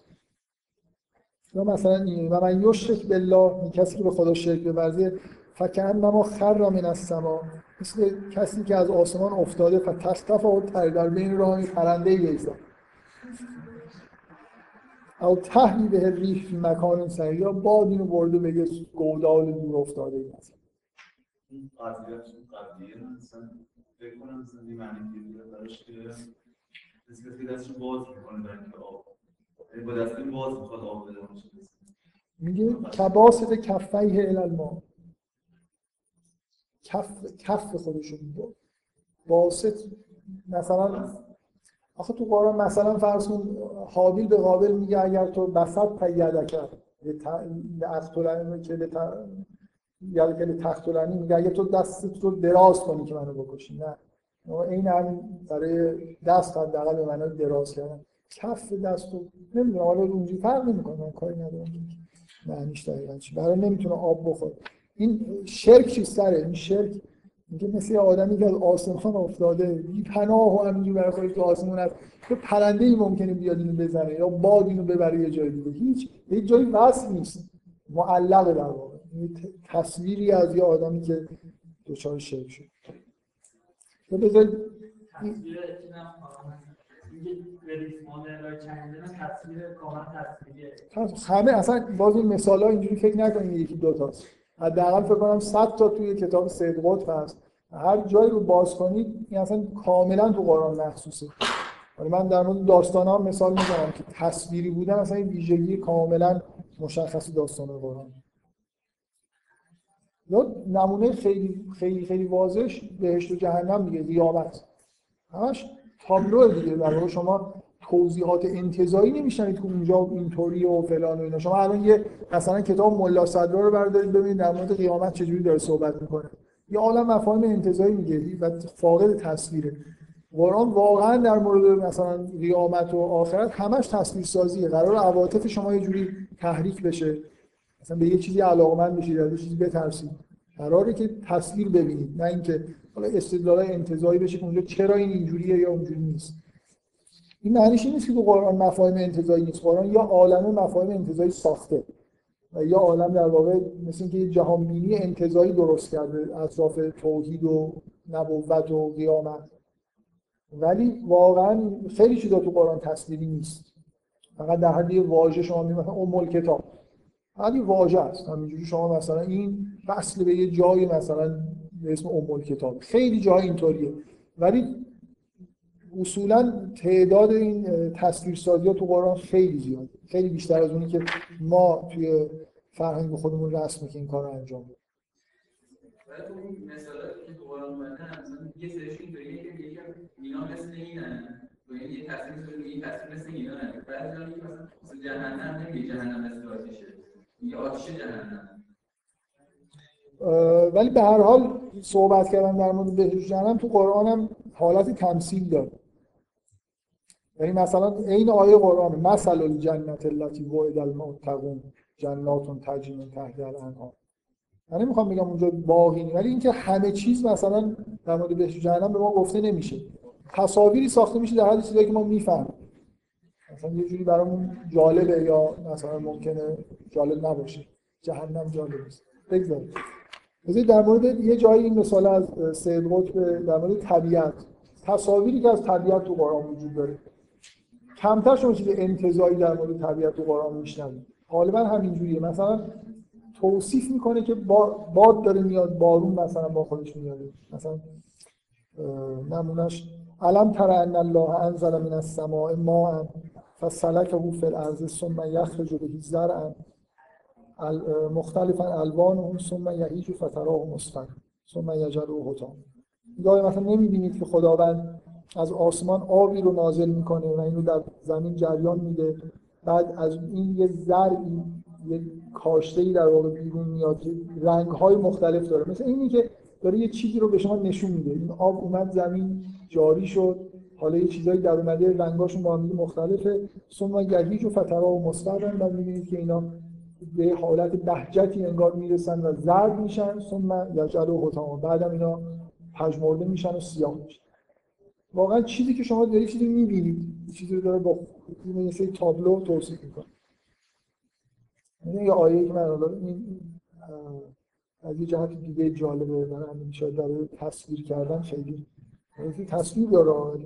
یا مثلا این و من یشرک بالله کسی که به خدا شرک بورزه فکن ما خر من از سما مثل کسی که از آسمان افتاده فتختف و تر در بین راه پرنده ایزا او تهمی به ریح فی مکان سری یا باد اینو برده بگه گودال دور افتاده ای این این قضیه مثلا فکر کنم معنی که براش که مثل که دستشو باز می‌کنه برای اینکه آب یعنی با دست باز می‌خواد آب بده میگه کباست کفیه الالما کف کف خودشو میگه باسط مثلا آخه تو قرآن مثلا فرض کن حابیل به قابل میگه اگر تو بسط پیده کرد. به که تختلانی میگه اگه تو دستت رو دراز کنی که منو بکشی نه. این هم برای دست حداقل به معنای دراز کردن. کف دست رو نمی‌دونم حالا اونجوری فرق نمی‌کنه کاری ندارم. معنیش دقیقا چی؟ برای نمی‌تونه آب بخوره. این شرک چیستره این شرک میگه مثل آدمی که از آسمان افتاده بی پناه و همینجوری برای خودش تو آسمون هست. یه پرنده ای ممکنه بیاد اینو بزنه یا باد اینو ببره یه جای دیگه. هیچ هیچ جایی وصل نیست. معلقه در واقع. تصویری از یه آدمی که دچار شرک شد. بذارید همه اصلا باز این مثال ها اینجوری فکر نکنید یکی دو تاست. حداقل فکر کنم 100 تا توی کتاب سید قطب هست. هر جایی رو باز کنید این اصلا کاملا تو قرآن مخصوصه. من در مورد داستان مثال می‌زنم که تصویری بودن اصلا این ویژگی کاملا مشخصی داستان قرآن. یا نمونه خیلی خیلی خیلی واضحش بهشت و جهنم دیگه قیامت. همش تابلو دیگه در شما. توضیحات انتظایی نمیشنید که اونجا اینطوری و فلان و اینا. شما الان یه مثلا کتاب ملا صدرا رو بردارید ببینید در مورد قیامت چجوری داره صحبت می‌کنه. یه عالم مفاهیم انتظایی میگه و فاقد تصویره. قرآن واقعا در مورد مثلا قیامت و آخرت همش تصویر سازیه قرار عواطف شما یه جوری تحریک بشه. مثلا به یه چیزی علاقمند بشید یه چیزی بترسید. قراره که تصویر ببینید نه اینکه حالا استدلال انتزاعی بشه که اونجا چرا این اینجوریه یا اونجوری نیست. این معنیش نیست که قرآن مفاهیم انتزاعی نیست. قرآن یا عالم مفاهیم انتزاعی ساخته یا عالم در واقع مثل اینکه یه جهان بینی انتزاعی درست کرده اطراف توحید و نبوت و قیامت. ولی واقعا خیلی چیزا تو قرآن تصویری نیست. فقط در حد واژه شما می مثلا ام کتاب یه واژه است. همینجوری شما مثلا این فصل به یه جایی مثلا به اسم ام کتاب خیلی جای اینطوریه. ولی اصولا تعداد این تصویرسازی ها تو قرآن خیلی زیاده خیلی بیشتر از اونی که ما توی فرهنگ خودمون رسم که این کار رو انجام بدیم. ولی اون مثالاتی که تو قرآن اومدن یه سرش اینطوریه که یکم اینا مثل اینن و یه تصویر مثل یه تصویر مثل اینا نه بعضی هم مثلا جهنم نمیگه جهنم مثل آتیشه یه آتیش جهنم ولی به هر حال صحبت کردن در مورد بهشت جهنم تو قرآن هم حالت تمثیل داره. یعنی مثلا این آیه قرآن مثل الجنت التي وعد المتقون جنات تجری من تحتها من نمی‌خوام بگم اونجا باقی ولی اینکه همه چیز مثلا در مورد بهشت جهنم به ما گفته نمیشه. تصاویری ساخته میشه در حد چیزایی که ما می‌فهمیم. مثلا یه جوری برامون جالبه یا مثلا ممکنه جالب نباشه. جهنم جالب است بگذاریم. بذارید در مورد یه جایی این مثال از سید قطب در مورد طبیعت. تصاویری که از طبیعت تو قرآن وجود داره. کمتر شما چیز انتظایی در مورد طبیعت تو قرآن میشنوید. غالبا همینجوریه. مثلا توصیف می‌کنه که باد داره میاد بارون مثلا با خودش میاد. مثلا نمونش علم تر ان الله انزل من السماء ماء فسلكه فی الارض ثم یخرج به زرعا مختلفا الوان ثم یهیج فتراه مصفر ثم یجعله حطام گاهی مثلا نمی‌بینید که خداوند از آسمان آبی رو نازل می‌کنه و اینو در زمین جریان میده. بعد از این یه زرعی یه کاشته ای در واقع بیرون میاد که رنگ های مختلف داره. مثل اینی که داره یه چیزی رو به شما نشون میده. این آب اومد زمین جاری شد. حالا یه چیزایی در اومده رنگاشون با هم مختلفه. ثم یهیج و فترا و مصفرن بعد می‌بینید که اینا به حالت بهجتی انگار می‌رسن و زرد میشن ثم یجعل و بعدم اینا پژمرده میشن و سیاه میشن. واقعا چیزی که شما دارید چیزی می‌بینید چیزی رو داره با یه سری تابلو توصیف می‌کنه. این یه آیه که من این از یه جهت دیگه جالبه برای همین شاید برای تصویر کردن خیلی تصویر داره.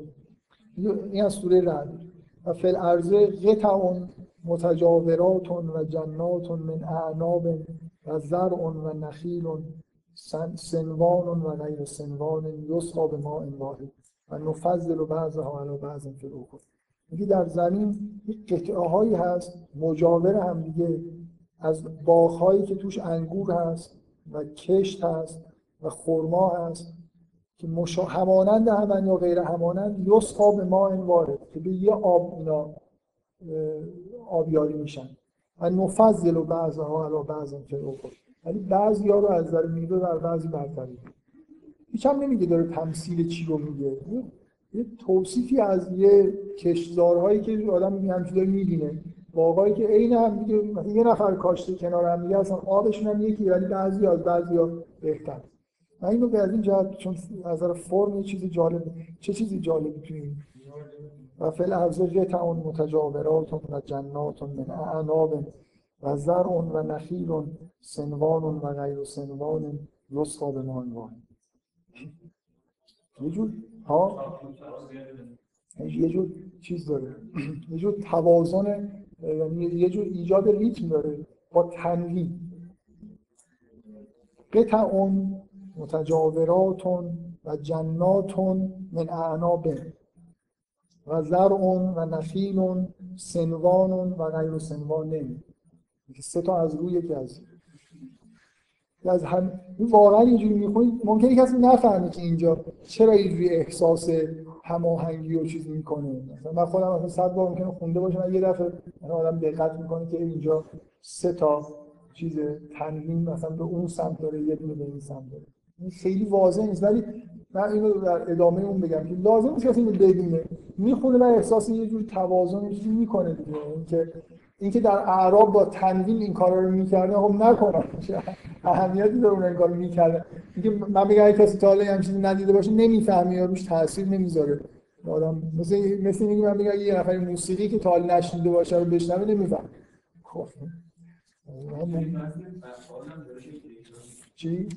این از سوره رعد. و فل ارزه قطع متجاورات و جنات من اعناب و زرع و نخیل سنوان و غیر سنوان یسقا به ما واحد. و نفضل و بعض فی الاخر میگه در زمین قطعه هایی هست مجاور هم دیگه از باغهایی که توش انگور هست و کشت هست و خرما هست که مشا... همانند همن یا غیر همانند یسقا به ما این وارد که به یه آب اینا آبیاری میشن. و نفضل و بعضها علا بعض ولی بعضی ها رو از نظر میوه بر بعضی برتری. هیچ هم نمیگه داره تمثیل چی رو میگه. یه توصیفی از یه کشتزارهایی که آدم همچین داره می‌بینه. باقایی که عین هم دیگه یه نفر کاشته کنار هم دیگه اصلا آبشون هم یکی ولی بعضی از بعضی ها بهتر. من اینو به از این جهت چون از نظر فرم یه چیزی جالب چه چیزی جالبی توی و فل ارزج تعون متجاورات و جنات من اعناب و زرع و نخیل سنوان و غیر سنوان یسقا به ما یه جور ها؟ یه جور چیز داره. یه جور توازن یه جور ایجاد ریتم داره با تنوی اون متجاوراتون و جناتون من اعناب و زرعون و نخیل سنوان و غیر سنوان سه تا از روی یکی از از هم واقعا اینجوری می‌خونید ممکنه کسی نفهمه که اینجا چرا اینجوری احساس هماهنگی و چیزی می‌کنه. مثلا من خودم مثلا صد بار ممکنه خونده باشم یه دفعه آدم دقت می‌کنه که اینجا سه تا چیز تنوین مثلا به اون سمت داره یه دونه به این سمت داره. این خیلی واضح نیست. ولی من اینو در ادامه اون بگم که لازم نیست کسی اینو بدونه می‌خونه و احساس یه جور توازن می‌کنه دیگه. اینکه اینکه در اعراب با تنوین این کارا رو می‌کرده خب نکنم اهمیتی داره اون این کارو می‌کرده. اینکه من بگم کسی تا همین چیزی ندیده باشه نمی‌فهمه یا روش تاثیر نمی‌ذاره. آدم مثل مثل اینکه من بگم یه نفر موسیقی که تا حال نشنیده باشه رو بشنوه نمیفهم خب. چی؟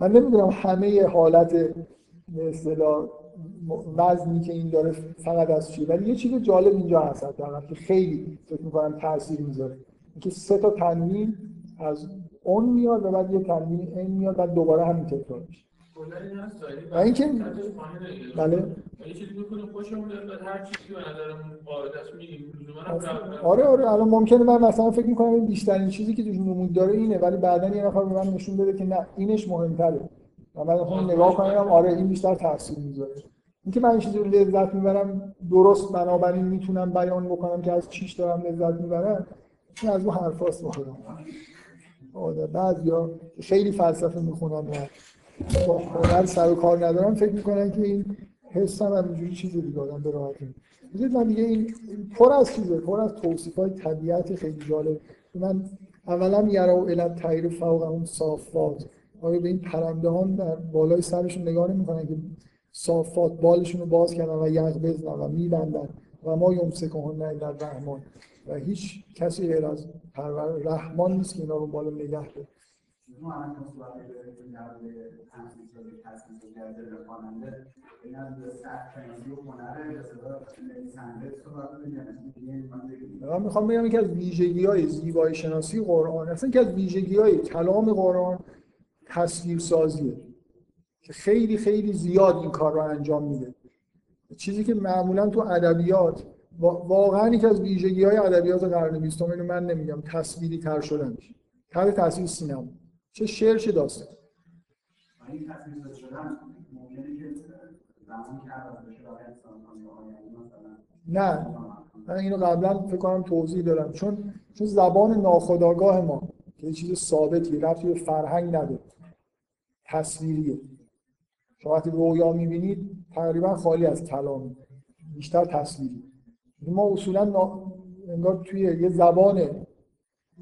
من نمی‌دونم همه حالت به اصطلاح وزنی که این داره فقط از چیه ولی یه چیز جالب اینجا هست که خیلی فکر می‌کنم تاثیر می‌ذاره. اینکه سه تا تنوین از اون میاد و بعد یه تنوین این میاد و دوباره همین تکرار میشه. و اینکه بله. آره آره الان ممکنه من مثلا فکر می‌کنم این بیشترین چیزی که توش نمود داره اینه ولی بعدا یه نفر به من نشون بده که نه اینش مهمتره. و من خودم نگاه کنم آره این بیشتر تاثیر می‌ذاره. اینکه من این چیزی رو لذت می‌برم درست بنابراین می‌تونم بیان بکنم که از چیش دارم لذت می‌برم این از اون حرفاست بخورم آره بعضیا خیلی فلسفه می‌خونن و با هنر سر و کار ندارم فکر می‌کنن که این حس هم همینجوری چیز دیگه آدم به راحتی من دیگه این پر از چیزه پر از توصیف های طبیعت خیلی جالب. من اولا یرا و علت تغییر فوق اون صافات. آیا به این پرنده ها در بالای سرشون نگاه نمی‌کنن که صافات بالشون رو باز کردن و یغ بزنن و میبندن و ما یمسکهن الا رحمان و هیچ کسی غیر از رحمان نیست که اینا رو بالا نگه داره. من می‌خوام بگم که از ویژگی های زیبایی شناسی قرآن. اصلا که از ویژگی های کلام قرآن تصویر سازیه که خیلی خیلی زیاد این کار رو انجام میده. چیزی که معمولا تو ادبیات واقعا یکی از ویژگی های ادبیات قرن بیستم اینو من نمیگم تصویری تر شدن. تر تصویر سینما. چه شعر چه داستان این تصویر شدن ممکنه که زمان نه. من اینو قبلا فکر کنم توضیح دادم. چون چون زبان ناخودآگاه ما که یه چیز ثابتی رفتی به فرهنگ نداره تصویریه شما وقتی رویا می‌بینید تقریبا خالی از کلام بیشتر تصویری. ما اصولا. انگار توی یه زبان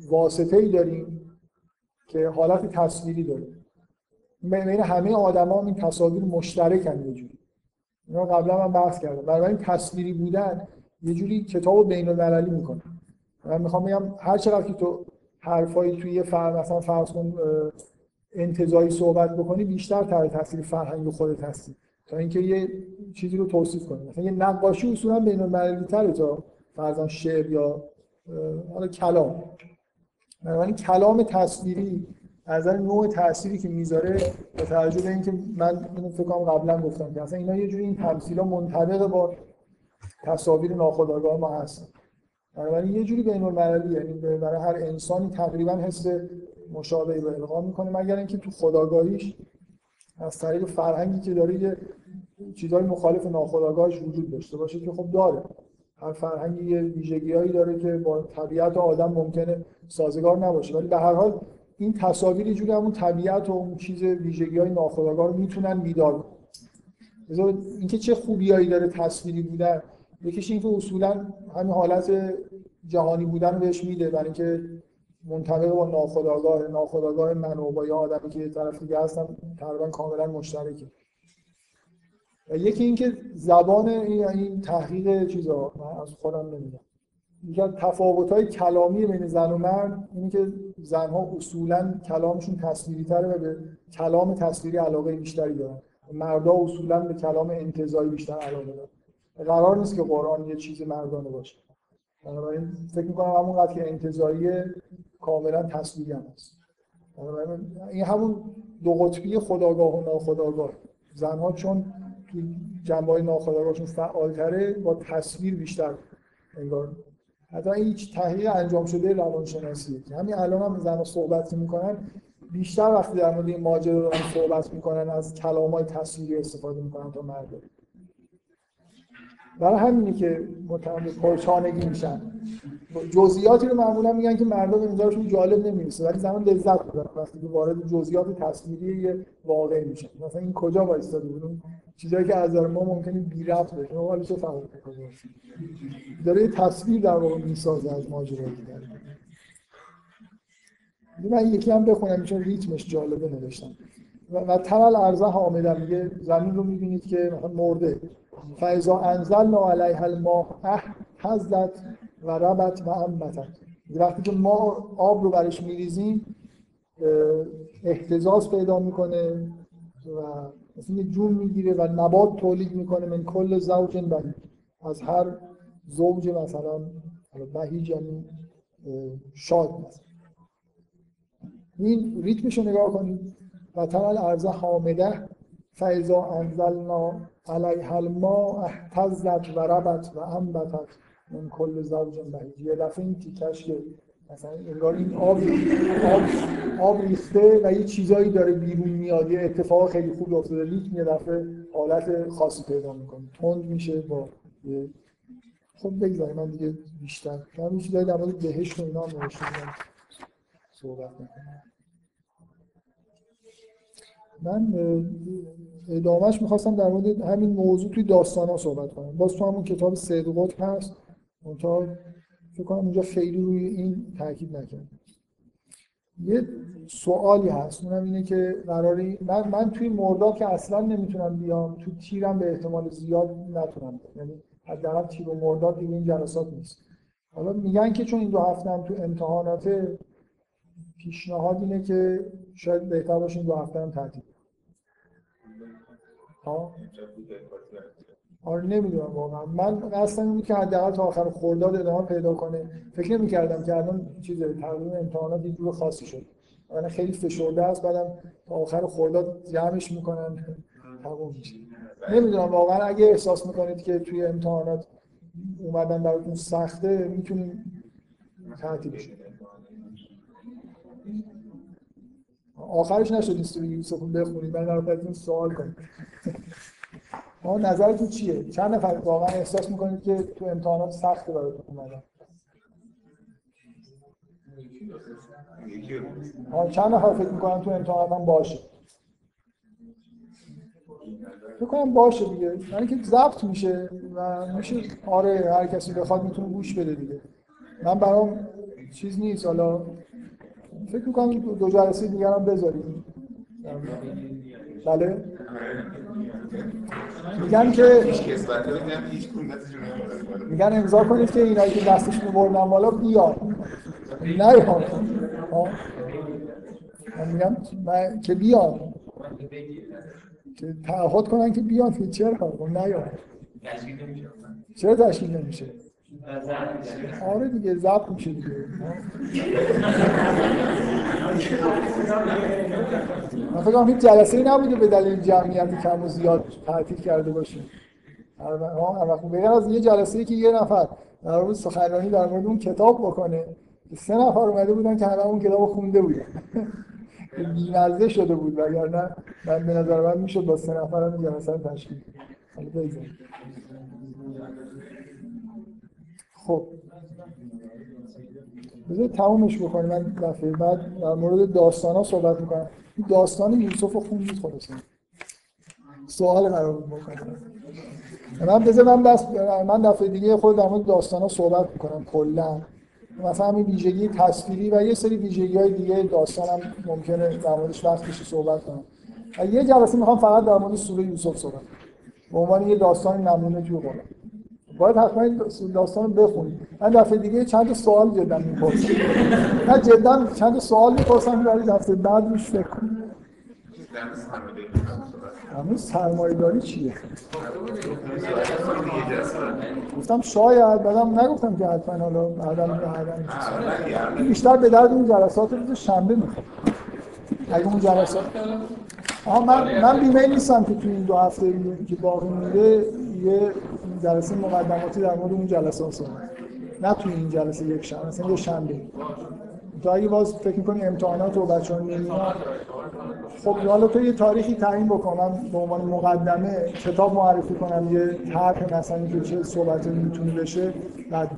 واسطه ای داریم که حالت تصویری داره. بین همه آدما این تصاویر مشترکن یه جوری. اینا قبلا من بحث کردم. برای این تصویری بودن یه جوری کتاب بین المللی می‌کنه. من می‌خوام بگم هر چقدر که تو حرفایی توی یه فر... مثلا فرض انتظایی صحبت بکنی بیشتر تر تاثیر فرهنگ خودت هستی. تا اینکه یه چیزی رو توصیف کنی. مثلا یه نقاشی اصولا بین المللی تره تا فرضاً شعر یا حالا کلام. بنابراین کلام تصویری از نوع تأثیری که می‌ذاره با توجه به اینکه من اینو فکر کنم قبلا گفتم که اصلا اینا یه جوری این تمثیلا منطبق با تصاویر ناخودآگاه ما هستن. بنابراین یه جوری بین المللی یعنی برای هر انسانی تقریبا حس مشابهی رو القا می‌کنه مگر اینکه تو خداگاهیش از طریق فرهنگی که داره یه چیزهای مخالف ناخودآگاهش وجود داشته باشه که خب داره. هر فرهنگی یه ویژگیهایی داره که با طبیعت آدم ممکنه سازگار نباشه. ولی به هر حال این تصاویر یه جوری همون طبیعت و اون چیز ویژگی های ناخودآگاه رو می‌تونن بیدار کنن. اینکه چه خوبیایی داره تصویری بودن. یکیش اینکه اصولا همین حالت جهانی بودن رو بهش میده برای اینکه منطبق با ناخودآگاه ناخودآگاه من و با یه آدمی که طرف دیگه هستم تقریبا کاملا مشترکه. و یکی اینکه زبان این, تحقیق چیزا من از خودم نمی‌دونم. یکی از تفاوت‌های کلامی بین زن و مرد اینه که زنها اصولا کلامشون تصویری تره و به کلام تصویری علاقه بیشتری دارن. مردا اصولا به کلام انتظایی بیشتر علاقه دارن. قرار نیست که قرآن یه چیز مردانه باشه. بنابراین فکر می‌کنم همونقدر که انتظایی کاملا تصویری هم هست. این همون دو قطبی خداگاه و ناخداگاه. زنها چون تو جنبه های ناخداگاهشون فعالتره با تصویر بیشتر انگار. حتی این هیچ تحقیق انجام شده روانشناسیه. که همین الان هم زن صحبت می‌کنن بیشتر وقتی در مورد این ماجرا دارن صحبت می‌کنن از کلام های تصویری استفاده می‌کنن تا مرد برای همینه که متعمد پرچانگی میشن. جزئیاتی رو معمولا میگن که مردم به نظرشون جالب نمی‌رسه ولی زمان لذت می‌برن. وقتی که وارد جزئیات تصویری یه واقع میشن. مثلا این کجا وایستاده بود؟ چیزایی که از نظر ما ممکنه بی ربط باشه ما حالا چه فهمید داره یه تصویر در واقع می‌سازه از ماجرای دیگه. من یکی هم بخونم چون ریتمش جالبه نوشتم. و, ترل ارزه حامده میگه زمین رو می‌بینید که مرده. فاذا انزلنا علیها الماء حزت و ربت و انبتت وقتی که ما آب رو برش میریزیم احتزاز پیدا می‌کنه و مثل جون می‌گیره و نبات تولید می‌کنه. من کل زوج بهی از هر زوج مثلا بهیج یعنی شاد مثلا. این ریتمش رو نگاه کنید. و تمل ارزه حامده فیضا انزلنا علیها الماء احتزت و ربت و انبتت من کل زوج بهیج یه دفعه این تیکش که مثلا انگار این آب آب, آب ریخته و یه چیزایی داره بیرون میاد. یه اتفاق خیلی خوب افتاده. لیک یه دفعه حالت خاصی پیدا می‌کنه. تند میشه با یه خب بگذاریم. من دیگه بیشتر من چیزایی در مورد بهشت و اینا هم نوشته صحبت می‌کنم من ادامهش می‌خواستم در مورد همین موضوع توی داستان ها صحبت کنم. باز تو همون کتاب صدقات هست. منتها فکر کنم اونجا خیلی روی این تاکید نکرد یه سوالی هست. اونم اینه که قراری من, من توی مرداد که اصلا نمی‌تونم بیام توی تیرم به احتمال زیاد نتونم یعنی حداقل تیر و مرداد دیگه این جلسات نیست. حالا میگن که چون این دو هفته هم تو امتحانات پیشنهاد اینه که شاید بهتر باشه این دو هفته هم تعطیل. آره نمی‌دونم واقعا. من قصدم این بود که حداقل تا آخر خرداد ادامه پیدا کنه. فکر نمی‌کردم که الان چیز تقریبا امتحانات یه جور خاصی شد. من خیلی فشرده است بعدم تا آخر خرداد جمعش می‌کنن. تموم میشه. نمی‌دونم واقعا اگه احساس می‌کنید که توی امتحانات اومدن براتون سخته می‌تونیم تعطیل شد آخرش نشد این یوسف بخونید من رو سوال کنید ما نظرتون چیه؟ چند نفر واقعا احساس می‌کنید که تو امتحانات سخت براتون اومدن؟ چند نفر فکر می‌کنن تو امتحانات هم باشه؟ فکر کنم باشه دیگه. یعنی که ضبط میشه و میشه آره هر کسی بخواد می‌تونه گوش بده دیگه. من برام چیز نیست. حالا فکر می‌کنم دو جلسه دیگر هم بذاریم. بله. میگن که میگن امضا کنید که اینایی که دستشون بردن بالا بیاد نه میگم که بیاد که تعهد کنن که بیاد که چرا؟ خب نه چرا تشکیل نمیشه؟ آره دیگه ضبط میشه دیگه. من فکر هیچ جلسه ای نبوده به دلیل جمعیت کم و زیاد تعطیل کرده باشیم بگن از یه جلسه ای که یه نفر در مورد سخنرانی در مورد اون کتاب بکنه سه نفر اومده بودن که همه اون کتاب خونده بودن. بیمزه شده بود وگرنه من به نظر من می‌شد با سه نفر هم جلسه تشکیل. خب. بذار تمومش بکنیم. من دفعه بعد در مورد داستان ها صحبت می‌کنم. داستان یوسف خوندید خلاصه. سوال قرار بکنم. من بذار من دست من دفعه دیگه خود در مورد داستان ها صحبت می‌کنم کلا. مثلا همین ویژگی تصویری و یه سری ویژگی های دیگه داستان هم ممکنه در موردش وقت بشه صحبت کنم. یه جلسه می‌خوام فقط در مورد سوره یوسف صحبت به عنوان یه داستان نمونه جو قرآن باید حتما این داستان رو بخونید من دفعه دیگه چند سوال جدا می‌پرسم. نه جدا چند سوال می‌پرسم برای دفعه بعد روش فکر کنید سرمایه داری چیه؟ گفتم شاید بعدم نگفتم که حتما حالا بعدم بعدم بیشتر به درد اون جلسات روز شنبه می‌خوام اگه اون جلسات آها من من بیمیل نیستم که تو این دو هفته که باقی مونده یه جلسه مقدماتی در مورد اون جلسه صحبت نه توی این جلسه یک شنبه مثلا یه شنبه. تو اگه باز فکر می‌کنی امتحانات و بچه‌ها نمیان خب حالا تو یه تاریخی تعیین بکنم به عنوان مقدمه کتاب معرفی کنم یه طرح مثلا که چه صحبت می‌تونه بشه بعد